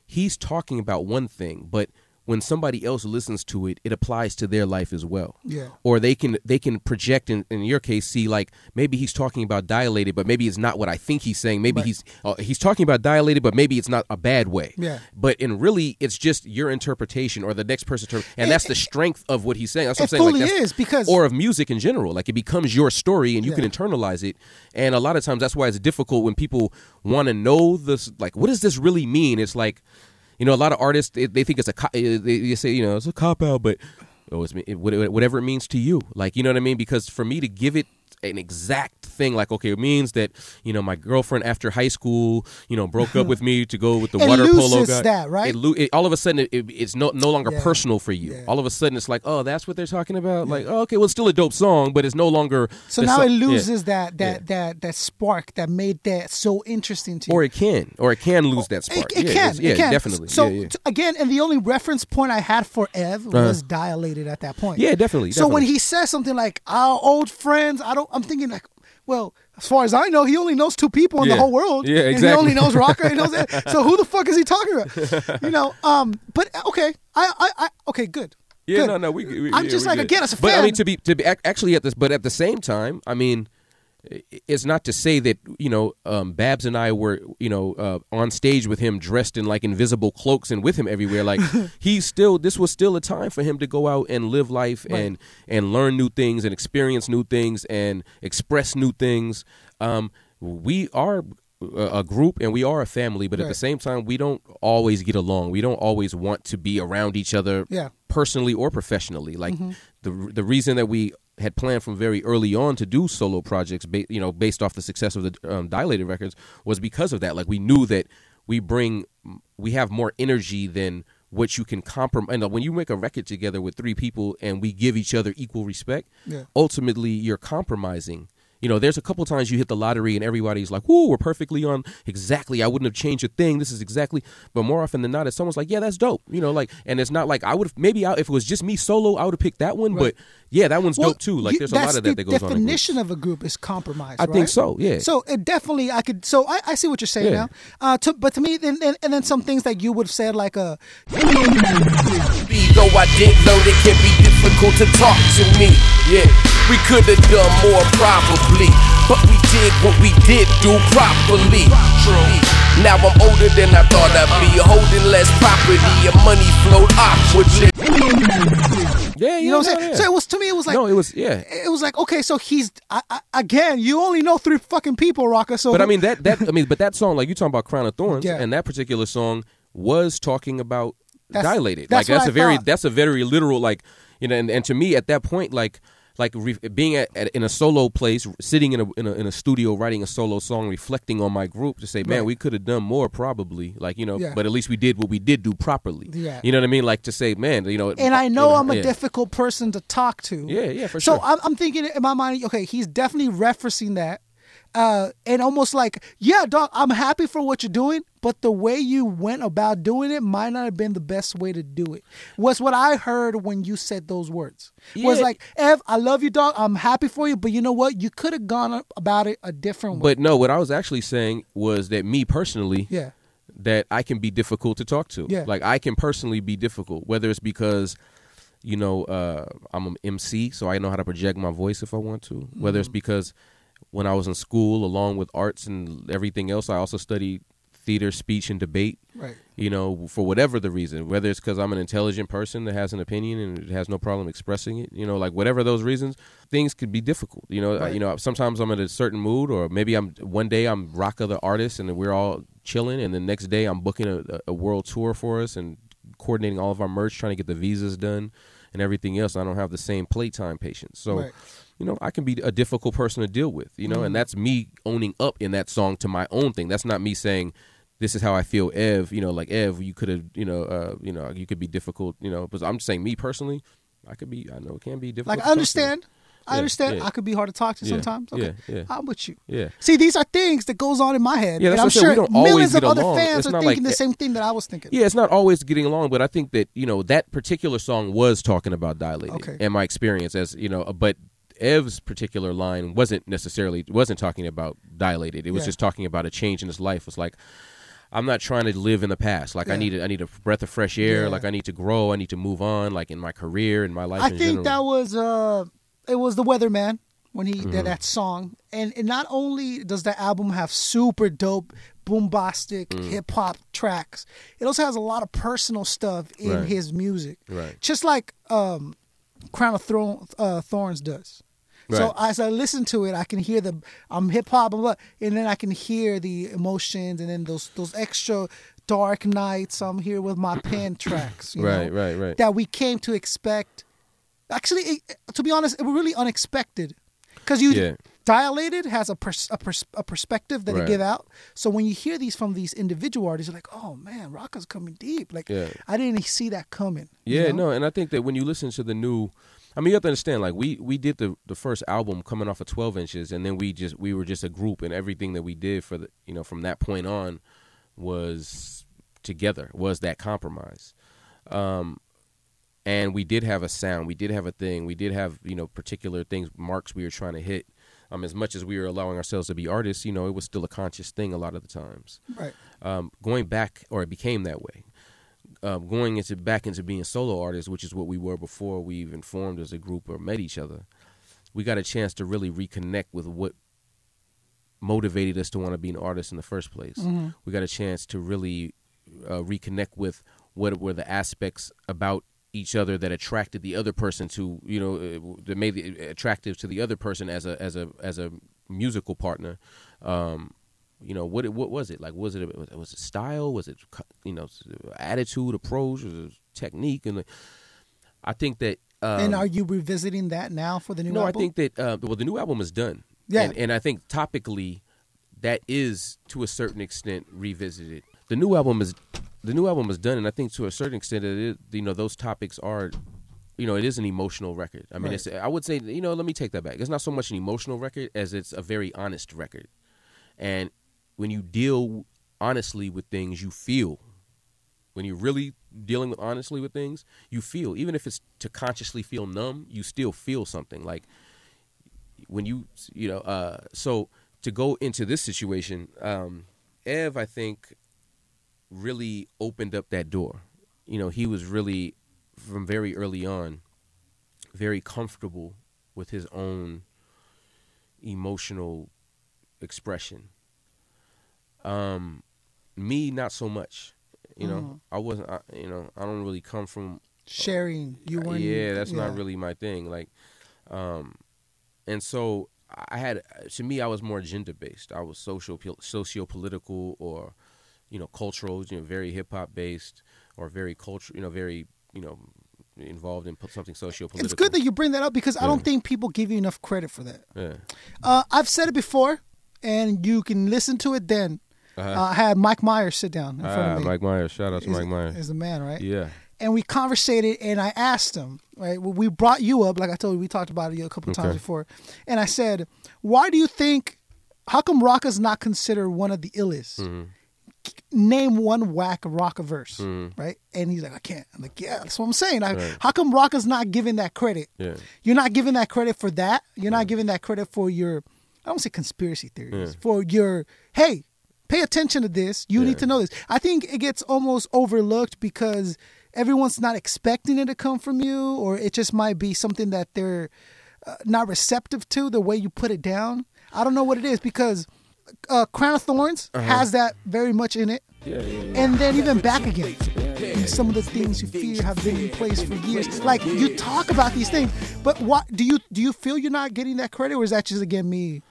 he's talking about one thing but when somebody else listens to it it applies to their life as well Yeah. or they can they can project in, in your case see like maybe he's talking about dilated but maybe it's not what i think he's saying maybe Right. he's uh, he's talking about dilated but maybe it's not a bad way Yeah. but in really it's just your interpretation or the next person's term and that's the strength of what he's saying that's what It i'm saying fully like that's- is, because- or of music in general like it becomes your story and you Yeah. can internalize it and a lot of times that's why it's difficult when people want to know this like what does this really mean it's like you know a lot of artists they, they think it's a eh, they, they say you know it's a cop out but oh it's it, whatever it means to you. Like you know what i mean? Because for me to give it an exact thing like okay it means that you know my girlfriend after high school you know broke up with me to go with the It water polo guy that, right? it, lo- it, all of a sudden it, it- it's no no longer Yeah. personal for you Yeah. all of a sudden it's like oh that's what they're talking about like oh, okay well it's still a dope song but it's no longer So now it yeah. loses that that Yeah. that that spark that made that so interesting to you. or it can or it can lose oh, that spark It, it yeah, can. yeah it can. definitely So yeah, yeah. again, and the only reference point I had for Ev uh-huh. was dilated at that point. Yeah, definitely, So when he says something like "our old friends," I don't. I'm thinking like, well, as far as I know, he only knows two people in the whole world. Yeah, And he only knows Rakaa. He knows that. So who the fuck is he talking about? You know. Um. But okay. I. I. I okay. Good. Yeah, Good. no, no, we. we I'm yeah, just like good. again as a but fan. I mean, to be to be actually at this, but at the same time, I mean, it's not to say that you know um, Babs and I were you know uh, on stage with him dressed in like invisible cloaks and with him everywhere. Like he's still this was still a time for him to go out and live life Right. and and learn new things and experience new things and express new things. Um, we are a group and we are a family, but at the same time, we don't always get along. We don't always want to be around each other Yeah. personally or professionally. Like Mm-hmm. the the reason that we had planned from very early on to do solo projects, ba- you know, based off the success of the um, Dilated records, was because of that. Like we knew that we bring, we have more energy than what you can compromise. And when you make a record together with three people and we give each other equal respect, Yeah. ultimately you're compromising. You know, there's a couple times you hit the lottery and everybody's like, "Whoa, we're perfectly on exactly. I wouldn't have changed a thing. This is exactly." But more often than not, it's someone's like, "Yeah, that's dope." You know, like, and it's not like I would have maybe I, if it was just me solo, I would have picked that one. But yeah, that one's dope too. Like, you- there's a lot of that the that goes on. in groups. definition of a group is compromise. I think so, yeah. So it definitely, I could. So I, I see what you're saying Yeah. now. Uh, to, but to me, then and, and then some things that you would have said like uh be, though I did learn it can be difficult to talk to me. Yeah, we could have done more probably, but we did what we did do properly. True. Now I'm older than I thought I'd be, holding less property, and money flowed awkwardly. Yeah, You know what I'm saying? yeah. So it was to me. It was like no, it was yeah. it was like okay, so he's I, I, again. You only know three fucking people, Rakaa. So But I mean that that I mean, but that song, like you talking about Crown of Thorns, Yeah. and that particular song was talking about That's- dilated. that's like that's what a I very that's a very literal like you know, and, and to me at that point, like like re- being at, at in a solo place, sitting in a, in a in a studio writing a solo song, reflecting on my group to say, man, Right. we could have done more probably, like you know, Yeah. but at least we did what we did do properly. Yeah. you know what I mean? Like to say, man, you know, and I you know I'm a yeah. difficult person to talk to. Yeah, yeah, for so sure. I'm, I'm thinking in my mind, okay, he's definitely referencing that, uh, and almost like, yeah, dog, I'm happy for what you're doing, but the way you went about doing it might not have been the best way to do it. Was what I heard when you said those words. Was like, Ev, I love you, dog. I'm happy for you, but you know what? You could have gone about it a different way. But no, what I was actually saying was that me personally, yeah, that I can be difficult to talk to. Yeah. Like I can personally be difficult, whether it's because, you know, uh, I'm an MC, so I know how to project my voice if I want to. Whether it's because when I was in school, along with arts and everything else, I also studied theater, speech, and debate. right. You know, for whatever the reason, whether it's because I'm an intelligent person that has an opinion and has no problem expressing it, you know, like whatever those reasons, things could be difficult. You know, uh, Right. you know, sometimes I'm in a certain mood, or maybe I'm one day I'm Rakaa the artist, and we're all chilling, and the next day I'm booking a, a world tour for us and coordinating all of our merch, trying to get the visas done and everything else. I don't have the same playtime patience, so. Right. You know, I can be a difficult person to deal with, you know, and that's me owning up in that song to my own thing. That's not me saying, this is how I feel, Ev. You know, like Ev, you could have, you know, uh, you know, you could be difficult, you know. But I'm just saying, me personally, I could be. I know it can be difficult. Like I understand. I Yeah, understand. yeah. I could be hard to talk to Yeah, sometimes. Okay. I'm with you. Yeah. See, these are things that goes on in my head, Yeah, and I'm what I'm saying. sure We don't always millions of other along. fans It's are thinking like- the same thing that I was thinking. Yeah, it's not always getting along, but I think that you know that particular song was talking about dilating Okay. and my experience as you know. But Ev's particular line wasn't necessarily wasn't talking about dilated. It was Yeah. just talking about a change in his life. It's like I'm not trying to live in the past. Like Yeah. I need a, I need a breath of fresh air. Yeah. Like I need to grow. I need to move on. Like in my career and my life. I in think general. that was uh, it was the Weatherman when he Mm-hmm. did that song, and, and not only does the album have super dope boombastic Mm. hip hop tracks, it also has a lot of personal stuff in Right. his music, Right. just like um, Crown of Thorn, uh, Thorns does. So as I listen to it, I can hear the I'm hip hop, blah, and then I can hear the emotions, and then those those extra dark nights. I'm here with my pen tracks, you Right, know, right, right. that we came to expect. Actually, it, to be honest, it was really unexpected because you Yeah. Dilated has a pers- a, pers- a perspective that Right. they give out. So when you hear these from these individual artists, you're like, oh man, Rakaa's coming deep. Like Yeah. I didn't see that coming. you Yeah, know? no, and I think that when you listen to the new, I mean, you have to understand. Like we we did the the first album coming off of twelve inches, and then we just we were just a group, and everything that we did for the you know from that point on was together was that compromise. Um, and we did have a sound, we did have a thing, we did have you know particular things marks we were trying to hit. Um, as much as we were allowing ourselves to be artists, you know, it was still a conscious thing a lot of the times Right. um, going back, or it became that way. Um, going into back into being solo artists, which is what we were before we even formed as a group or met each other. We got a chance to really reconnect with what motivated us to want to be an artist in the first place. We got a chance to really uh, reconnect with what were the aspects about each other that attracted the other person to you know uh, that made it attractive to the other person as a as a as a musical partner. Um, you know what? It, what was it like? Was it was it style? Was it you know attitude, approach, was it technique? And I think that. Um, and are you revisiting that now for the new no, album? I think that uh, well, the new album is done. Yeah. and, and I think topically, that is to a certain extent revisited. The new album is the new album is done, and I think to a certain extent, it is, you know, those topics are, you know, it is an emotional record. I mean, Right. it's I would say, you know, let me take that back. It's not so much an emotional record as it's a very honest record, and when you deal honestly with things, you feel. When you're really dealing with honestly with things, you feel. Even if it's to consciously feel numb, you still feel something. Like when you you know uh so to go into this situation um ev i think really opened up that door you know he was really from very early on very comfortable with his own emotional expression um me not so much you know i wasn't I, you know i don't really come from sharing. You weren't. yeah, that's yeah. not really my thing. Like, um, and so I had to me, I was more gender based. I was social, socio political, or you know, cultural. You know, very hip hop based, or very cultural, You know, very you know, involved in something socio political. It's good that you bring that up because I don't think people give you enough credit for that. yeah. Uh, I've said it before, and you can listen to it then. Uh-huh. Uh, I had Mike Myers sit down in front Ah, of me. Mike Myers. Shout out to He's- Mike Myers. Is the man, right? Yeah. and we conversated and I asked him, right? well, We brought you up, like I told you, we talked about it a couple of times Okay. before. And I said, why do you think, how come Rakaa's not considered one of the illest? Mm-hmm. Name one whack rock verse, right? And he's like, I can't. I'm like, yeah, that's what I'm saying. I, Right. How come Rakaa's not giving that credit? Yeah. You're not giving that credit for that. You're not giving that credit for your, I don't say conspiracy theories, Yeah. for your, hey, pay attention to this. You need to know this. I think it gets almost overlooked because everyone's not expecting it to come from you, or it just might be something that they're uh, not receptive to the way you put it down. I don't know what it is because uh, Crown of Thorns has that very much in it. Yeah, yeah, yeah. And then even back again, some of the things you fear have been in place for years. Like you talk about these things, but what do you do? You feel you're not getting that credit, or is that just again me?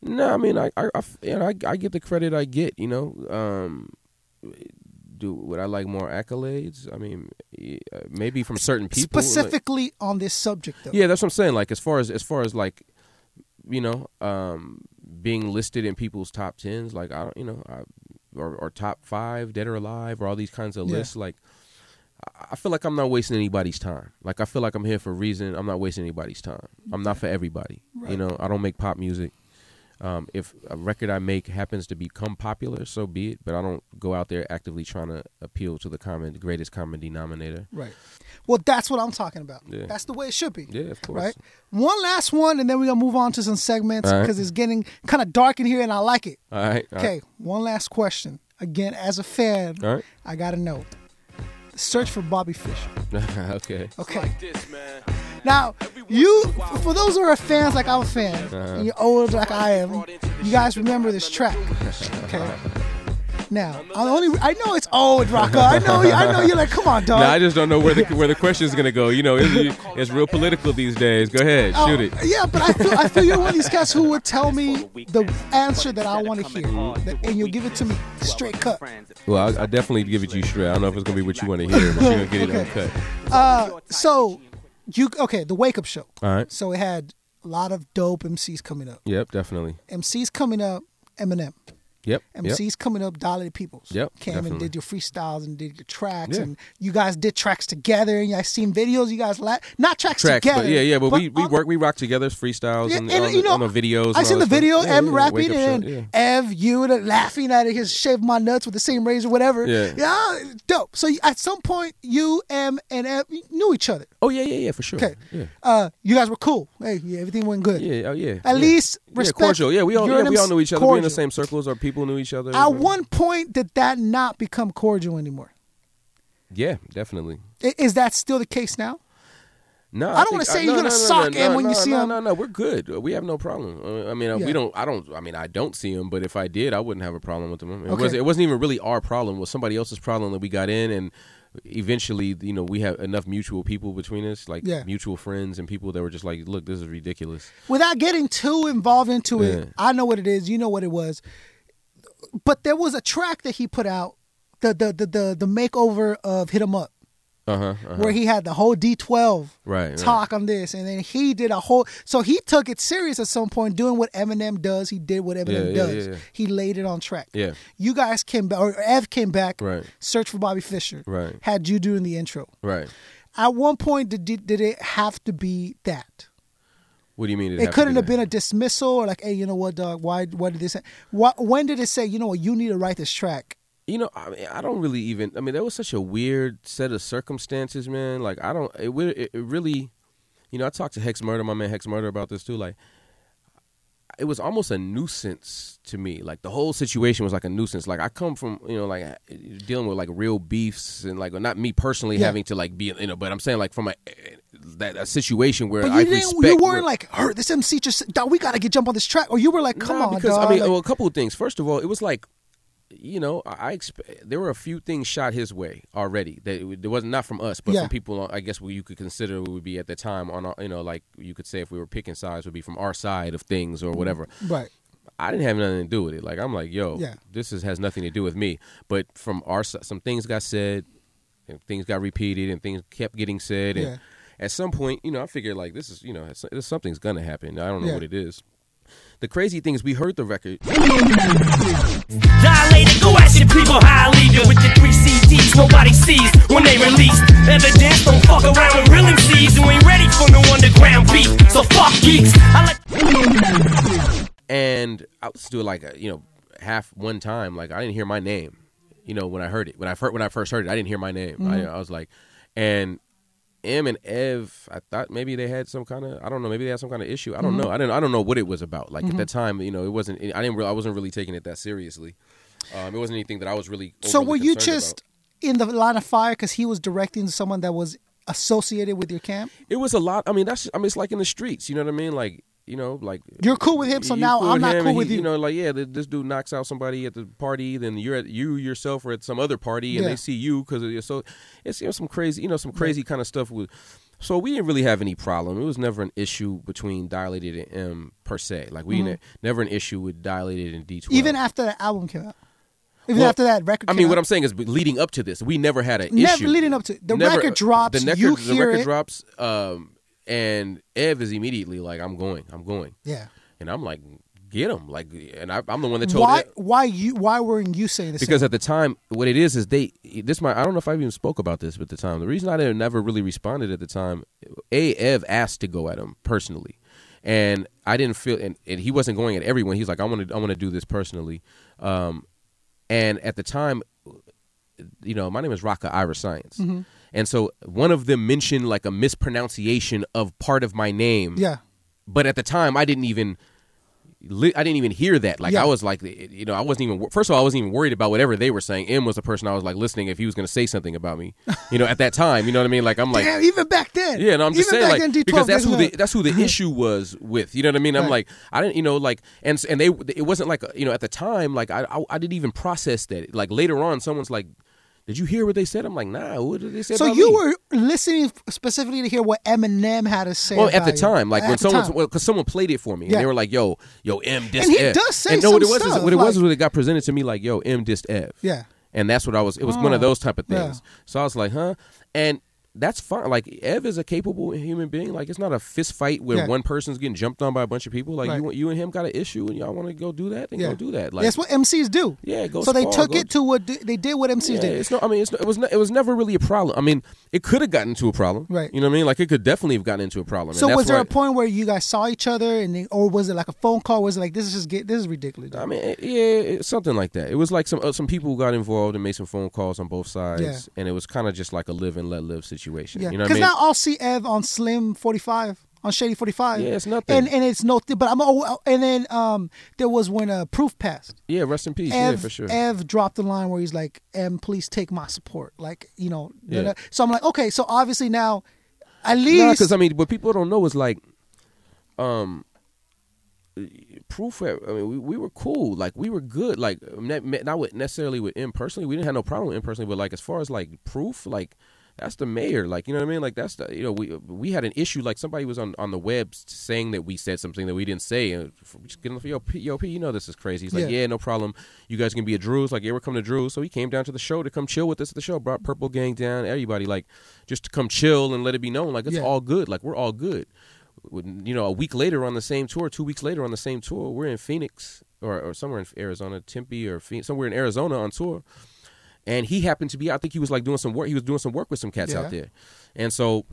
No, I mean, i i you know, I, I get the credit I get. You know, um, do would I like more accolades? I mean, maybe from certain people. like- Specifically on this subject, though. yeah, that's what I'm saying. Like as far as as far as like, you know, um, being listed in people's top tens, like I don't, you know, I, or or top five, dead or alive, or all these kinds of Yeah. lists. Like, I- I feel like I'm not wasting anybody's time. Like I feel like I'm here for a reason. I'm not wasting anybody's time. I'm not for everybody. You know, I don't make pop music. Um, if a record I make happens to become popular, so be it. But I don't go out there actively trying to appeal to the common, the greatest common denominator. Right. Well, that's what I'm talking about. Yeah. That's the way it should be. Yeah, of course. Right. One last one, and then we're gonna move on to some segments All right. because it's getting kind of dark in here, and I like it. All right. all Okay. One last question. Again, as a fan, All right. I gotta know. Search for Bobby Fischer. okay. Okay. Now, you, for those who are fans like I'm a fan, Uh-huh. and you're old like I am, you guys remember this track. Okay. Now, I only I know it's old, Rakaa. I know, I know. You're like, come on, dog. No, I just don't know where the where the question is gonna go. You know, it's, it's real political these days. Go ahead, Oh, shoot it. Yeah, but I feel, I feel you're one of these guys who would tell me the answer that I want to hear, that- and you'll give it to me straight cut. Well, I, I definitely give it to you straight. I don't know if it's gonna be what you want to hear, but you're gonna get it Okay. uncut. So, you okay? The Wake Up Show. All right. So it had a lot of dope MCs coming up. Yep, definitely. MCs coming up, Eminem. Yep. Yep. MCs coming up, Dilated Peoples. Yep, Came and did your freestyles and did your tracks, Yeah. and you guys did tracks together, and I seen videos. You guys la- not tracks, Tracks, together. but yeah, yeah. But, we, we work, we rock together, freestyles, Yeah, and, and, on, you know, on the videos. I seen the stuff. video, M yeah, rapping, Show, and yeah. Ev, you and laughing at it, his shave my nuts with the same razor, whatever. Yeah. yeah, dope. So at some point, you, M, and Ev knew each other. Oh yeah, yeah, yeah, for sure. Okay, Yeah. uh, you guys were cool. Hey, yeah, everything went good. Yeah, oh yeah. At least yeah, respect. cordial. Yeah, we all yeah, we all knew each other. We're in the same circles, or people knew each other. At one point, did that not become cordial anymore? Yeah, definitely. I- Is that still the case now? No, I don't wanna say uh, you're gonna no, no, sock no, him when you see no, him. No, no, we're good. We have no problem. Uh, I mean, uh, Yeah. we don't. I don't. I mean, I don't see him, but if I did, I wouldn't have a problem with him. It Okay. wasn't. It wasn't even really our problem. It was somebody else's problem that we got in, and eventually, you know, we have enough mutual people between us, like Yeah. mutual friends and people that were just like, "Look, this is ridiculous." Without getting too involved into Yeah. it, I know what it is. You know what it was. But there was a track that he put out, the the the the, the makeover of "Hit 'Em Up." Uh huh. Uh-huh. where he had the whole D12 Right, right. talk on this, and then he did a whole. So he took it serious at some point, doing what Eminem does. He did what Eminem Yeah, does. yeah, yeah. He laid it on track. Yeah. You guys came back, or Ev came back. Right. Search for Bobby Fischer. Right. Had you doing the intro. Right. At one point, did did did it have to be that? What do you mean? It, to couldn't have been a dismissal or like, hey, you know what, dog? Why? Why did this? Why, when did it say, you know what, you need to write this track? You know, I mean, I don't really even. I mean, that was such a weird set of circumstances, man. Like, I don't. It, it, it really. You know, I talked to Hex Murda, my man Hex Murda, about this too. Like, it was almost a nuisance to me. Like the whole situation was like a nuisance. Like I come from, you know, like dealing with like real beefs and like not me personally Yeah. having to like be, you know, but I'm saying like from a that a situation where I respect. You weren't like, hurt. This MC just. We got to get jump on this track. Or you were like, come Nah, on, because dog. I mean, like- well, a couple of things. First of all, it was like you know, I, expect there were a few things shot his way already that it wasn't not from us, but Yeah. from people. I guess what you could consider would be at the time on, our, you know, like you could say if we were picking sides would be from our side of things or whatever. Right. I didn't have nothing to do with it. Like I'm like, yo, Yeah. this is, has nothing to do with me. But from our side, some things got said, and things got repeated, and things kept getting said. And Yeah. at some point, you know, I figured like this is, you know, something's gonna happen. I don't know Yeah. what it is. The crazy thing is, we heard the record. Dilated, go ask your people how I leave you with the three CDs nobody sees when they release. Evidence, don't fuck around with real MCs who ain't ready for no underground beef. So fuck geeks. I let and I was doing like a, you know half one time like I didn't hear my name you know when I heard it when I first when I first heard it I didn't hear my name I, mm-hmm. I was like and M and Ev I thought maybe they had some kind of I don't know maybe they had some kind of issue. I don't know. I didn't I don't know what it was about. Like at that time you know it wasn't I didn't re- I wasn't really taking it that seriously. Um, it wasn't anything that I was really So were you just in the line of fire because he was directing someone that was associated with your camp? it was a lot I mean that's I mean it's like in the streets you know what I mean? Like you know like You're cool with him, so now cool I'm not cool with he- you. You know, like yeah, th- this dude knocks out somebody at the party, then you're at you yourself or at some other party, and Yeah. they see you because of your so it's you know some crazy you know some crazy kind of stuff with. So we didn't really have any problem. It was never an issue between Dilated and M per se. Like we ne- never an issue with Dilated and D twelve. Mm-hmm. Even after the album came out. Even Well, after that record I mean, out. what I'm saying is, leading up to this, we never had an Never issue. leading up to- the Never- record drops, The, record, you the record it. drops, um, and Ev is immediately like, "I'm going, I'm going," Yeah. and I'm like, "Get him!" Like, and I, I'm the one that told Why Ev- why you why weren't you saying this? because at the time, what it is is they this my I don't know if I even spoke about this at the time. The reason I never really responded at the time, a Ev asked to go at him personally, and I didn't feel and, and he wasn't going at everyone. He's like, I want to I want to do this personally, um, and at the time, you know, my name is Rakaa Iriscience, and so one of them mentioned like a mispronunciation of part of my name, yeah. but at the time I didn't even li- I didn't even hear that. Like Yeah. I was like, eh, you know, I wasn't even. First of all, I wasn't even worried about whatever they were saying. M was the person I was like listening if he was going to say something about me. You know, at that time, you know what I mean? Like I'm like, Damn, even back then. yeah, no, I'm just even saying back like then, D12 because that's who the that's who the issue was with. You know what I mean? I'm Right. like, I didn't, you know, like, and and they it wasn't like you know at the time like I I, I didn't even process that. Like later on, someone's like. Did you hear what they said? I'm like, nah. What did they say? So you me? were listening specifically to hear what Eminem had to say. Well, at the time, like At when someone, time. well, because someone played it for me, Yeah. and they were like, "Yo, yo, M dissed And he Ev." does say and no, what it was, is, what it was, like- was when it got presented to me, like, "Yo, M dissed Ev." Yeah. and that's what I was. It was one of Oh, those type of yeah. things. So I was like, "Huh," and that's fine. Like Ev is a capable human being. Like it's not a fist fight where Yeah. one person's getting jumped on by a bunch of people. Like Right. you, you and him got an issue, and y'all want to go do that, then Yeah. go do that. Like That's what MCs do. Yeah, go So they took it to what they did. What MCs yeah, did. it's no. I mean, it's no, it was. Ne- it was never really a problem. I mean, it could have gotten to a problem, Right. You know what I mean? Like it could definitely have gotten into a problem. So was there a point where you guys saw each other, and they, or was it like a phone call? Was it like this is just get this is ridiculous? I mean, it- yeah, it- something like that. It was like some uh, some people got involved and made some phone calls on both sides, and it was kind of just like a live and let live situation. Yeah, You know because I mean? now I'll see Ev on Slim Forty Five on Shady Forty Five. Yeah, it's nothing. and and it's no. But I'm oh, and then um there was when uh, Proof passed. yeah, rest in peace. Ev, yeah, for sure. Ev dropped the line where he's like, "M, please take my support." Like, you know, Yeah. da-da. so I'm like, okay, so obviously now, at least, because I mean, what people don't know is like, um, proof. I mean, we, we were cool. Like we were good. Like not, not with necessarily with him personally. We didn't have no problem with him personally. But like as far as like proof, like that's the mayor. Like you know what I mean. Like that's the you know we we had an issue. Like somebody was on on the web saying that we said something that we didn't say. And just getting yo P, yo P, you know this is crazy. He's like, Yeah. yeah, no problem. You guys can be at Drew's. Like yeah, we're coming to Drew's. So he came down to the show to come chill with us at the show. Brought Purple Gang down. Everybody like just to come chill and let it be known. Like it's Yeah. all good. Like we're all good you know, a week later on the same tour, two weeks later on the same tour, we're in Phoenix or, or somewhere in Arizona, Tempe or Phoenix, somewhere in Arizona on tour. And he happened to be, I think he was like doing some work. He was doing some work with some cats Yeah. out there. And so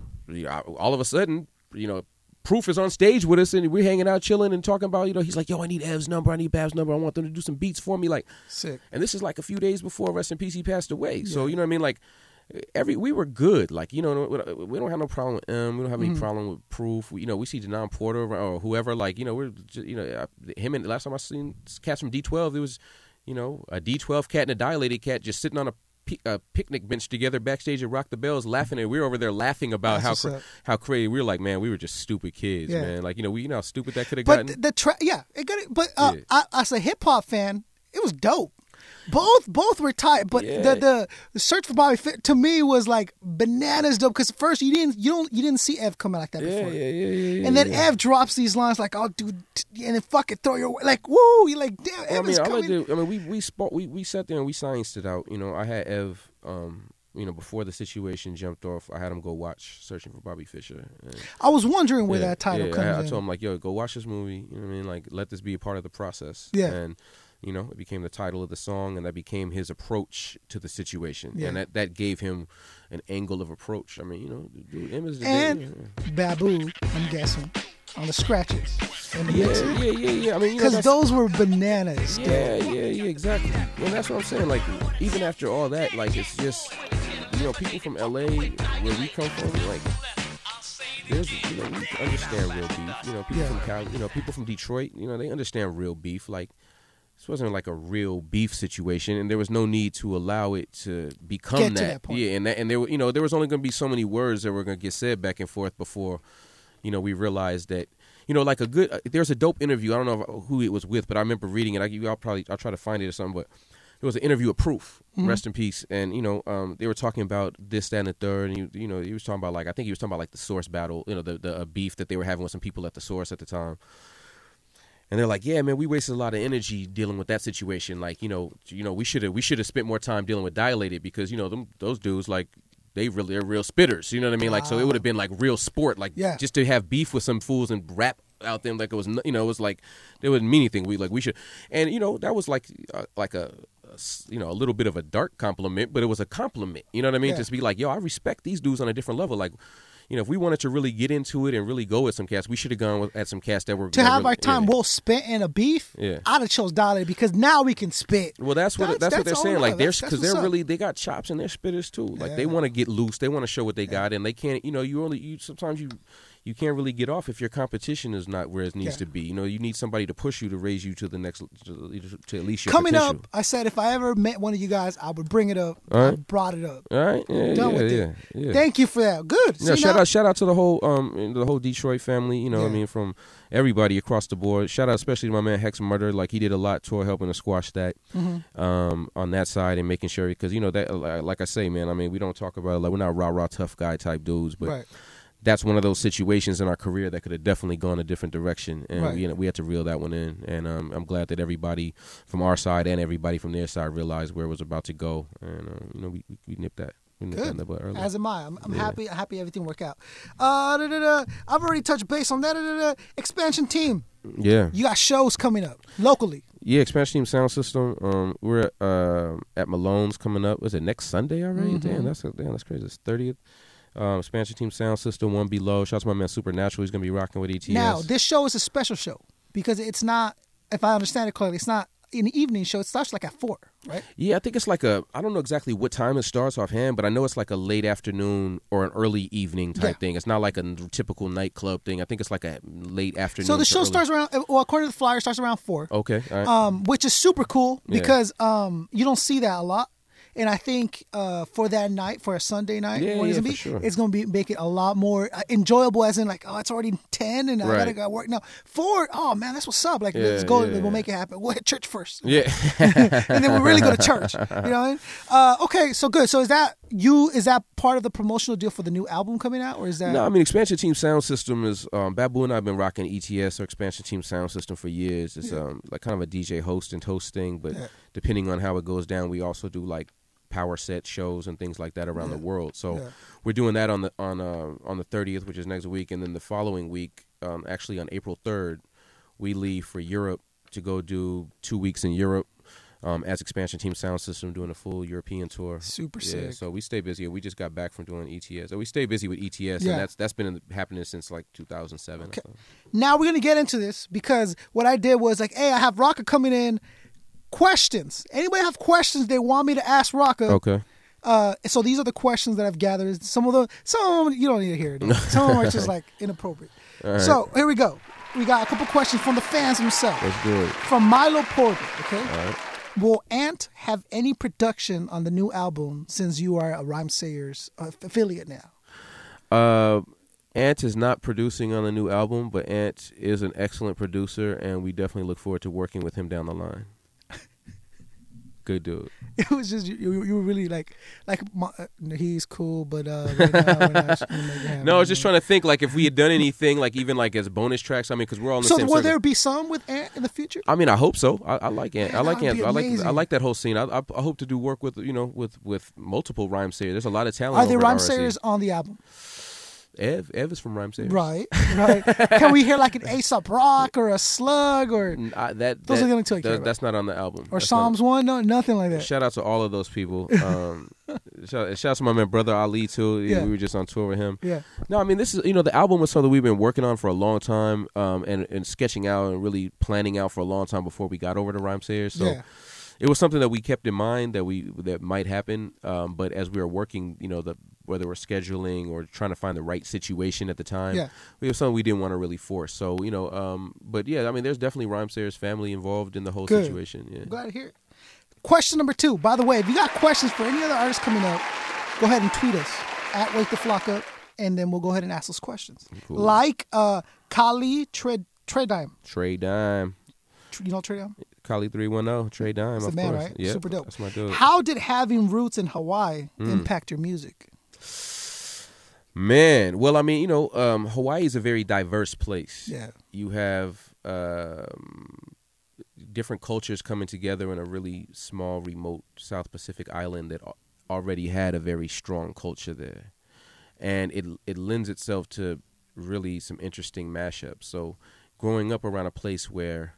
all of a sudden, you know, Proof is on stage with us and we're hanging out, chilling and talking about, you know, he's like, yo, I need Ev's number. I need Bab's number. I want them to do some beats for me. Like, sick. and this is like a few days before Rest in Peace he passed away. So you know what I mean? Like every we were good. Like you know we- don't have no problem with him. We don't have any mm-hmm. problem with Proof. We, you know we see Denaun Porter or whoever. Like you know we're just, you know him and last time I seen cats from D12 it was you know a D12 cat and a dilated cat just sitting on a. picnic bench together backstage at Rock the Bells, laughing, and we were over there laughing about That's how cra- how crazy we were. Like, man, we were just stupid kids, Yeah. man. Like, you know, we you know how stupid that could have gotten. But the tra- yeah, it got it. But uh, Yeah. I, as a hip hop fan, it was dope. Both both were tight, but Yeah. the, the search for Bobby Fit to me was like bananas dope because first you didn't you don't you didn't see Ev come out like that Yeah, before. yeah, yeah, yeah. And then. Ev drops these lines like, "Oh, dude," t- and then fucking throw your like, "Woo!" You're like, "Damn, Well, I mean, is I coming." to. I mean, we we spoke. We we sat there and we scienced it out. You know, I had Ev. Um, you know, before the situation jumped off, I had him go watch Searching for Bobby Fischer. And, I was wondering where yeah, that title yeah, comes I, I told him like, yo, go watch this movie. You know what I mean? Like, let this be a part of the process. Yeah. And you know, it became the title of the song, and that became his approach to the situation, Yeah. and that that gave him an angle of approach. I mean, you know, dude, the and Babu, I'm guessing, on the scratches and the yeah, mixer. yeah, yeah, yeah. I mean, you know, Because those were bananas. dude. Yeah, yeah, yeah, exactly. And that's what I'm saying. Like, even after all that, like, it's just, you know, people from LA, where we come from, like, there's, you know, we understand real beef. You know, people Yeah. from Cali, you know, people from Detroit, you know, they understand real beef. Like, this wasn't like a real beef situation, and there was no need to allow it to become Get to that point. Yeah, and that, and there, were- you know, there was only going to be so many words that were going to get said back and forth before, you know, we realized that, you know, like a good. Uh, there's a dope interview. I don't know if- who it was with, but I remember reading it. I, I'll probably I'll try to find it or something, but. It was an interview with Proof, Mm-hmm. rest in peace, and you know um, they were talking about this, that, and the third, and you, you know he was talking about like I think he was talking about like the source battle, you know the the uh, beef that they were having with some people at the source at the time, and they're like, yeah, man, we wasted a lot of energy dealing with that situation. Like, you know, you know, we should have we should have spent more time dealing with dilated because you know them those dudes like they really are real spitters. You know what I mean? Like, so it would have been like real sport. Like, Yeah. just to have beef with some fools and rap out them like it was, you know, it was like there wouldn't mean anything. We like we should, and you know, that was like uh, like a. You know, a little bit of a dark compliment, but it was a compliment. You know what I mean? Yeah. Just be like, yo, I respect these dudes on a different level. Like, you know, if we wanted to really get into it and really go at some cats, we should have gone with, at some cats that were To have really- our time yeah. well spent in a beef, Yeah. I'd have chose Dolly because now we can spit. Well, that's what that's, what they're saying. love. Like they're That's- that's because they're up. really they got chops and they're spitters too. Like they want to get loose. They want to show what they got, and they can't. You know, you only you sometimes you you can't really get off if your competition is not where it needs Yeah. to be. You know, you need somebody to push you to raise you to the next to, to at least your Coming potential. up, I said if I ever met one of you guys, I would bring it up. All I brought it up. All right, yeah, Done yeah, with yeah, it. yeah. Thank you for that. Good. Yeah, See, shout now- out, shout out to the whole, um, the whole Detroit family. You know, what I mean, from everybody across the board. Shout out, especially to my man Hex Murda. Like he did a lot toward helping to squash that, Mm-hmm. um, on that side and making sure because you know that, like I say, man. I mean, we don't talk about it, like we're not rah rah tough guy type dudes, but Right. That's one of those situations in our career that could have definitely gone a different direction, and Right. we, we had to reel that one in. And um, I'm glad that everybody from our side and everybody from their side realized where it was about to go, and uh, you know, we, we, we nipped that. We nipped Good. early. As am I. I'm, I'm Yeah. happy. Happy everything worked out. Uh, da, da, da. I've already touched base on that. Da, da. Expansion team. yeah, You got shows coming up locally. Yeah, expansion team sound system. Um, we're at, uh, at Malone's coming up. Was it next Sunday already? Mm-hmm. Damn, that's damn, that's crazy. It's thirtieth. Um, expansion team sound system one below. Shout out to my man Supernatural. He's gonna be rocking with ETS. Now, this show is a special show because it's not. If I understand it clearly, it's not an evening show. It starts like at four, right? yeah, I think it's like a. I don't know exactly what time it starts offhand, but I know it's like a late afternoon or an early evening type Yeah. thing. It's not like a typical nightclub thing. I think it's like a late afternoon. So the show starts around. Well, according to the flyer, it starts around four. Okay, all right. um, which is super cool Yeah. because um, you don't see that a lot. And I think uh, for that night, for a Sunday night, Yeah, it's yeah, be, sure. it's going to be make it a lot more uh, enjoyable. As in, like, oh, it's already ten, and I gotta go work now. Four, oh man, that's what's up. Like, Yeah, let's go. We'll make it happen. We'll hit church first, yeah. and then we'll really go to church. You know what I mean? Uh, okay, so good. So is that you? Is that part of the promotional deal for the new album coming out, or is that? No, I mean expansion team sound system is um, Babu and I've been rocking ETS or expansion team sound system for years. It's um, like kind of a DJ host and host thing, but depending on how it goes down, we also do like power set shows and things like that around the world. So Yeah. we're doing that on the on uh, on the thirtieth, which is next week, and then the following week, um, actually on April third, we leave for Europe to go do two weeks in Europe. Um, as expansion team sound system doing a full European tour, Super yeah, sick. So we stay busy. We just got back from doing ETS. So we stay busy with ETS, Yeah. and that's that's been in- happening since like 2007. Okay. Now we're gonna get into this because what I did was like, hey, I have Rakaa coming in. Questions. Anybody have questions they want me to ask Rakaa? Okay. Uh, so these are the questions that I've gathered. Some of them, some of them you don't need to hear it. Some of them are just like inappropriate. So here we go. We got a couple questions from the fans themselves. Let's do it. From Milo Porter. Okay. All right. Will Ant have any production on the new album since you are a Rhymesayers uh, affiliate now? Uh, Ant is not producing on the new album, but Ant is an excellent producer, and we definitely look forward to working with him down the line. Good dude. It was just you. You, were really like, like my, uh, he's cool, but uh, right now we're not gonna make it happen. No, I was just trying to think like if we had done anything like even like as bonus tracks. I mean, because we're all in the So same will circle. there be some with Ant in the future? I mean, I hope so. I, I like Ant. I like that Ant. I like. I like that whole scene. I, I, I hope to do work with you know with with multiple Rhymesayers. There's a lot of talent. Are there Rhymesayers on the album? Ev, Ev is from Rhymesayers. Right, right. Can we hear like an Aesop Rock or a Slug or I, that, Those that- are the only two I care that- about. That's not on the album. or That's not- Psalms One? No, nothing like that. Shout out to all of those people. Um, shout, shout out to my man brother Ali too. Yeah. We were just on tour with him. Yeah. No, I mean this is you know the album was something we've been working on for a long time, um, and and sketching out and really planning out for a long time before we got over to Rhymesayers. So Yeah. it was something that we kept in mind that we that might happen. Um, but as we were working, you know, the whether we're scheduling or trying to find the right situation at the time, Yeah. we have something we didn't want to really force. So you know, um, but yeah, I mean, there's definitely Rhymesayers family involved in the whole Good. situation. Yeah. Glad to hear it. Question number two. By the way, if you got questions for any other artists coming up, go ahead and tweet us at Wake the Flock Up, and then we'll go ahead and ask those questions. Cool. Like uh, Kali Tre- Tredime. Trey Dime. You know Tredime? Kali three one zero, Trey Dime, a of man, course. right? Yeah, Super dope. That's my dude. How did having roots in Hawaii Hmm. impact your music? Man, well, I mean, you know, um, Hawaii is a very diverse place. Yeah. You have um, different cultures coming together in a really small, remote South Pacific island that already had a very strong culture there, and it it lends itself to really some interesting mashups. So, growing up around a place where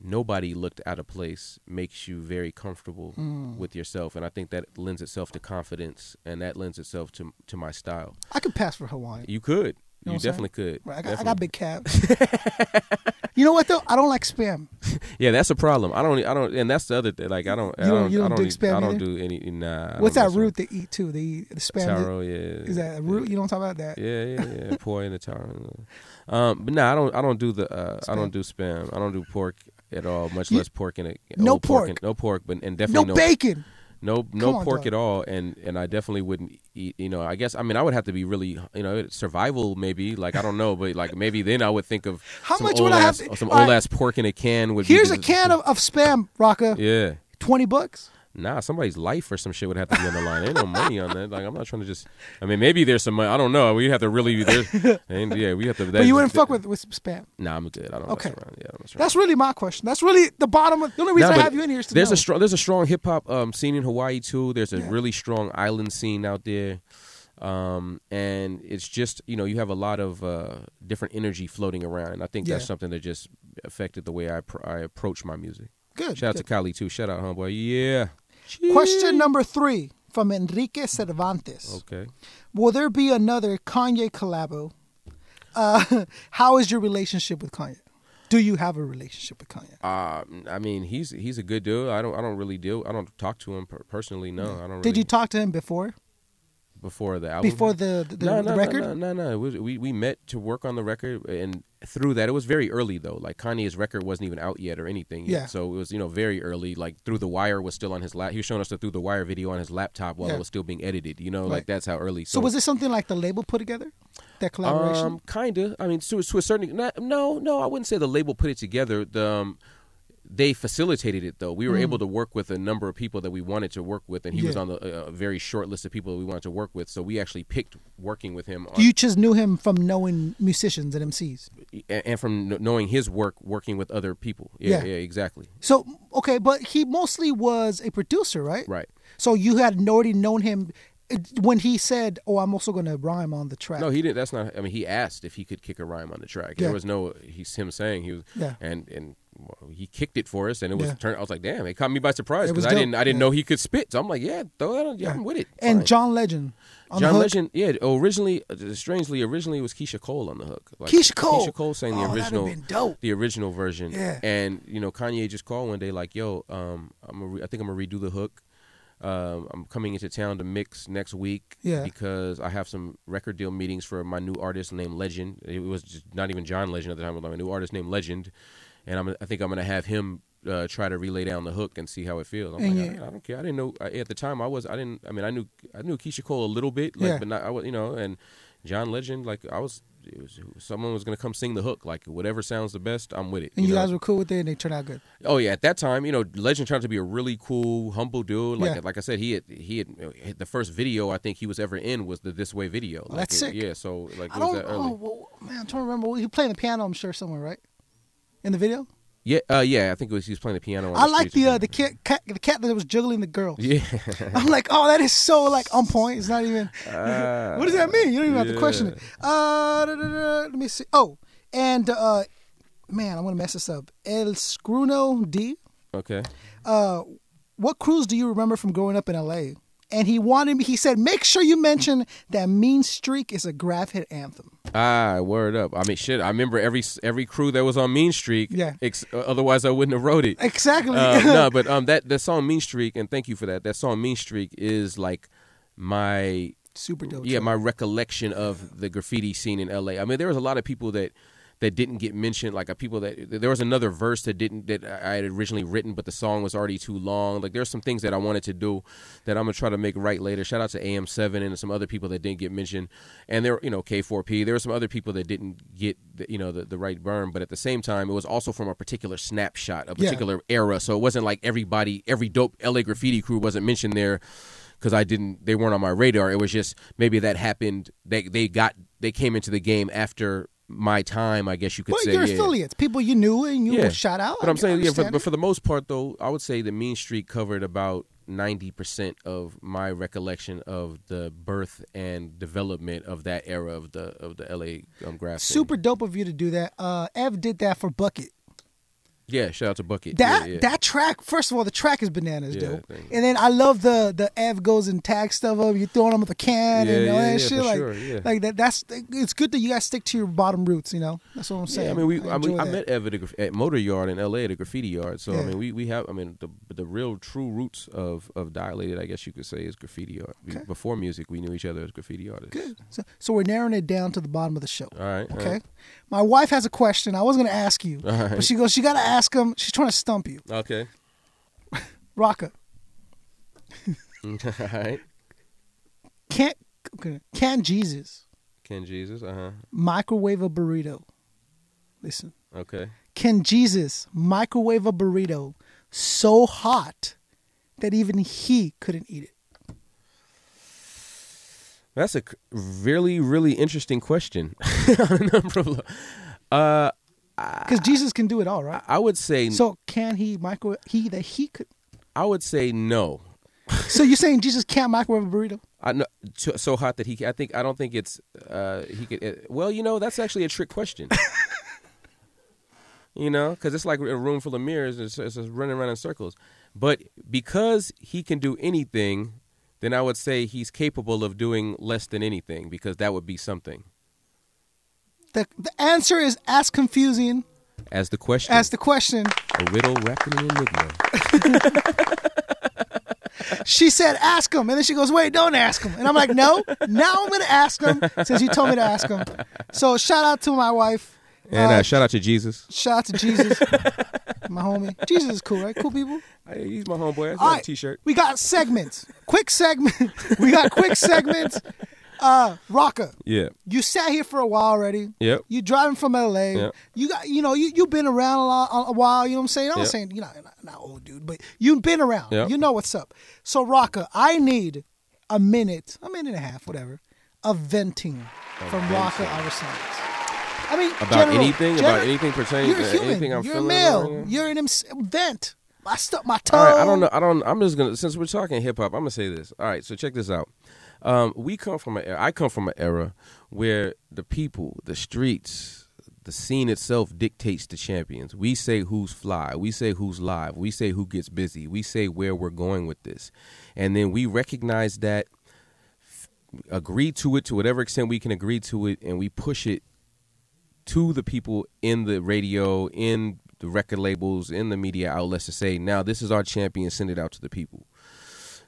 nobody looked out of place makes you very comfortable Mm. with yourself, and I think that lends itself to confidence, and that lends itself to to my style. I could pass for Hawaiian. You could. know You what saying? definitely could. Right, I got, I got big calves. you know what though? I don't like spam. Yeah, that's a problem. I don't. I don't. And that's the other thing. Like I don't. I You don't- don't. you don't I don't, eat- spam I don't do any. Nah. What's that root they eat too? They eat the spam. Taro. Yeah. Is that a root? You don't talk about that. Yeah, yeah, yeah. Poi and the taro. Um, but no, I don't. I don't do the. Uh, I don't do spam. I don't do pork at all. Much less pork in it. No old pork. and- no pork, but and definitely no bacon. No, no pork at all, and and I definitely wouldn't eat. You know, I guess I mean I would have to be really, you know, survival maybe. Like I don't know, but like maybe then I would think of How some much old would I have to- some old right. ass pork in a can would. Here's be a can of, of spam, Rakaa. Yeah, Twenty bucks. Nah, somebody's life or some shit would have to be on the line. Ain't no money on that. Like I'm not trying to just. I mean, maybe there's some money. I don't know. We have to really. There's, and yeah, we have to. But you wouldn't fuck with with spam. Nah, I'm good. I don't Okay. Yeah, I don't. That's really my question. That's really the bottom of the only reason Nah, I have you in here is to there's know. a strong there's a strong hip hop um, scene in Hawaii too. There's a Yeah. really strong island scene out there, um, and it's just you know you have a lot of uh, different energy floating around, and I think that's something that just affected the way I pr- I approach my music. good. Shout out to Kali too. Shout out homeboy. Yeah. Question number three from Enrique Cervantes. Okay. Will there be another Kanye collabo? Uh, how is your relationship with Kanye? Do you have a relationship with Kanye? Uh, I mean he's he's a good dude. I don't I don't really deal. I don't talk to him per- personally. No, I don't. Did really, you talk to him before? Before the album? Before the the, no, the no, record? No, no, no. It was, we we met to work on the record, and through that, it was very early though. Like Kanye's record wasn't even out yet or anything. Yet. Yeah. So it was you know very early. Like Through the Wire was still on his lap. He was showing us the Through the Wire video on his laptop while Yeah. it was still being edited. You know, Right. like that's how early. So was this something like the label put together? That collaboration? Um, kinda. I mean, to, to a certain. Not, no, no. I wouldn't say the label put it together. The um, they facilitated it though. We were able to work with a number of people that we wanted to work with, and he was Mm. On the uh, very short list of people that we wanted to work with. So we actually picked working with him. On, you just knew him from knowing musicians and MCs. and and from knowing his work working with other people. Yeah, Yeah. yeah, exactly. So okay, but he mostly was a producer, right? Right. So you had already known him uh, when he said, "Oh, I'm also going to rhyme on the track." No, he didn't. That's not. I mean, he asked if he could kick a rhyme on the track. Yeah. There was no. He's him saying he was. Yeah. And and he kicked it for us, and it was. Yeah. Turn, I was like, damn, it caught me by surprise because I didn't. I didn't Yeah. know he could spit. So I'm like, yeah, throw that on. Yeah, I'm with it. and Fine. John Legend. On John. Legend, yeah. Originally, uh, strangely, originally it was Keyshia Cole on the hook. Like, Keyshia Cole? Keyshia Cole sang the Oh, original, been dope. the original version. Yeah. And you know, Kanye just called one day like, "Yo, um, I'm gonna re- I think I'm gonna redo the hook. Um, I'm coming into town to mix next week Yeah. because I have some record deal meetings for my new artist named Legend. It was just not even John Legend at the time, but my new artist named Legend, and I'm I think I'm gonna have him." Uh, try to relay down the hook and see how it feels. I'm And like, yeah. I, I don't care. I didn't know I, at the time. I was. I didn't. I mean, I knew. I knew Keyshia Cole a little bit, like, Yeah. but not. I was. You know, and John Legend, like I was it was someone was going to come sing the hook. Like whatever sounds the best, I'm with it. And you, know? guys were cool with it, and they turned out good. Oh yeah, at that time, you know, Legend turned out to be a really cool, humble dude. Like Yeah. like I said, he had he had the first video I think he was ever in was the This Way video. Like, that's it- sick. Yeah, so like I don't. that early. Oh well, man, I'm trying to remember. He playing the piano, I'm sure somewhere, right? In the video, Yeah, uh, yeah, I think it was he was playing the piano. On I the like the uh, the cat, cat the cat that was juggling the girls. Yeah, I'm like, oh, that is so like on point. It's not even. what does that mean? You don't even have to question it. Uh, da, da, da, let me see. Oh, and uh, man, I'm gonna mess this up. El Scruno D. okay. Uh, what crews do you remember from growing up in L.A.? And he wanted me. He said, make sure you mention that Mean Streak is a graph hit anthem. Ah, word up. I mean, shit. I remember every every crew that was on Mean Streak. Yeah. Ex- otherwise, I wouldn't have wrote it. Exactly. Uh, no, but um, that that song Mean Streak, and thank you for that. That song Mean Streak is like my Super dope. yeah my recollection of the graffiti scene in L.A. I mean, there was a lot of people that that didn't get mentioned. Like uh, people that there was another verse that didn't that I had originally written, but the song was already too long. Like there's some things that I wanted to do that I'm gonna try to make right later. Shout out to AM7 and some other people that didn't get mentioned, and there you know K4P. There were some other people that didn't get the, you know the, the right burn, but at the same time, it was also from a particular snapshot, a Yeah. particular era. So it wasn't like everybody, every dope LA graffiti crew wasn't mentioned there because I didn't they weren't on my radar. It was just maybe that happened. They they got they came into the game after my time. I guess you could well, say. your yeah. affiliates, people you knew and you Yeah. shout out. But I'm saying, yeah, for, but for the most part, though, I would say the Mean Street covered about ninety percent of my recollection of the birth and development of that era of the of the LA um, graph. super dope of you to do that. Uh, Ev did that for Bucket. Yeah, shout out to Bucket. That yeah, yeah. that track, first of all, the track is bananas, Yeah, dope. And then I love the the Ev goes and tag stuff up. You throwing them with a can and all that shit. like, sure, like that. That's it's good that you guys stick to your bottom roots. You know, that's what I'm saying. Yeah, I mean, we, I, mean, enjoy I met Ev at, a, at Motor Yard in L.A. at a graffiti yard. So. I mean, we, we have, I mean, the the real true roots of of dilated, I guess you could say, is graffiti art. We- Okay. Before music, we knew each other as graffiti artists. Good. So, so we're narrowing it down to the bottom of the show. All right. Okay. right. My wife has a question. I was going to ask you, right. but she goes, she got to ask him. She's trying to stump you. Okay. Rakaa, all right. can't okay, can Jesus Ken Jesus. Uh huh. microwave a burrito? Listen. Okay. Can Jesus microwave a burrito so hot that even he couldn't eat it? That's a really, really interesting question. On a number of lo- uh, Because Jesus can do it all, right? I would say, So can he microwave he that he could? I would say no. So you're saying Jesus can't microwave a burrito? I know so, hot that he. I think I don't think it's. Uh, he could. Uh, well, you know, that's actually a trick question. you know, because it's like a room full of mirrors. And it's, it's just running around in circles. But because he can do anything, then I would say he's capable of doing less than anything because that would be something. The the answer is as confusing As the question, as the question. a riddle wrapped in an enigma. She said, "Ask him," and then she goes, "Wait, don't ask him." And I'm like, "No, now I'm gonna ask him since you told me to ask him." So shout out to my wife. And Uh, uh, shout out to Jesus. Shout out to Jesus, my homie. Jesus is cool, right? Cool people. Hey, he's my homeboy. I got a right, t-shirt. We got segments. Quick segment. we got quick segments. Uh, Rakaa, Yeah. you sat here for a while already. Yep. You driving from LA. Yep. You got, you know, you you've been around a, lot, a while. You know what I'm saying? I'm Yep. saying you're not, not, not old dude, but you've been around. Yep. You know what's up. So Rakaa, I need a minute, a minute and a half, whatever, of venting from Rakaa Iriscience. I mean, About general- anything? general- About anything pertaining You're to human. anything I'm You're feeling male. right now? You're an vent. I stuck my tongue. All right, I don't know. I don't. I'm just gonna since we're talking hip hop, I'm gonna say this. All right, so check this out. Um, we come from an. era- I come from an era where the people, the streets, the scene itself dictates the champions. We say who's fly. We say who's live. We say who gets busy. We say where we're going with this, and then we recognize that, agree to it to whatever extent we can agree to it, and we push it to the people in the radio, in the record labels, in the media outlets to say, now this is our champion, send it out to the people.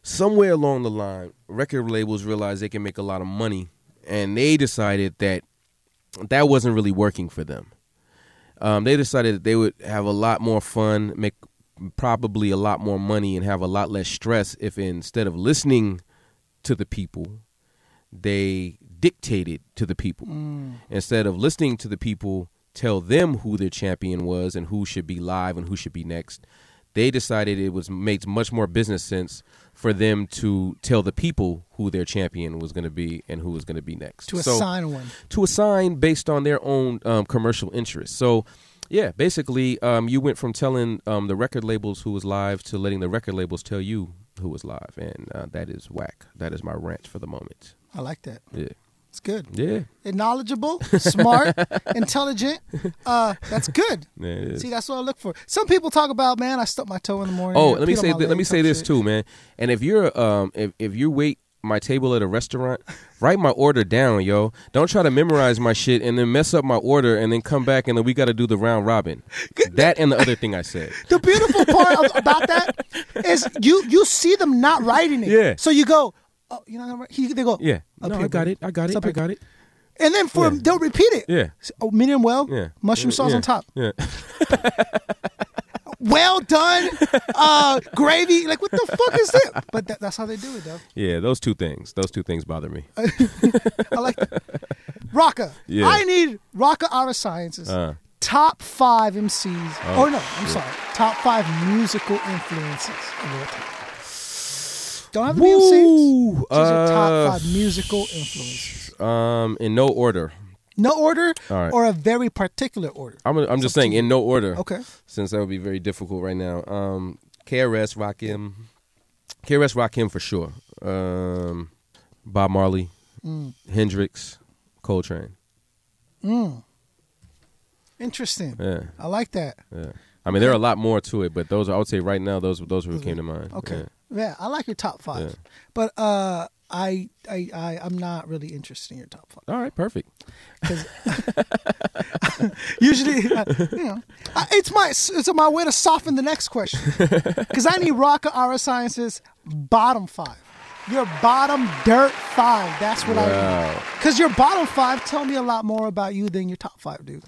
Somewhere along the line, record labels realized they can make a lot of money, and they decided that that wasn't really working for them. Um, they decided that they would have a lot more fun, make probably a lot more money, and have a lot less stress if instead of listening to the people, they dictated to the people instead of listening to the people tell them who their champion was and who should be live and who should be next. They decided it was makes much more business sense for them to tell the people who their champion was going to be and who was going to be next. To So- assign one. to assign based on their own um, commercial interests. So, yeah, basically, um, you went from telling um, the record labels who was live to letting the record labels tell you who was live, and uh, that is whack. That is my rant for the moment. I like that. Yeah, It's good. yeah, knowledgeable, smart, intelligent. Uh, that's good. yeah. See, that's what I look for. Some people talk about, man, I stuck my toe in the morning. Oh, let me say th- let me say this shit. too, man. And if you're um if if you wait my table at a restaurant, write my order down, yo. Don't try to memorize my shit and then mess up my order and then come back and then we got to do the round robin. That and the other thing I said. The beautiful part of, about that is you you see them not writing it. Yeah. So you go, oh, you know, he, they go, Yeah. No, here, I got it. I got it. I got it. and then for Yeah. they'll repeat it. Yeah. Oh, medium well. Yeah. Mushroom sauce Yeah. on top. Yeah. Well done. uh, gravy. Like what the fuck is it? But that, that's how they do it, though. Yeah, those two things. Those two things bother me. I like that. Rakaa. Yeah. I need Rakaa Iriscience's. Uh. top five MCs. Oh, or no, I'm sorry. Top five musical influences of all time. Don't have to be Woo! MCs. Just your top Uh, five musical influences. Um, in no order. No order All right. or a very particular order. I'm I'm just saying in no order. Okay. Since that would be very difficult right now. Um, KRS Rakim, KRS Rakim for sure. Um, Bob Marley, Mm. Hendrix, Coltrane. Interesting. Yeah, I like that. yeah. I mean, there are a lot more to it, but those are I would say right now those those were who came to mind. Okay. Yeah. Yeah, I like your top five. Yeah. But uh I, I I I'm not really interested in your top five. All right, perfect. Usually, uh, you know, I, it's my it's my way to soften the next question because I need Rakaa Iriscience's bottom five. Your bottom dirt five. That's what I need. Wow. Because your bottom five tell me a lot more about you than your top five, dude.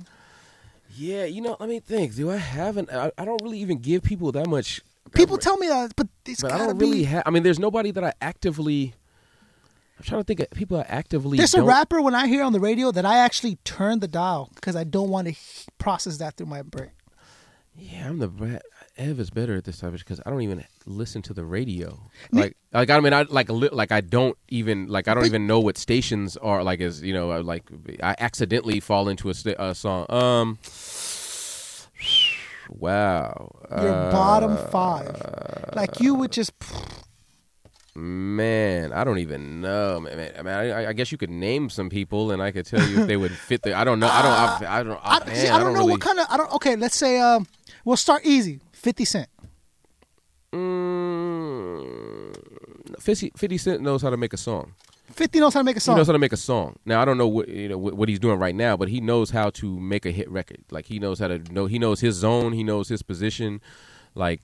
Yeah, you know, let me think. Do I haven't? I, I don't really even give people that much. People tell me that, but it's but I don't really have. I mean, there's nobody that I actively. I'm trying to think of people I actively. There's a don't- rapper when I hear on the radio that I actually turn the dial because I don't want to process that through my brain. Yeah, I'm the Ev is better at this type of because I don't even listen to the radio. Like, like I mean, I like a li- like I don't even like I don't even know what stations are like. As you know, like I accidentally fall into a, sta- a song. Um, wow. Your Uh, bottom five, like you would just. Man, I don't even know. Man, man, I mean, I, I guess you could name some people, and I could tell you if they would fit the. I don't know. I don't. I, I don't. I, man, see, I don't know really, what kind of. I don't. Okay, let's say. Um, we'll start easy. Fifty Cent. Mm, 50, 50 Cent knows how to make a song. Fifty knows how to make a song. He knows how to make a song. Now I don't know what you know what, what he's doing right now, but he knows how to make a hit record. Like he knows how to know. He knows his zone. He knows his position. Like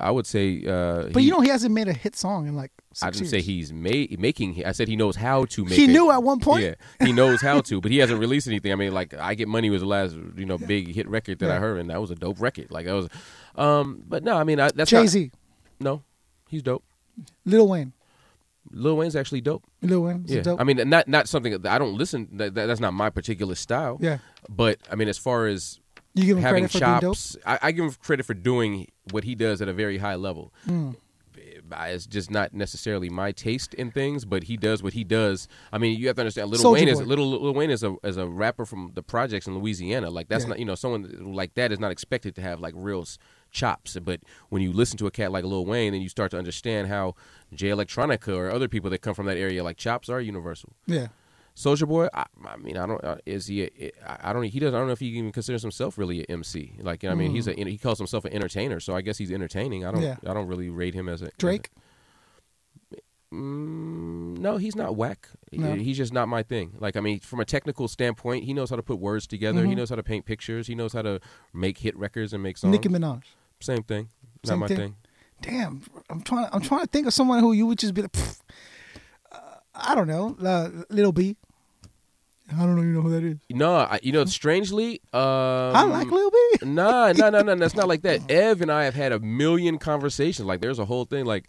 I would say. Uh, but he- you know he hasn't made a hit song in like. Six I didn't years. say he's ma- making. I said he knows how to make. He knew at one point. Yeah, he knows how to, but he hasn't released anything. I mean, like I Get Money was the last you know big hit record that I heard, and that was a dope record. Like that was. Um, but no, I mean I, that's Jay Z, No, he's dope. Lil Wayne, Lil Wayne's actually dope. Lil Wayne. Yeah, dope. I mean, not not something that I don't listen. That, that- that's not my particular style. Yeah. but I mean, as far as you give him having credit for being dope. chops, I, I give him credit for doing what he does at a very high level. Hmm. It's just not necessarily my taste in things, but he does what he does. I mean, you have to understand. Little Soulja Wayne is Boy. little Lil Wayne is a as a rapper from the projects in Louisiana. Like that's Yeah. not you know someone like that is not expected to have like real chops. But when you listen to a cat like Lil Wayne, then you start to understand how Jay Electronica or other people that come from that area like chops are universal. Yeah. Soulja Boy, I, I mean, I don't. Uh, is he? A, I don't. He doesn't. I don't know if he even considers himself really an MC. Like, you know, I mean, he's a. He calls himself an entertainer, so I guess he's entertaining. I don't. Yeah. I don't really rate him as a Drake. as a- mm, no, he's not whack. No. He's just not my thing. Like, I mean, from a technical standpoint, he knows how to put words together. Mm-hmm. He knows how to paint pictures. He knows how to make hit records and make songs. Nicki Minaj. Same thing. Not Same my thing. thing. Damn, I'm trying. I'm trying to think of someone who you would just be like. Uh, I don't know, uh, Lil B. I don't even know who that is. No, I, you know, strangely, um, I like Lil B. Nah, no, no, no, that's not like that. Ev and I have had a million conversations. Like, there's a whole thing. Like,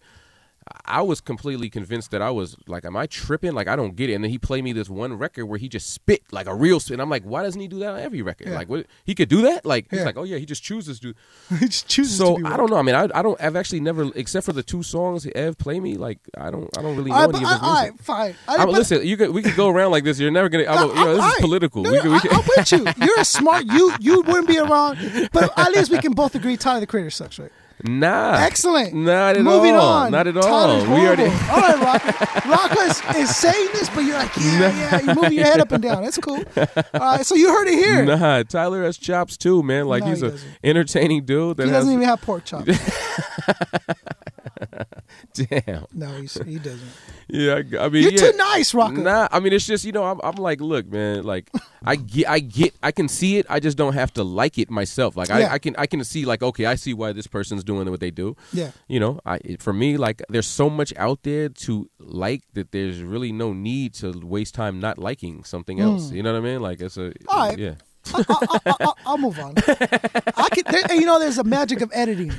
I was completely convinced that I was like, am I tripping? Like I don't get it. And then he played me this one record where he just spit like a real spit. And I'm like, why doesn't he do that on every record? Yeah. Like what? He could do that? Like he's like, oh yeah, he just chooses to. he just chooses So to be I don't know. I mean, I, I don't. I've actually never, except for the two songs Ev play me. Like I don't. I don't really know right, any but, of his all music. fine. I, I, listen, you could, we could go around like this. You're never gonna. I'm, you know, this is political. No, we could, we I, could, I'm with you. You're a smart. You you wouldn't be around, but at least we can both agree Tyler the Creator sucks, right? Nah, Excellent. Not at Moving all. on. Not at all. We already. all right, Rakaa. Rakaa is, is saying this, but you're like, yeah, yeah. You're moving your head up and down. That's cool. All right, so you heard it here. Nah, Tyler has chops too, man. Like No, he's he a entertaining dude that he doesn't even have pork chops. damn. no, he's, he doesn't. Yeah, I, I mean, You're yeah. too nice, Rakaa. Nah, I mean it's just you know I'm, I'm like look man like I get I get I can see it I just don't have to like it myself like Yeah. I, I can I can see like okay I see why this person's doing what they do Yeah. you know I for me like there's so much out there to like that there's really no need to waste time not liking something mm. else you know what I mean like it's a. All right. yeah I, I, I, I, I'll move on. I can, there, you know, there's a magic of editing.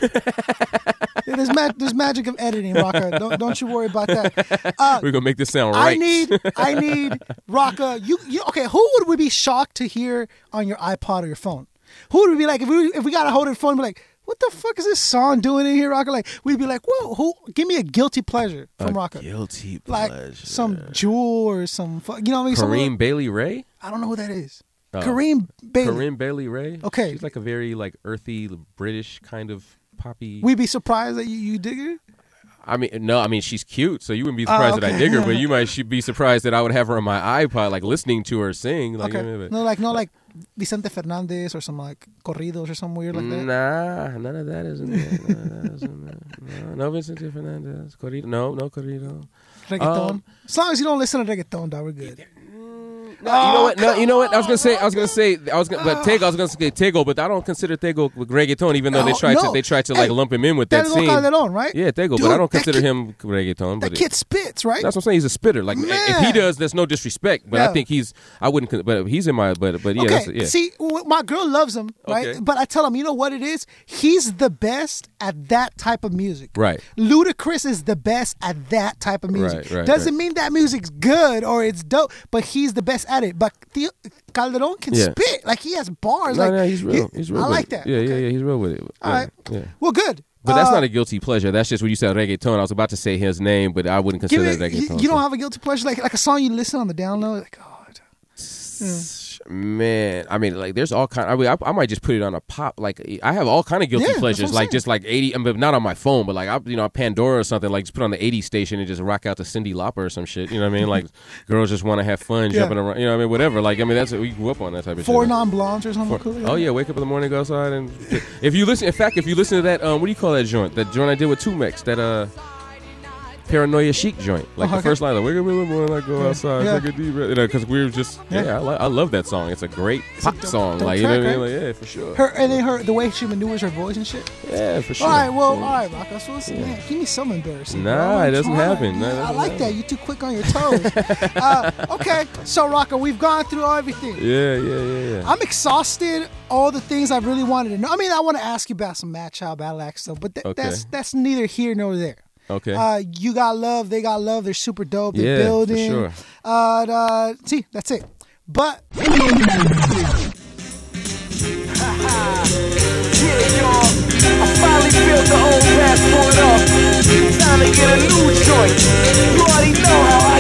There's, ma- there's magic of editing, Rakaa. Don't, don't you worry about that. Uh, we're gonna make this sound right. I need, I need, Rakaa. You, you, okay? Who would we be shocked to hear on your iPod or your phone? Who would we be like if we if we got a hold of the phone? and Be like, what the fuck is this song doing in here, Rakaa? Like, we'd be like, whoa, who? Give me a guilty pleasure from Rakaa. guilty pleasure, Like some Jewel or some, fu- you know what I mean? Corinne Bailey Rae I don't know who that is. Oh. Corinne Bailey. Corinne Bailey Rae Okay. she's like a very like earthy British kind of poppy We'd be surprised that you, you dig her. I mean, no, I mean she's cute, so you wouldn't be surprised that I okay. dig her, but you might be surprised that I would have her on my iPod, like listening to her sing. Like, Okay. I mean, but- No, like no, like Vicente Fernandez or some like corridos or something weird like that. Nah, none of that is in there. That is in there. No, no Vicente Fernandez, corrido. No, no corrido. Reggaeton. Um, as long as you don't listen to reggaeton, dog, we're good. No, you know oh, what? No, you know what? I was gonna say. I was gonna say. I was gonna, but Tego. I was gonna say Tego, but I don't consider Tego with reggaeton, even though they No, to. They tried to Hey, like lump him in with that Tego scene. Calderon, right? Yeah, Tego, Dude, but I don't consider kid- him reggaeton. That but kid spits, right? That's what I'm saying. He's a spitter. Like if he does, there's no disrespect. But Yeah. I think he's. I wouldn't. But he's in my. But but yeah. okay, yeah. see, my girl loves him, right? Okay. But I tell him, you know what it is? He's the best at that type of music. Right. Ludacris is the best at that type of music. Right, right, Doesn't right. mean that music's good or it's dope, but he's the best at it. But Theo- Calderon can Yeah. spit. Like he has bars. No, like no, he's real. he- he's real. I with like it. that. Yeah, yeah, yeah. He's real with it. All right. Yeah. Well, good. But that's Uh, not a guilty pleasure. That's just when you said reggaeton. I was about to say his name, but I wouldn't Give consider me, that you, reggaeton. you don't have a guilty pleasure like like a song you listen on the download. Like, oh, Man, I mean, like, there's all kind. I mean, I, I might just put it on a pop. Like, I have all kind of guilty Yeah, pleasures. Like, just like eighty, but not on my phone. But like, I, you know, Pandora or something. Like, just put on the 80 station and just rock out to Cyndi Lauper or some shit. You know what I mean? Like, girls just want to have fun, Yeah. jumping around. You know what I mean? Whatever. Like, I mean, that's we grew up on that type of four shit. non blondes or something cool. Oh yeah, wake up in the morning, go outside, and if you listen, in fact, if you listen to that, um, what do you call that joint? That joint I did with 2Mex, that uh, Paranoia Chic joint. Like Oh, the okay. first line, like, in the morning, I go outside, Yeah. take a deep breath, you know, because we were just, yeah, Yeah. I, lo- I love that song. It's a great pop dope- song, dope like you know what I track, mean? Like, yeah, for sure. Her and then her the way she maneuvers her voice and shit. yeah, for sure. All right, well, Yeah. all right, Rakaa. So listen, man, give me some embarrassing. Nah, it doesn't happen. Nah, Yeah, I doesn't like happen. that. You're too quick on your toes. uh, okay, so Rakaa, we've gone through everything. Yeah, yeah, yeah, yeah. I'm exhausted. All the things I really wanted to know. I mean, I want to ask you about some match battle act stuff, but th- Okay. that's that's neither here nor there. Okay. Uh, you got love, they got love. They're super dope. They're Yeah, for building. sure. Uh, uh, see, that's it. But Yeah. I finally filled the old passport up. Time to get a new joint. You already know how I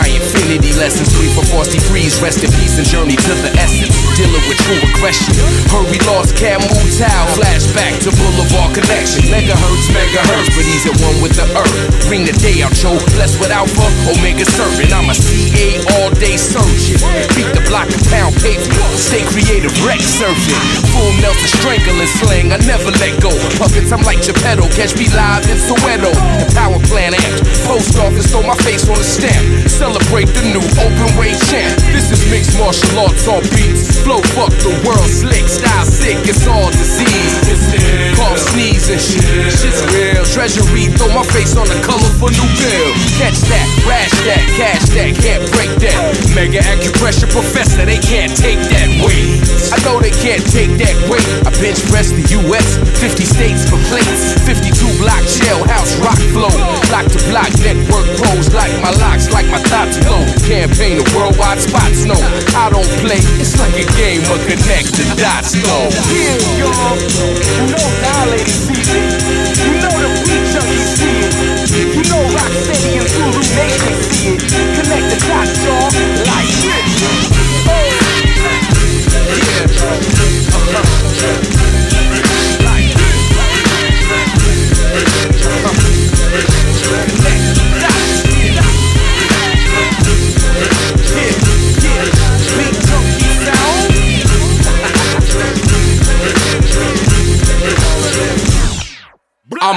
my infinity lessons, three for Frosty Freeze, rest in peace and journey to the essence. Dealing with true aggression. Hurry lost Camu Tao, flashback to Boulevard Connection. Megahertz, megahertz, but he's at one with the earth. Bring the day out, Joe. Blessed with Alpha, Omega Serpent. I'm a CA all day surgeon. Beat the block and pound pavement. Stay creative, wreck surfing. Full Nelson strangling slang, I never let go. Puppets, I'm like Geppetto. Catch me live in Soweto. And power plant amped. Post office, throw my face on a stamp. Celebrate the new open weight champ. This is mixed martial arts on beats. Flow fuck the world slick. Style sick, it's all disease. Cough, sneeze, and shit. Shit's real. treasury, throw my face on the colorful new bill. Catch that, rash that, cash that, can't break that. Mega acupressure professor, they can't take that weight. I know they can't take that weight. I bench press the US, 50 states for plates, 52 block jailhouse rock flow. Block to block network pros like my locks, like my thoughts glow. Campaign the worldwide spots, no, I don't play. It's like a game of connect the dots, though. Yeah, y'all. You know Dilated season. You know the beat junkies see it. You know Rocksteady and Zulu Nation see it. Connect the dots, y'all. Like this.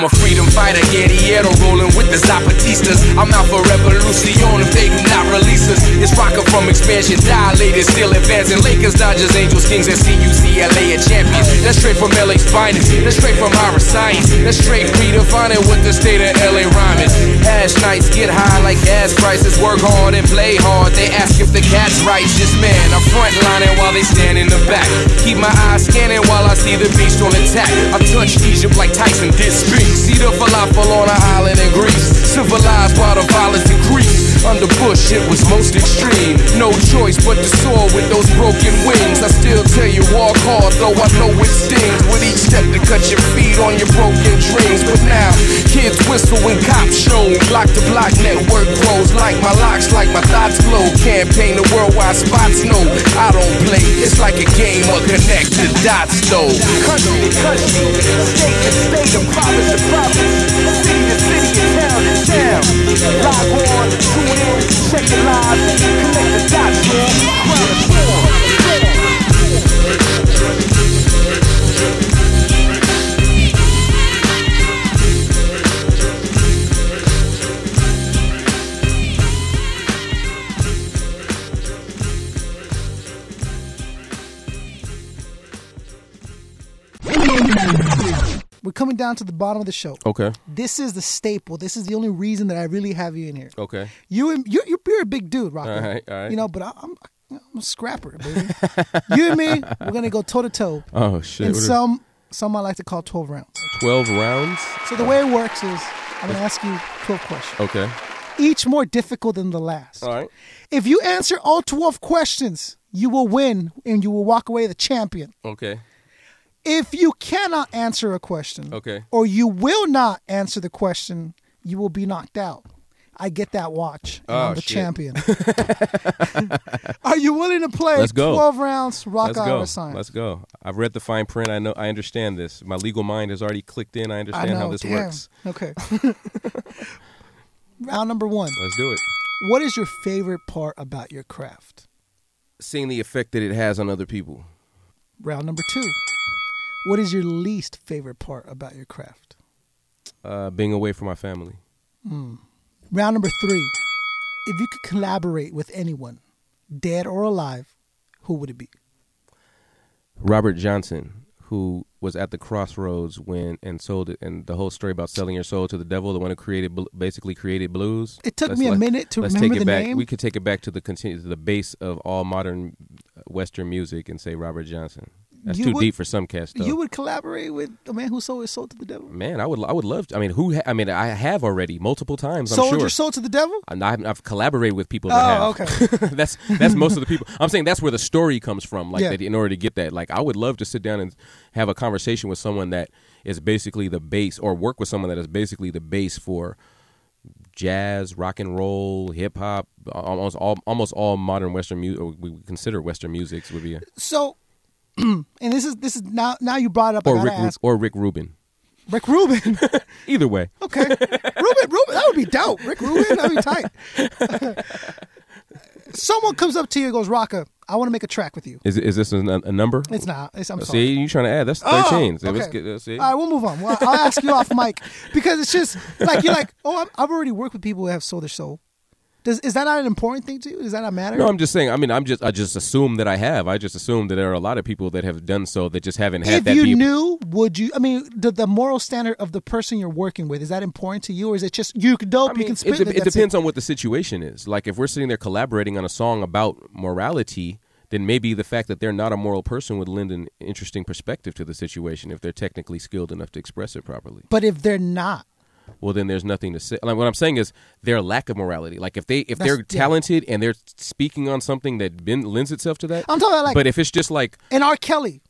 I'm a freedom fighter, guerrillero, rolling with the Zapatistas. I'm out for revolution, if they do not release us. It's rockin' from expansion, dilated, still advancing. Lakers, Dodgers, Angels, Kings, and CUCLA are champions. That's straight from LA's finest. That's straight from our science. That's straight redefining what the state of LA rhyming. Ash nights get high like gas prices. Work hard and play hard. They ask if the cat's righteous. Man, I'm frontlining while they stand in the back. Keep my eyes scanning while I see the beast on attack. I touch Egypt like Tyson did. See the falafel on an island in Greece. Civilized while the violence increased. Under Bush, it was most extreme. No choice but to soar with those broken wings. I still tell you, walk hard, though I know it stings. With each step to cut your feet on your broken dreams. But now, kids whistle when cops show. Block to block network grows. Like my locks, like my thoughts glow. Campaign the worldwide spots, no, I don't play. It's like a game of connect the dots, though. Country to country, state to state, and province province, city to city, and town to town. Log on, tune in, check it live, connect the dots, man. Crown down to the bottom of the show. Okay. This is the staple. This is the only reason that I really have you in here. Okay. You and you, you're, you're a big dude, Rakaa. All right, all right. You know, but I, I'm I'm a scrapper, baby. you and me, we're gonna go toe to toe Oh shit. And What are- some some I like to call twelve rounds. Twelve rounds. So the way it works is I'm gonna ask you twelve questions, Okay. each more difficult than the last. All right. If you answer all twelve questions, you will win and you will walk away the champion. Okay. If you cannot answer a question, Okay. or you will not answer the question, you will be knocked out. I get that watch. Oh, I'm the shit. champion. Are you willing to play Let's go. 12 rounds, rock Let's go. science? Let's go. I've read the fine print. I know. I understand this. My legal mind has already clicked in. I I understand how this damn. works. Okay. Round number one. Let's do it. What is your favorite part about your craft? Seeing the effect that it has on other people. Round number two. What is your least favorite part about your craft? Uh, being away from my family. Mm. Round number three. If you could collaborate with anyone, dead or alive, who would it be? Robert Johnson, who was at the crossroads when and sold it, and the whole story about selling your soul to the devil, the one who created basically created blues. It took Let's me a minute to let's remember take it the back. name. We could take it back to the continue to the base of all modern Western music and say Robert Johnson. That's You too would- deep for some cats, though. You would collaborate with a man who sold his soul to the devil? Man, I would. I would love. To, I mean, who? Ha- I mean, I have already multiple times. I'm sold sure. your soul to the devil? I've, I've collaborated with people that Oh, have. okay. that's that's most of the people. I'm saying that's where the story comes from. Like Yeah. that, in order to get that, like I would love to sit down and have a conversation with someone that is basically the base, or work with someone that is basically the base for jazz, rock and roll, hip hop, almost all almost all modern Western music. We consider Western music would be, a, So, and this is this is now now you brought it up. Or Rick ask or Rick Rubin. Rick Rubin. Either way, okay, Rubin, Rubin, that would be dope. Rick Rubin, that'd be tight. Someone comes up to you and goes, "Rakaa, I want to make a track with you." is is this a, a number? It's not. It's, I'm sorry. See, you trying to add? That's Oh, thirteen. So okay. get- see. All right, we'll move on. Well, I'll ask you off mic because it's just like you're like, oh, I'm, I've already worked with people who have sold their soul. Does is that not an important thing to you? Does that not matter? No, I'm just saying. I mean, I'm just I just assume that I have. I just assume that there are a lot of people that have done so that just haven't had if that. you be- knew, would you? I mean, the, the moral standard of the person you're working with is that important to you, or is it just you can dope? I mean, you can it, de- it, it depends on what the situation is. Like if we're sitting there collaborating on a song about morality, then maybe the fact that they're not a moral person would lend an interesting perspective to the situation if they're technically skilled enough to express it properly. But if they're not, Well, then there's nothing to say. Like what I'm saying is their lack of morality. Like if they if That's- they're yeah. talented and they're speaking on something that lends itself to that. I'm talking about like but if it's just like in R. Kelly,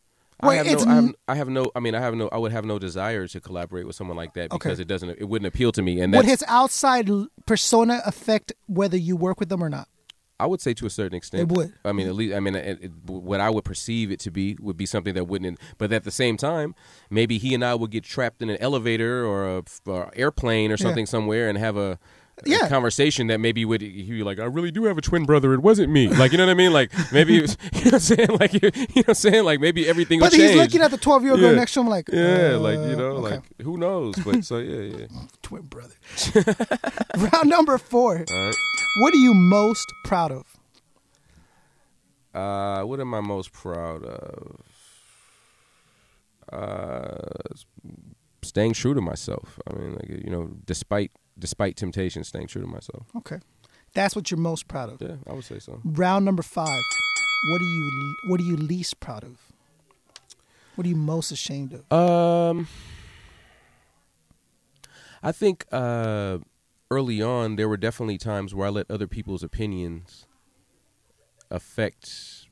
I have, it's no, I, have, I have no. I mean, I have no. I would have no desire to collaborate with someone like that Okay. because it doesn't. It wouldn't appeal to me. And would his outside persona affect whether you work with them or not? I would say to a certain extent, It would. I mean, at least. I mean, it, it, what I would perceive it to be would be something that wouldn't. But at the same time, maybe he and I would get trapped in an elevator or a or airplane or something somewhere and have a. Yeah. conversation that maybe would he'd be like, I really do have a twin brother. It wasn't me. Like, you know what I mean? Like, maybe, was, you know what I'm saying? Like, you, you know what I'm saying? Like, maybe everything But would change. he's looking at the 12 year old Yeah. next to him, like, Yeah, uh, like, you know, okay. like, who knows? But so, yeah, yeah. twin brother. Round number four. Right. What are you most proud of? Uh, what am I most proud of? Uh, staying true to myself. I mean, like you know, despite despite temptation, staying true to myself. Okay, that's what you're most proud of. Yeah, I would say so. Round number five. What are you What are you least proud of? What are you most ashamed of? Um, I think uh, early on there were definitely times where I let other people's opinions affect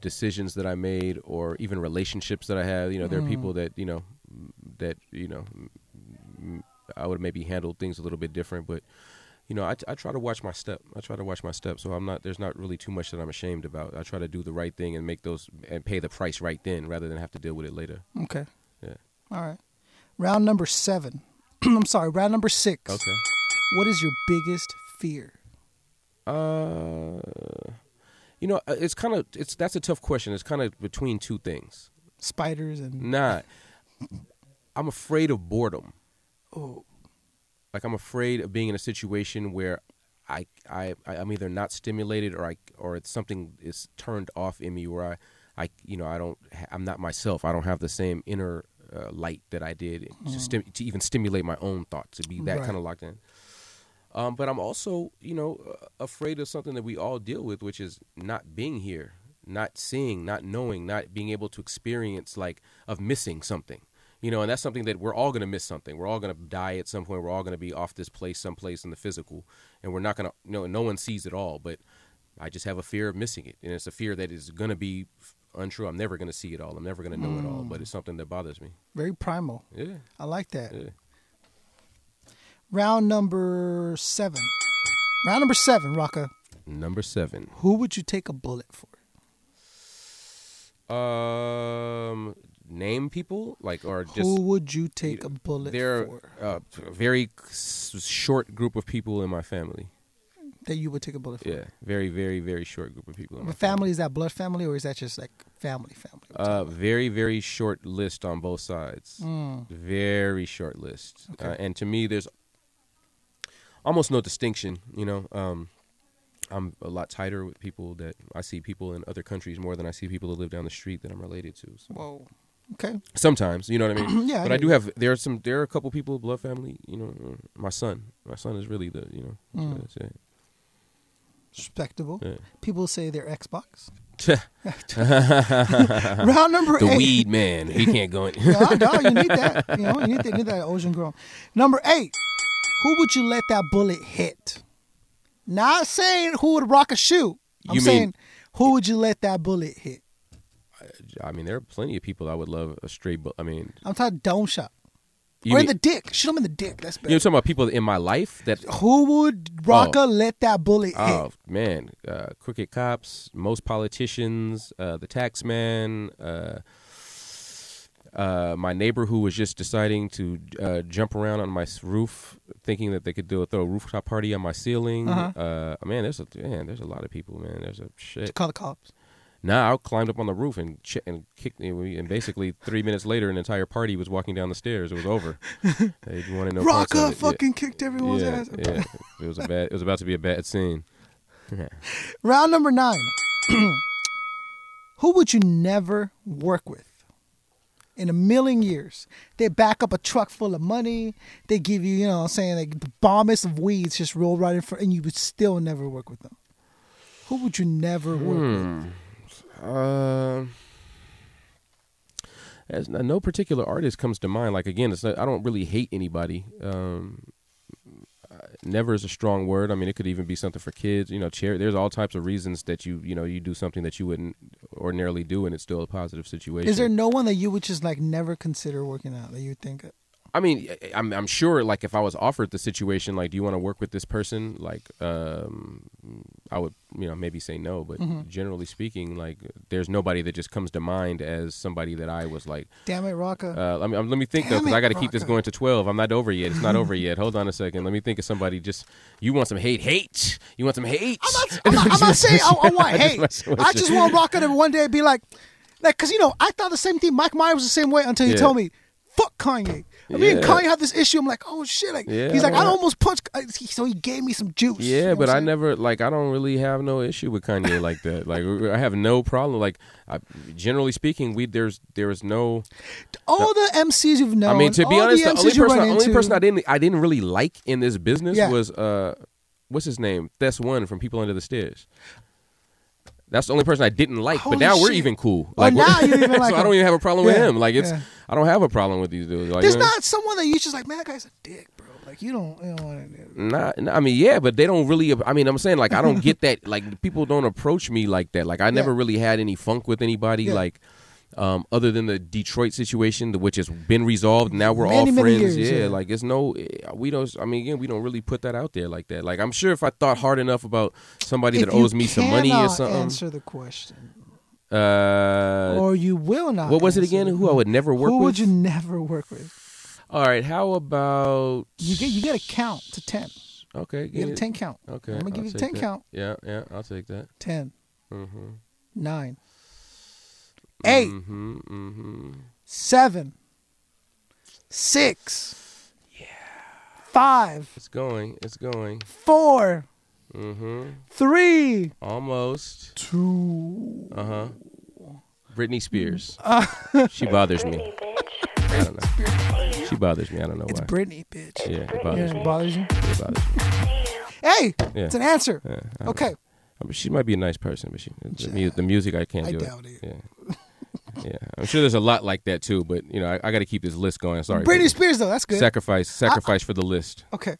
decisions that I made or even relationships that I had. You know, there are people that you know that you know mm, I would maybe handle things a little bit different, but you know, I, I try to watch my step. I try to watch my step, so I'm not. There's not really too much that I'm ashamed about. I try to do the right thing and make those and pay the price right then, rather than have to deal with it later. Okay. Yeah. All right. Round number seven. I'm sorry. Round number six. Okay. What is your biggest fear? Uh, you know, uh, it's kind of it's that's a tough question. It's kind of between two things. Spiders and Nah, I'm afraid of boredom. Oh, Like I'm afraid of being in a situation where I I I'm either not stimulated or I or it's something is turned off in me where I I you know I don't I'm not myself. I don't have the same inner uh, light that I did to, stim- to even stimulate my own thoughts to be that Right. kind of locked in. Um, but I'm also, you know, afraid of something that we all deal with, which is not being here, not seeing, not knowing, not being able to experience, like, of missing something. You know, and that's something that we're all going to miss something. We're all going to die at some point. We're all going to be off this place, someplace in the physical, and we're not going to, you know, no one sees it all. But I just have a fear of missing it, and it's a fear that is going to be untrue. I'm never going to see it all. I'm never going to know it all. But it's something that bothers me. very primal. Yeah, I like that. yeah. Round number seven. Round number seven, Rakaa. Number seven. Who would you take a bullet for? Um, name people like or just Who would you take a bullet There for? are a very short group of people in my family. That you would take a bullet for? Yeah, very, very, very short group of people in my The family is that blood family or is that just like family family? Uh, very, very short list on both sides. Mm. Very short list. Okay. Uh, and to me, there's almost no distinction. You know, um, I'm a lot tighter with people that I see people in other countries more than I see people that live down the street that I'm related to. So. Whoa. Okay. Sometimes, you know what I mean. Yeah, but I hear do have. There are some. There are a couple people, blood family. You know, my son. My son is really the. You know. Mm. Respectable. Yeah. People say they're Xbox. Round number the eight. weed man. He can't go in. no, no, you need that. You know, you need you need that ocean grown. Number eight. Who would you let that bullet hit? Not saying who would rock a shoe. I'm You mean- saying who would you let that bullet hit? I mean, there are plenty of people I would love a straight. Bu- I mean, I'm talking dome shot. you or in the dick. Shoot him in the dick. That's better. You're talking about people in my life that. Who would Rakaa let that bullet hit? Oh man, uh, crooked cops, most politicians, uh, the tax man, uh, uh, my neighbor who was just deciding to uh, jump around on my roof, thinking that they could do a throw a rooftop party on my ceiling. Uh-huh. Uh, man, there's a man, there's a lot of people, man. There's a shit. Call the cops. Nah, I climbed up on the roof and ch- and kicked me, and basically three minutes later, an entire party was walking down the stairs. It was over. they wanted no Rakaa fucking kicked yeah. everyone's yeah, ass. yeah. It was a bad. It was about to be a bad scene. Round number nine. Who would you never work with? In a million years, they back up a truck full of money. They give you, you know, what I'm saying like the bombest of weeds just roll right in front, and you would still never work with them. Who would you never work with? Hmm. Uh, as no particular artist comes to mind. Like again, it's not, I don't really hate anybody. Um, never is a strong word. I mean, it could even be something for kids. You know, chair. There's all types of reasons that you you know you do something that you wouldn't ordinarily do, and it's still a positive situation. Is there no one that you would just like never consider working out that you think? I mean, I- I'm I'm sure like if I was offered the situation, like, do you want to work with this person? Like, um, I would you know maybe say no, but Mm-hmm. generally speaking, like, there's nobody that just comes to mind as somebody that I was like, Damn it, Rakaa. uh, let me um, let me think though, because I got to keep this going to twelve. I'm not over yet. It's not over yet. Hold on a second. Let me think of somebody. Just you want some hate? Hate? You want some hate? I'm not, I'm not, I'm not saying I, I want I'm just hate. I just want Rakaa to one day be like, like, cause you know, I thought the same thing. Mike Myers was the same way until he Yeah. told me, "Fuck Kanye." I mean, Yeah. Kanye had this issue. I'm like, oh shit. Like, Yeah, he's like, I I almost punched. So he gave me some juice. You know Yeah, but I never like I don't really have no issue with Kanye like that. Like I have no problem. Like I, generally speaking, we there's there is no. all the MCs you've known. I mean, to be honest, the, the, only person, only person I didn't I didn't really like in this business Yeah. was uh, what's his name? That's one from People Under the Stairs. That's the only person I didn't like. Holy but now we're shit. even cool. Oh, we're- now you even like so I don't even have a problem with Yeah, him. Like it's yeah. I don't have a problem with these dudes. Like, There's you know? not someone that you just like, man, that guy's a dick, bro. Like you don't, you don't want to. Not, I mean, yeah, but they don't really. I mean, I'm saying like I don't get that. Like people don't approach me like that. Like I never really had any funk with anybody. Yeah. Like um, other than the Detroit situation, the- which has been resolved. Now we're Many, all many friends. years, yeah, yeah. like it's no. We don't. I mean, again, we don't really put that out there like that. Like I'm sure if I thought hard enough about somebody that If you owes me some money or something. Answer the question, uh, or you will not. what was it again? Who I would never work Who with? Who would you never work with? All right, how about You get you get a count to ten. okay? You get a ten count. Okay, I'm gonna give I'll you a ten that. count. Yeah, yeah, I'll take that. 10, Mm-hmm. 9, 8, Mm-hmm. Mm-hmm. 7, 6, 5, It's going. It's going. 4, Mm-hmm. 3, Almost. 2. Uh huh. Britney Spears. she bothers me. I don't know. She bothers me. I don't know It's why. Britney, bitch. yeah, it Yeah, bothers it me. bothers you. It bothers me. Hey, Yeah. it's an answer. Yeah, Okay. know. I mean, she might be a nice person, but she the, mu- the music I can't I do doubt it. it. Yeah. Yeah, I'm sure there's a lot like that too, but you know, I, I got to keep this list going. Sorry, Britney baby. Spears, though, that's good. Sacrifice, sacrifice for the list. okay.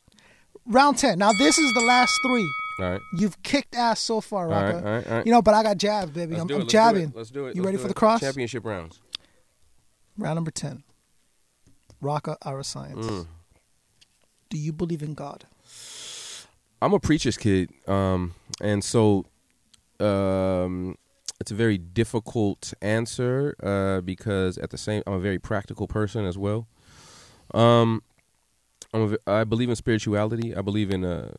Round 10. Now, this is the last three. All right. You've kicked ass so far, All right, Rakaa. all right, all right. You know, but I got jabs, baby. Let's I'm, do. I'm let's do it, jabbing. Let's do it. You let's ready for it. the cross? Championship rounds. Round number 10. Rakaa Iriscience. Mm. Do you believe in God? I'm a preacher's kid, um, and so um, it's a very difficult answer uh, because at the same, I'm a very practical person as well. Um, I'm a, believe in spirituality. I believe in a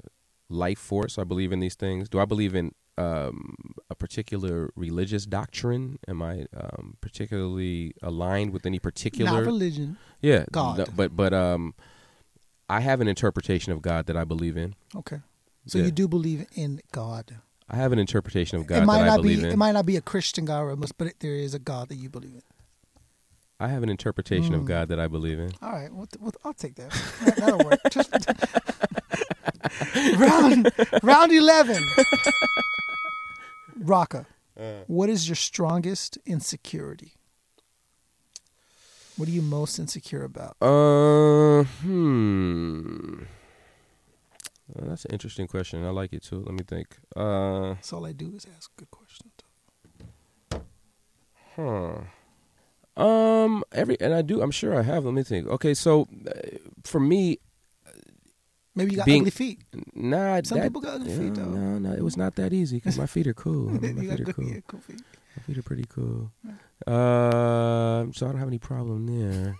life force. I believe in these things. Do I believe in um, a particular religious doctrine? Am I um, particularly aligned with any particular? Not religion. yeah, God. no, but but um, I have an interpretation of God that I believe in. Okay. So Yeah. you do believe in God. I have an interpretation of God it might that I not be believe in. it might not be a Christian God or a Muslim, but it, there is a God that you believe in. I have an interpretation Mm. of God that I believe in. All right, well, well, I'll take that. That- That'll work. Just- round round eleven. Rakaa, Uh. what is your strongest insecurity? What are you most insecure about? Uh, hmm. Uh, that's an interesting question. I like it too. Let me think. Uh, That's all I do is ask good questions. huh. Um, every and I do. I'm sure I have. Let me think. Okay, so uh, for me, Maybe you got Being- ugly feet. nah. Some that- people got ugly feet, though. No, no, it was not that easy because my feet are cool. my feet are cool. yeah, cool feet. My feet are pretty cool. Uh, so I don't have any problem there.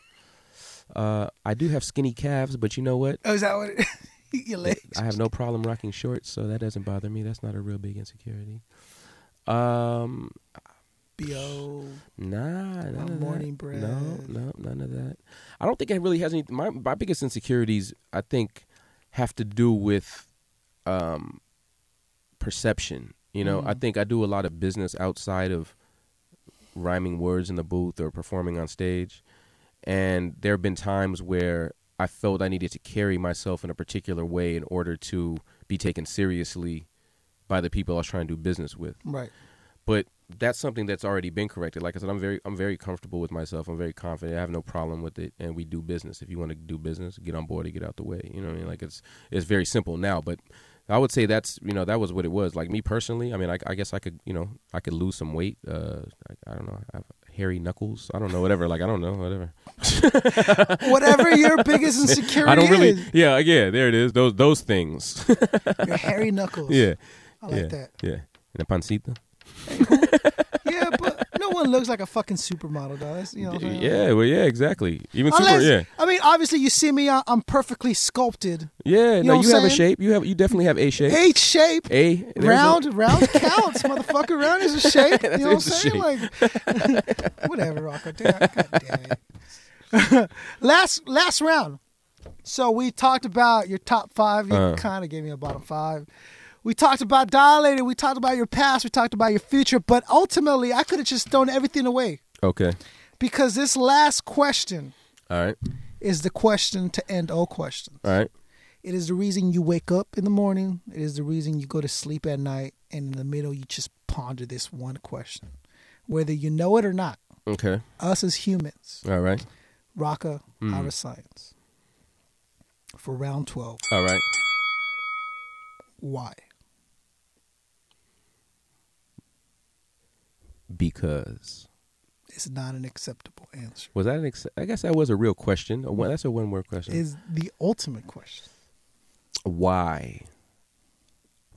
Uh, I do have skinny calves, but you know what? Oh, is that what? It, your legs. I have no problem rocking shorts, so that doesn't bother me. That's not a real big insecurity. Um, HBO. Nah, none of morning that. bread. No, no, none of that. I don't think it really has any. My my biggest insecurities, I think, have to do with um, perception. You know, I think I do a lot of business outside of rhyming words in the booth or performing on stage, and there have been times where I felt I needed to carry myself in a particular way in order to be taken seriously by the people I was trying to do business with Right. but that's something that's already been corrected. Like I said, I'm very I'm very comfortable with myself. I'm very confident. I have no problem with it, and we do business. If you want to do business, get on board and get out the way. You know what I mean? Like it's it's very simple now, but I would say that's you know that was what it was. Like me personally, I mean, I, I guess I could you know I could lose some weight. Uh, I, I don't know. I have hairy knuckles. I don't know. Whatever. Like I don't know. Whatever. Whatever your biggest insecurity I don't really. is. Yeah. Yeah. There it is. Those those things. Your hairy knuckles. yeah. I like yeah. that. Yeah. And a pancita. Yeah, but no one looks like a fucking supermodel, though. That's, you know I'm? Yeah. Well. Yeah. Exactly. Even Unless, super. Yeah. I mean, obviously, you see me, I'm perfectly sculpted. Yeah, You no, you have a shape. You have you definitely have a shape. H shape. A there's a- Round, round counts, motherfucker. Round is a shape. You know what I'm saying? Like, whatever, Rakaa. Damn, God damn it. last, last round. So we talked about your top five. You Uh. kind of gave me a bottom five. We talked about dilated. We talked about your past. We talked about your future. But ultimately, I could have just thrown everything away okay. because this last question All right. is the question to end all questions. All right. It is the reason you wake up in the morning. It is the reason you go to sleep at night. And in the middle, you just ponder this one question. Whether you know it or not, Okay. us as humans, All right. Rakaa, Hmm. Iriscience, for round 12, All right. why? Because It's not an acceptable answer. was that an? Ex- I guess that was a real question. A one- That's a one word question. Is the ultimate question. Why?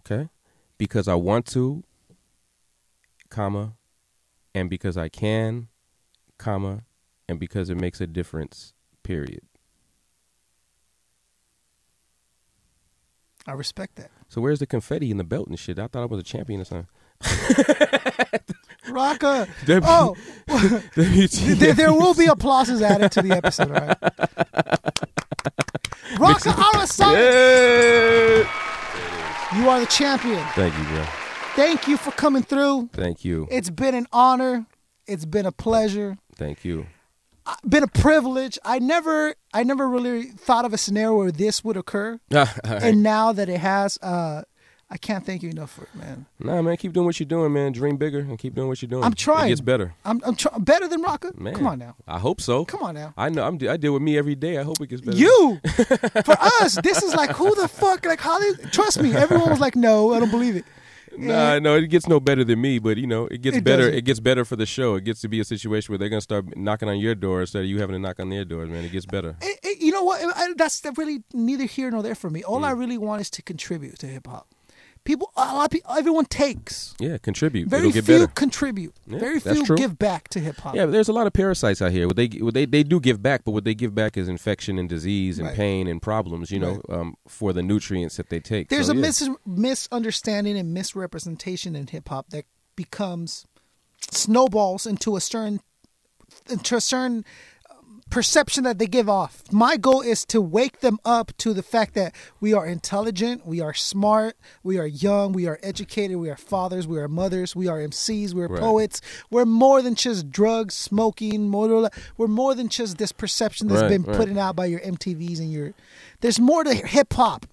Okay. Because I want to, comma, and because I can, comma, and because it makes a difference. Period. I respect that. So where's the confetti and the belt and shit? I thought I was a champion or something. Rakaa, W- oh, there, there will be applauses added to the episode, all right? Rakaa, Outer Yeah. you are the champion. Thank you, bro. Thank you for coming through. Thank you. It's been an honor. It's been a pleasure. Thank you. Been a privilege. I never, I never really thought of a scenario where this would occur, and now that it has, uh, I can't thank you enough for it, man. Nah, man, keep doing what you're doing, man. Dream bigger and keep doing what you're doing. I'm trying. It gets better, I'm, I'm try- better than Rakaa. man. Come on now. I hope so. Come on now. I know. I'm. I deal with me every day. I hope it gets better. You, for us, this is like who the fuck? Like? They, trust me, everyone was like, no, I don't believe it. Nah, no, it gets no better than me, but you know, it gets It better. doesn't. It gets better for the show. It gets to be a situation where they're gonna start knocking on your door instead of you having to knock on their doors, man. It gets better. It- it- you know what? I, that's really neither here nor there for me. All Mm. I really want is to contribute to hip hop. People, a lot of people, everyone takes. Yeah, contribute. Very It'll get few contribute. Yeah, Very few true. give back to hip hop. Yeah, there's a lot of parasites out here. What they what they they do give back, but what they give back is infection and disease and Right. pain and problems. You know, um, for the nutrients that they take. There's So, a yeah. mis- misunderstanding and misrepresentation in hip hop that becomes snowballs into a certain into a certain perception that they give off. My goal is to wake them up to the fact that we are intelligent, we are smart, we are young, we are educated, we are fathers, we are mothers, we are MCs, we are Right. poets. We're more than just drugs, smoking, motor. We're more than just this perception that's Right, been right. put out by your MTVs and your. There's more to hip hop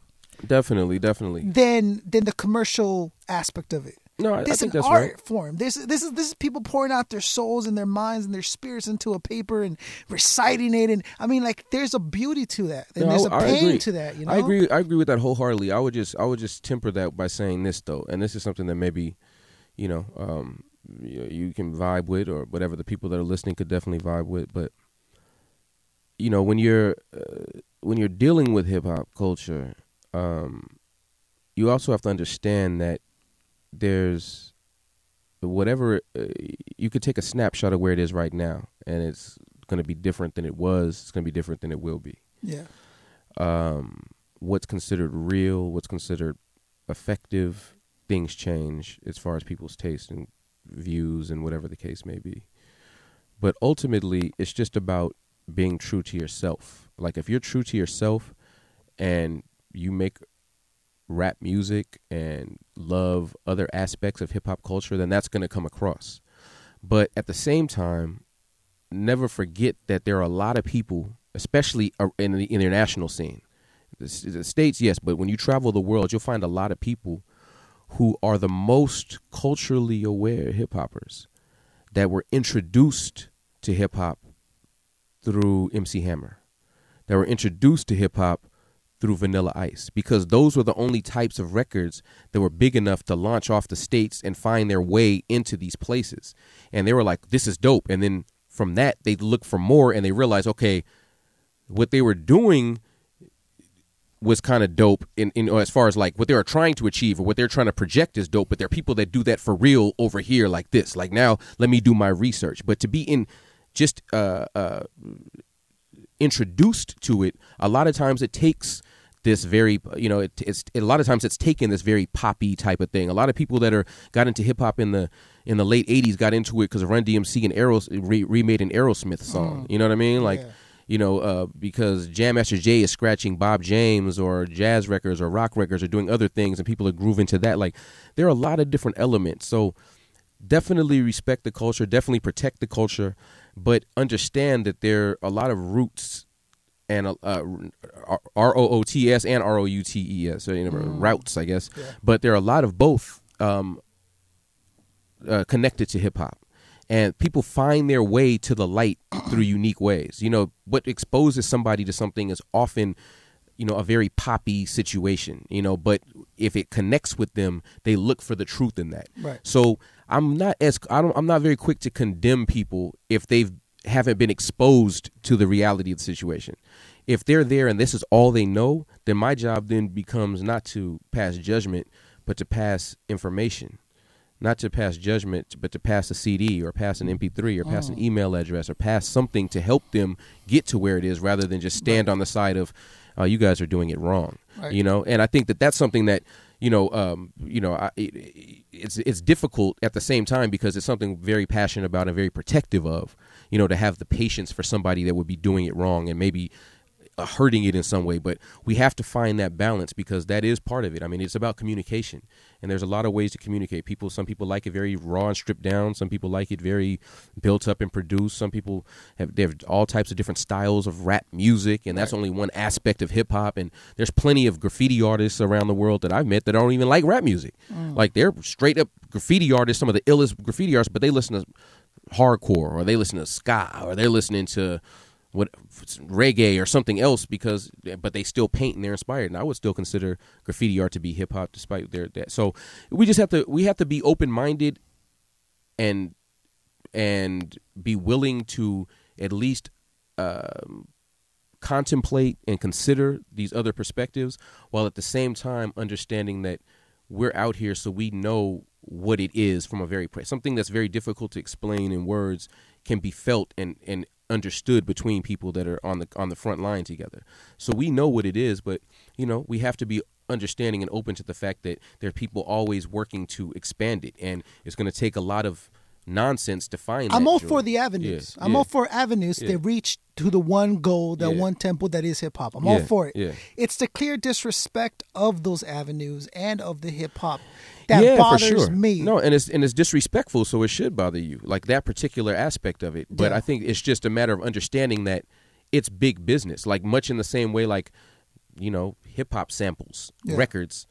Definitely, definitely. than than the commercial aspect of it. No, This is an art right. form. This this is this is people pouring out their souls and their minds and their spirits into a paper and reciting it. And I mean, like, there's a beauty to that, and No, there's I- a pain agree. to that. You know, I agree. I agree with that wholeheartedly. I would just, I would just temper that by saying this though, and this is something that maybe, you know, um, you, you can vibe with, or whatever the people that are listening could definitely vibe with. But you know, when you're uh, when you're dealing with hip hop culture, um, you also have to understand that there's whatever uh, you could take a snapshot of where it is right now, and it's going to be different than it was. It's going to be different than it will be yeah, um, what's considered real, what's considered effective, things change as far as people's taste and views and whatever the case may be. But ultimately, it's just about being true to yourself. Like if you're true to yourself and you make rap music and love other aspects of hip hop culture, then that's going to come across. But at the same time, never forget that there are a lot of people, especially uh, in the international scene. The states, yes, but when you travel the world, you'll find a lot of people who are the most culturally aware hip hoppers that were introduced to hip hop through MC Hammer, that were introduced to hip hop through Vanilla Ice, because those were the only types of records that were big enough to launch off the states and find their way into these places. And they were like, "This is dope." And then from that, they look for more, and they realize, okay, what they were doing was kind of dope in, in as far as like what they were trying to achieve or what they're trying to project is dope but there are people that do that for real over here like this like now let me do my research but to be in just uh uh introduced to it a lot of times it takes this very you know it, it's a lot of times it's taken this very poppy type of thing a lot of people that are got into hip hop in the in the late 80s got into it because Run DMC and Aeros re, remade an Aerosmith song you know what I mean like yeah. you know, uh, because Jam Master Jay is scratching Bob James or jazz records or rock records or doing other things, and people are grooving to that. Like, there are a lot of different elements. So, definitely respect the culture, definitely protect the culture, but understand that there are a lot of roots and uh, R O O T S and R O U T E S, so, you know, routes, I guess. But there are a lot of both um, uh, connected to hip hop. And people find their way to the light through unique ways. You know, what exposes somebody to something is often, you know, a very poppy situation, you know, but if it connects with them, they look for the truth in that. Right. So I'm not as I don't I'm not very quick to condemn people if they've haven't been exposed to the reality of the situation. If they're there and this is all they know, then my job then becomes not to pass judgment, but to pass information. Not to pass judgment, but to pass a CD or pass an MP3 or pass an email address or pass something to help them get to where it is rather than just stand on the side of, uh, you guys are doing it wrong. Right. You know, and I think that that's something that, you know, um, you know, I, it, it's it's difficult at the same time because it's something very passionate about and very protective of. You know, to have the patience for somebody that would be doing it wrong and maybe Uh, hurting it in some way. But we have to find that balance because that is part of it. I mean, it's about communication, and there's a lot of ways to communicate. People, some people like it very raw and stripped down. Some people like it very built up and produced. Some people have they have all types of different styles of rap music, and that's only one aspect of hip hop. And there's plenty of graffiti artists around the world that I've met that don't even like rap music. Mm. Like they're straight up graffiti artists, some of the illest graffiti artists, but they listen to hardcore or they listen to ska or they're listening to what reggae or something else because but they still paint and they're inspired. And I would still consider graffiti art to be hip hop despite their that. So we just have to we have to be open minded and and be willing to at least um, contemplate and consider these other perspectives while at the same time understanding that we're out here so we know what it is from a very something that's very difficult to explain in words can be felt and and understood between people that are on the on the front line together. So we know what it is, but you know, we have to be understanding and open to the fact that there are people always working to expand it and it's going to take a lot of nonsense to find it. I'm all joy. for the avenues. Yeah, I'm yeah. all for avenues Yeah. that reach to the one goal, that one temple that is hip hop. I'm all for it. It's the clear disrespect of those avenues and of the hip hop that yeah, bothers for sure. me. No, and it's and it's disrespectful, so it should bother you, like that particular aspect of it. But Yeah. I think it's just a matter of understanding that it's big business, like much in the same way, like you know, hip hop samples, Yeah. records,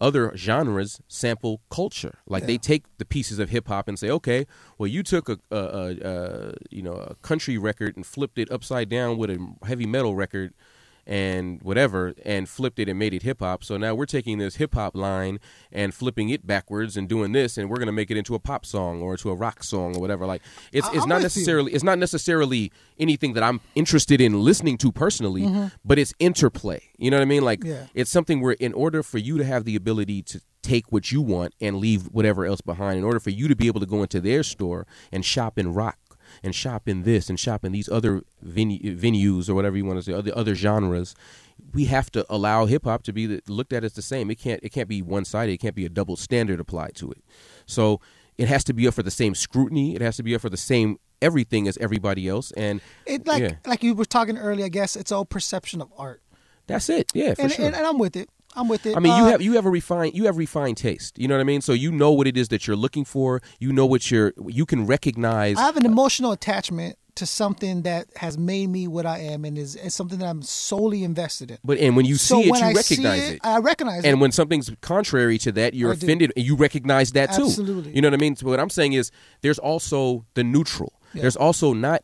other genres sample culture. Like they take the pieces of hip hop and say, okay, well, you took a, a, a, a you know a country record and flipped it upside down with a heavy metal record and whatever and flipped it and made it hip hop. So now we're taking this hip hop line and flipping it backwards and doing this and we're going to make it into a pop song or to a rock song or whatever. Like it's I- it's I'm not with you. necessarily it's not necessarily anything that I'm interested in listening to personally, but it's interplay. You know what I mean? Like Mm-hmm. Yeah. it's something where in order for you to have the ability to take what you want and leave whatever else behind in order for you to be able to go into their store and shop in rock and shop in this and shop in these other venu- venues or whatever you want to say other other genres we have to allow hip hop to be the, looked at as the same it can't it can't be one sided it can't be a double standard applied to it so it has to be up for the same scrutiny. It has to be up for the same everything as everybody else. And It like Yeah. like you were talking earlier. I guess it's all perception of art, that's it. Yeah, for and, sure. and and I'm with it. I'm with it. I mean, you Uh, have you have a refined you have refined taste. You know what I mean? So you know what it is that you're looking for. You know what you're you can recognize. I have an emotional attachment to something that has made me what I am, and is, is something that I'm solely invested in. but and when you so see it, when you I recognize see it. I recognize and it. And when something's contrary to that, you're I do. offended, and you recognize that too. Absolutely. You know what I mean? So what I'm saying is, there's also the neutral. Yeah. There's also not.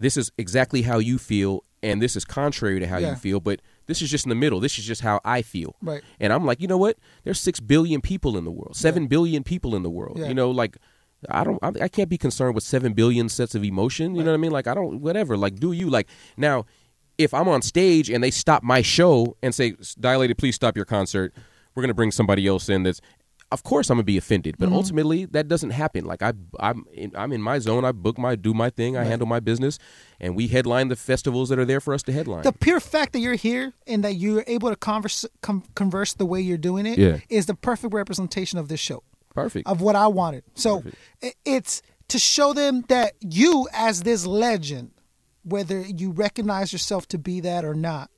This is exactly how you feel, and this is contrary to how Yeah. you feel, but this is just in the middle. This is just how I feel. Right. And I'm like, you know what? There's six billion people in the world, seven billion people in the world. Yeah. You know, like. I don't. I, I can't be concerned with seven billion sets of emotion. You know what I mean? Like I don't. Whatever. Like do you like now? If I'm on stage and they stop my show and say, "Dilated, please stop your concert. We're going to bring somebody else in." That's, of course, I'm going to be offended. But mm-hmm. ultimately, that doesn't happen. Like I, I'm, in, I'm in my zone. I book my, do my thing. I handle my business, and we headline the festivals that are there for us to headline. the pure fact that you're here and that you're able to converse com- converse the way you're doing it is Yeah. is the perfect representation of this show. Perfect. of what I wanted. So i- it's to show them that you, as this legend, whether you recognize yourself to be that or not,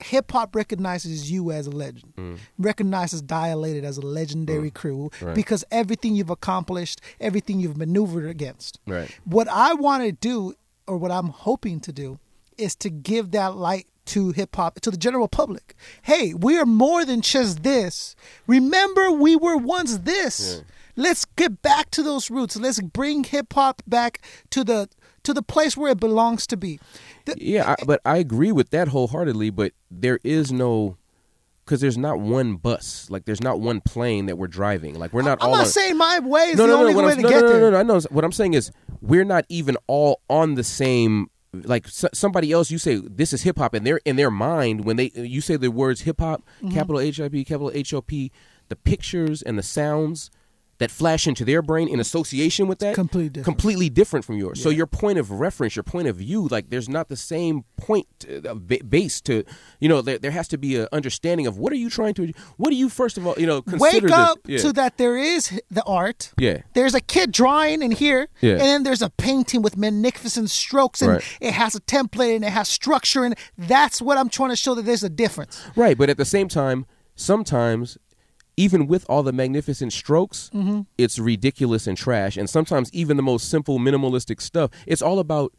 hip hop recognizes you as a legend, Mm. recognizes Dilated as a legendary crew Right. because everything you've accomplished, everything you've maneuvered against. Right. What I want to do, or what I'm hoping to do, is to give that light to hip hop, to the general public. Hey, we are more than just this. Remember, we were once this. Let's get back to those roots. Let's bring hip hop back to the to the place where it belongs to be. The- Yeah, I, but I agree with that wholeheartedly. But there is no, because there's not one bus. Like there's not one plane that we're driving. Like we're not I'm all. not on- saying my way is no, the no, no, only what way I'm, to no, get no, there. no, no, I know. What I'm saying is we're not even all on the same. Like s- somebody else, you say this is hip hop, and they're in their mind when they you say the words hip hop, Mm-hmm. capital H I P, capital H O P, the pictures and the sounds that flash into their brain in association with that Completely different. completely different from yours. So your point of reference, your point of view, like there's not the same point uh, ba- base to, you know, there, there has to be an understanding of what are you trying to, what do you first of all, you know, consider Wake up yeah. to that there is the art. Yeah. There's a kid drawing in here, Yeah. and then there's a painting with magnificent strokes, and Right. it has a template and it has structure, and that's what I'm trying to show that there's a difference. Right, but at the same time, sometimes even with all the magnificent strokes, Mm-hmm. it's ridiculous and trash. And sometimes even the most simple minimalistic stuff, it's all about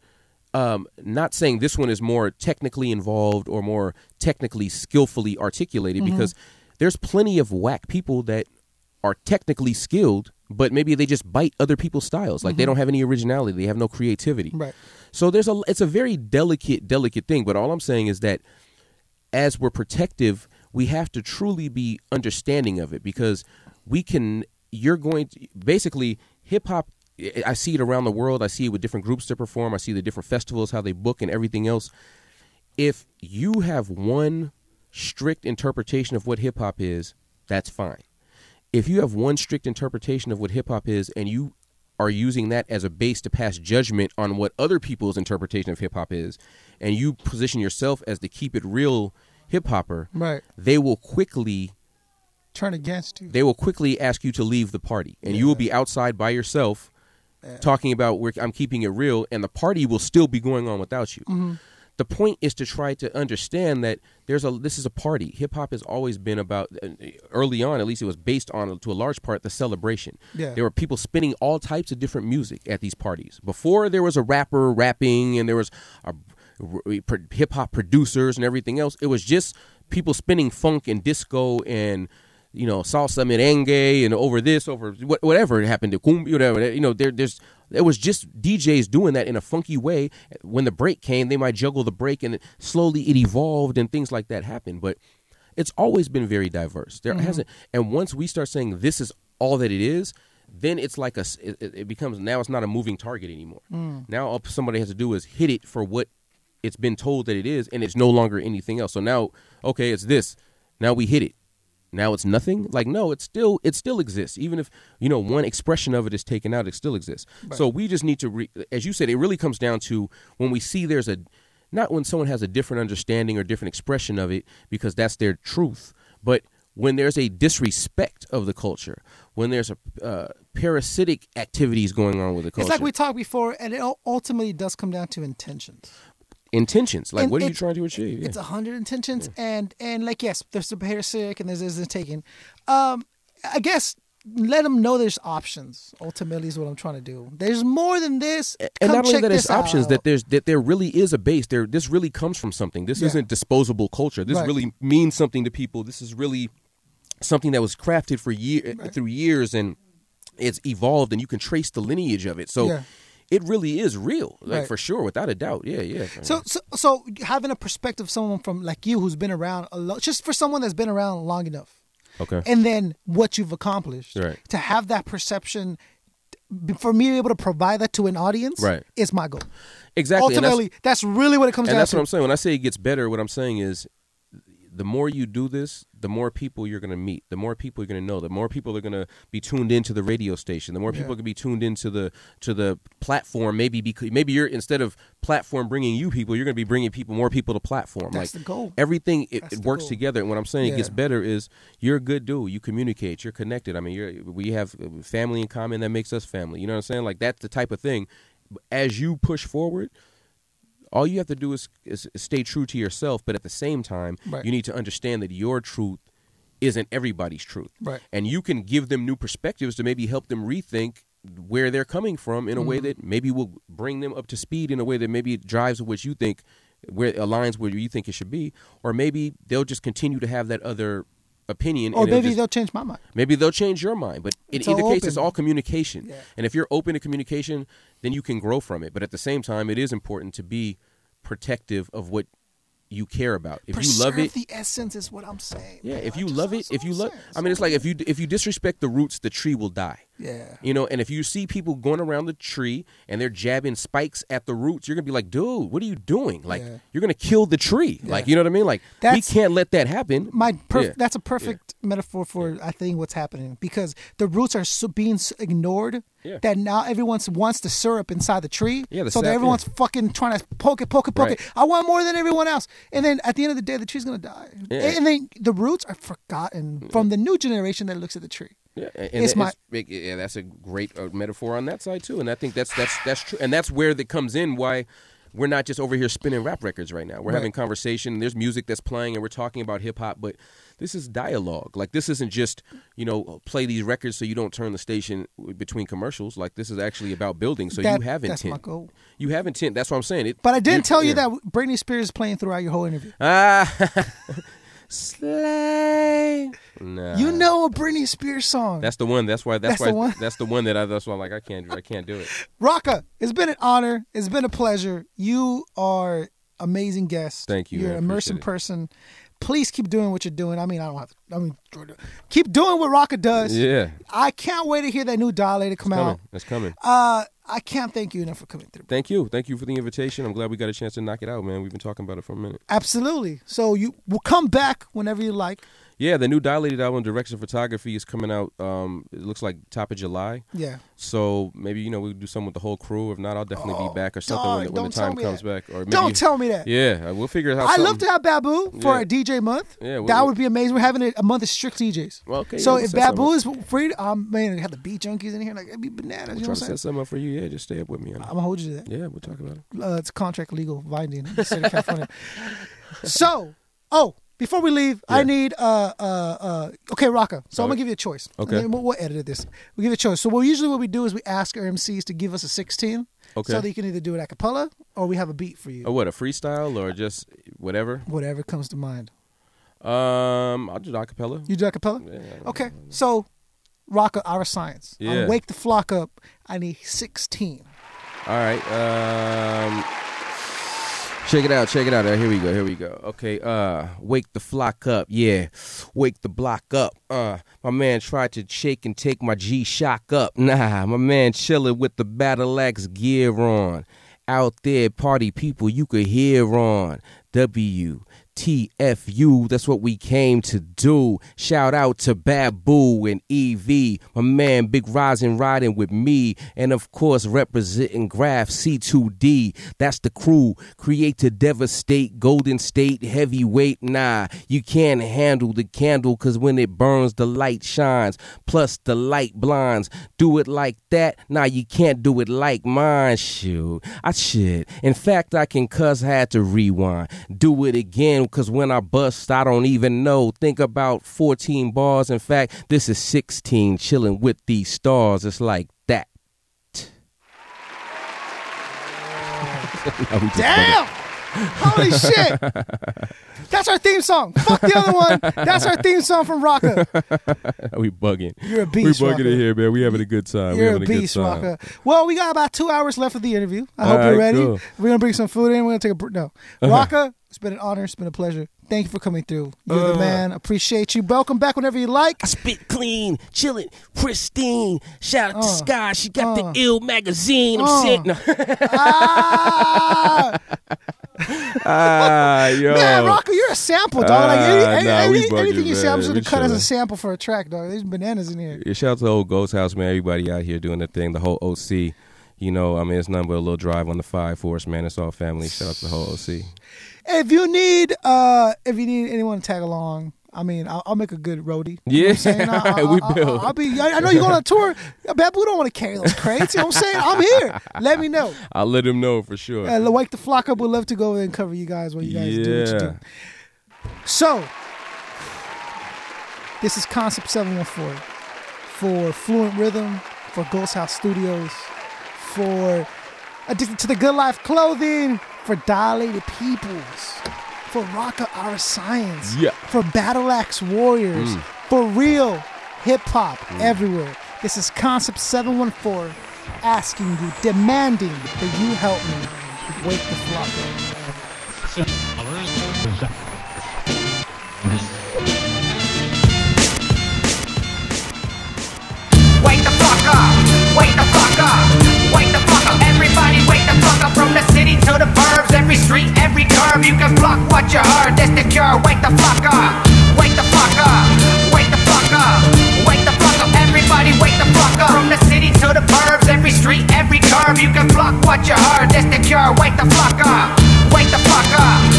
um, not saying this one is more technically involved or more technically skillfully articulated Mm-hmm. because there's plenty of whack people that are technically skilled, but maybe they just bite other people's styles. Like they don't have any originality, they have no creativity. Mm-hmm. Right. So there's a it's a very delicate delicate thing, but all I'm saying is that as we're protective, we have to truly be understanding of it because we can. You're going to basically hip hop. I see it around the world. I see it with different groups that perform. I see the different festivals, how they book, and everything else. If you have one strict interpretation of what hip hop is, that's fine. If you have one strict interpretation of what hip hop is, and you are using that as a base to pass judgment on what other people's interpretation of hip hop is, and you position yourself as the keep it real hip hopper, Right. they will quickly Turn against you. they will quickly ask you to leave the party, and you will be outside by yourself, talking about where I'm keeping it real, and the party will still be going on without you. Mm-hmm. The point is to try to understand that there's a this is a party. Hip hop has always been about uh, early on, at least it was based on to a large part the celebration. Yeah. There were people spinning all types of different music at these parties. Before there was a rapper rapping and there was a hip hop producers and everything else. It was just people spinning funk and disco and you know salsa merengue and over this over whatever it happened to cumbia whatever you know there there's it was just DJs doing that in a funky way. When the break came they might juggle the break and slowly it evolved and things like that happened. But it's always been very diverse. There mm-hmm. hasn't and once we start saying this is all that it is then it's like a it, becomes now it's not a moving target anymore. Mm. Now all somebody has to do is hit it for what it's been told that it is and it's no longer anything else. So now okay it's this. Now we hit it. Now it's nothing? Like no it still it still exists. Even if you know one expression of it is taken out it still exists. So we just need to re- as you said it really comes down to when we see there's a not when someone has a different understanding or different expression of it because that's their truth but when there's a disrespect of the culture, when there's a uh, parasitic activities going on with the culture, It's like we talked before, and it ultimately does come down to intentions. Intentions. Like, And what are you trying to achieve? It's a hundred intentions, and and like yes, there's the parasitic and there's there's the taken. Um, I guess let them know there's options. Ultimately, is what I'm trying to do. There's more than this. and Come not only that, it's options out. that there's that there really is a base. There, this really comes from something. This Yeah. isn't disposable culture. This Right. really means something to people. This is really something that was crafted for year through years, and it's evolved, and you can trace the lineage of it. So. It really is real, like Right. for sure, without a doubt. Yeah, yeah. So, so, so having a perspective, of someone from like you who's been around a lot, just for someone that's been around long enough, okay, and then what you've accomplished, Right. to have that perception, for me to be able to provide that to an audience, Right. is my goal. exactly. and that's- Ultimately, that's, really what it comes and down that's to. what I'm saying. When I say it gets better, what I'm saying is the more you do this, the more people you're going to meet, the more people you're going to know, the more people are going to be tuned into the radio station, the more people Yeah. are going to be tuned into the to the platform. Maybe because maybe you're instead of platform bringing you people, you're going to be bringing people more people to platform. That's like the goal. Everything it, it works goal. together. And what I'm saying it gets better is you're a good dude. You communicate. You're connected. I mean, you're we have uh, family in common that makes us family. You know what I'm saying? Like that's the type of thing. As you push forward, all you have to do is, is stay true to yourself but at the same time Right. you need to understand that your truth isn't everybody's truth Right. and you can give them new perspectives to maybe help them rethink where they're coming from in a way Mm-hmm. that maybe will bring them up to speed in a way that maybe drives what you think where aligns where you think it should be or maybe they'll just continue to have that other opinion or maybe just- they'll change my mind. Maybe they'll change your mind, but in It's either case, it's all communication. Yeah. And if you're open to communication, then you can grow from it. But at the same time, it is important to be protective of what you care about. If you love Preserve it, the essence is what I'm saying. yeah. man. If you love it, if you love. I mean, it's like if you if you disrespect the roots, the tree will die. Yeah. You know, and if you see people going around the tree and they're jabbing spikes at the roots, you're gonna be like, dude, what are you doing? Like, Yeah. you're gonna kill the tree. Like, you know what I mean? Like, That's- we can't let that happen. my perf- Yeah. that's a perfect metaphor for I think what's happening because the roots are so being ignored Yeah. that now everyone wants the syrup inside the tree. Yeah, the so that sap, everyone's fucking trying to poke it, poke it, poke Right. it. I want more than everyone else, and then at the end of the day, the tree's gonna die. Yeah. And then the roots are forgotten mm. from the new generation that looks at the tree. Yeah, and It's it's my- yeah, that's a great uh, metaphor on that side too, and I think that's that's that's true, and that's where that comes in. Why we're not just over here spinning rap records right now. We're Right. having conversation. There's music that's playing, and we're talking about hip hop, but this is dialogue. Like this isn't just you know play these records so you don't turn the station between commercials. Like this is actually about building. So That- you have that's intent. my goal. You have intent. That's what I'm saying. It, But I didn't tell you yeah. that Britney Spears is playing throughout your whole interview. Ah, slay. You know a Britney Spears song. That's the one. That's why. That's, That's why. the one? That's the one that I. That's why I'm like I can't. I can't do it. Rakaa, it's been an honor. It's been a pleasure. You are amazing guest. Thank you, You're man. an immersive person. it. Please keep doing what you're doing. I mean, I don't have. To, I mean, keep doing what Rakaa does. Yeah. I can't wait to hear that new Dilated come coming. out. It's coming. Uh, I can't thank you enough for coming through. Thank you. Thank you for the invitation. I'm glad we got a chance to knock it out, man. We've been talking about it for a minute. Absolutely. So you will come back whenever you like. Yeah, the new Dilated album, Directors of Photography, is coming out. Um, it looks like top of July. Yeah. So maybe you know we do something with the whole crew. If not, I'll definitely be back or something dog, when, the, when the time comes that. back. Or maybe, Don't tell me that. Yeah, we'll figure it out. I love to have Babu for Yeah. a DJ month. Yeah, we- that would be amazing. We're having a, month of strict DJs. Well, okay, So yeah, we'll if set Babu is free, um, man, have the beat junkies in here, like it'd be bananas. We'll you know what to I'm set saying? something up for you. Yeah, just stay up with me. I'm gonna hold you to that. Yeah, we'll talk about it. Uh, it's contract legal binding in the state of California. so, oh, before we leave, I need uh uh uh okay, Rakaa. So I'm gonna give you a choice. Okay. We'll, we'll edit this. We give you a choice. So, well, usually what we do is we ask our MCs to give us a 16. Okay. So that you can either do it a cappella or we have a beat for you. Oh, what a freestyle or just whatever. Whatever comes to mind. Um, I'll do acapella. You do a cappella? Yeah. Okay. So, Rakaa Iriscience. Yeah. Wake the Flock Up, I need 16. All right. Um, check it out. Check it out. Here we go. Here we go. Okay. Uh, wake the flock up. Yeah. Wake the block up. Uh, my man tried to shake and take my G Shock up. Nah, my man chilling with the battle axe gear on. Out there, party people you could hear on. W TFU, that's what we came to do. Shout out to Babu and EV, my man Big Rising riding with me, and of course representing Graph C2D. That's the crew. Create to devastate Golden State heavyweight. Nah, you can't handle the candle cause when it burns, the light shines. Plus the light blinds. Do it like that. Nah, you can't do it like mine. Shoot, I should. In fact, I can cuss had to rewind. Do it again cause when I bust, I don't even know. Think about 14 bars. In fact, this is 16 chilling with these stars. It's like that. No, Damn! Holy shit! That's our theme song. Fuck the other one. That's our theme song from Rakaa. we bugging. You're a beast, We bugging Rakaa. it here, man. We having a good time. we You're having a a, beast, good time. Rakaa. Well, we got about two hours left of the interview. I hope All you're ready. cool. We're gonna bring some food in. We're gonna take a no. Uh-huh. Rakaa, it's been an honor. It's been a pleasure. Thank you for coming through. You're Uh. the man. Appreciate you. Welcome back whenever you like. I spit clean, chilling, pristine. Shout out to Uh, Sky. She got uh, the ill magazine. I'm uh. sitting. ah, ah, yo. man, Rakaa, you're a sample, dog. Like any, Ah, any- nah, we any- anything you say, I'm just gonna cut as a sample for a track, dog. There's bananas in here. Yeah, shout out to the whole Ghost House, man. Everybody out here doing their thing. The whole OC. You know, I mean, it's nothing but a little drive on the five force, man. It's all family. Shout out to the whole OC. If you need, uh, if you need anyone to tag along, I mean, I'll, I'll make a good roadie. You I'm? I, I, We I, build. I, will be. I, know you're going on tour. Babu don't want to carry those crates. You know what I'm saying? I'm here. Let me know. I'll let him know for sure. Uh, Wake the Flock Up would love to go and cover you guys when you guys do what you do. So, this is Concept 714 for Fluent Rhythm, for Ghost House Studios, for Addicted to the Good Life Clothing, for Dilated Peoples, for Rocka Our Science, Yeah. for Battle Axe Warriors, Mm. for real hip hop everywhere. This is Concept 714 asking you, demanding that you help me wake the flock up. Wake the fuck up, wake the fuck up, wake the fuck up. Everybody wake the fuck up from the city to the burbs, every street, every curb, You can block what you heard, that's the cure. Wake the fuck up, wake the fuck up, wake the fuck up, wake the fuck up. Everybody, wake the fuck up. From the city to the burbs, every street, every curb, You can block what you heard, that's the cure. Wake the fuck up, wake the fuck up.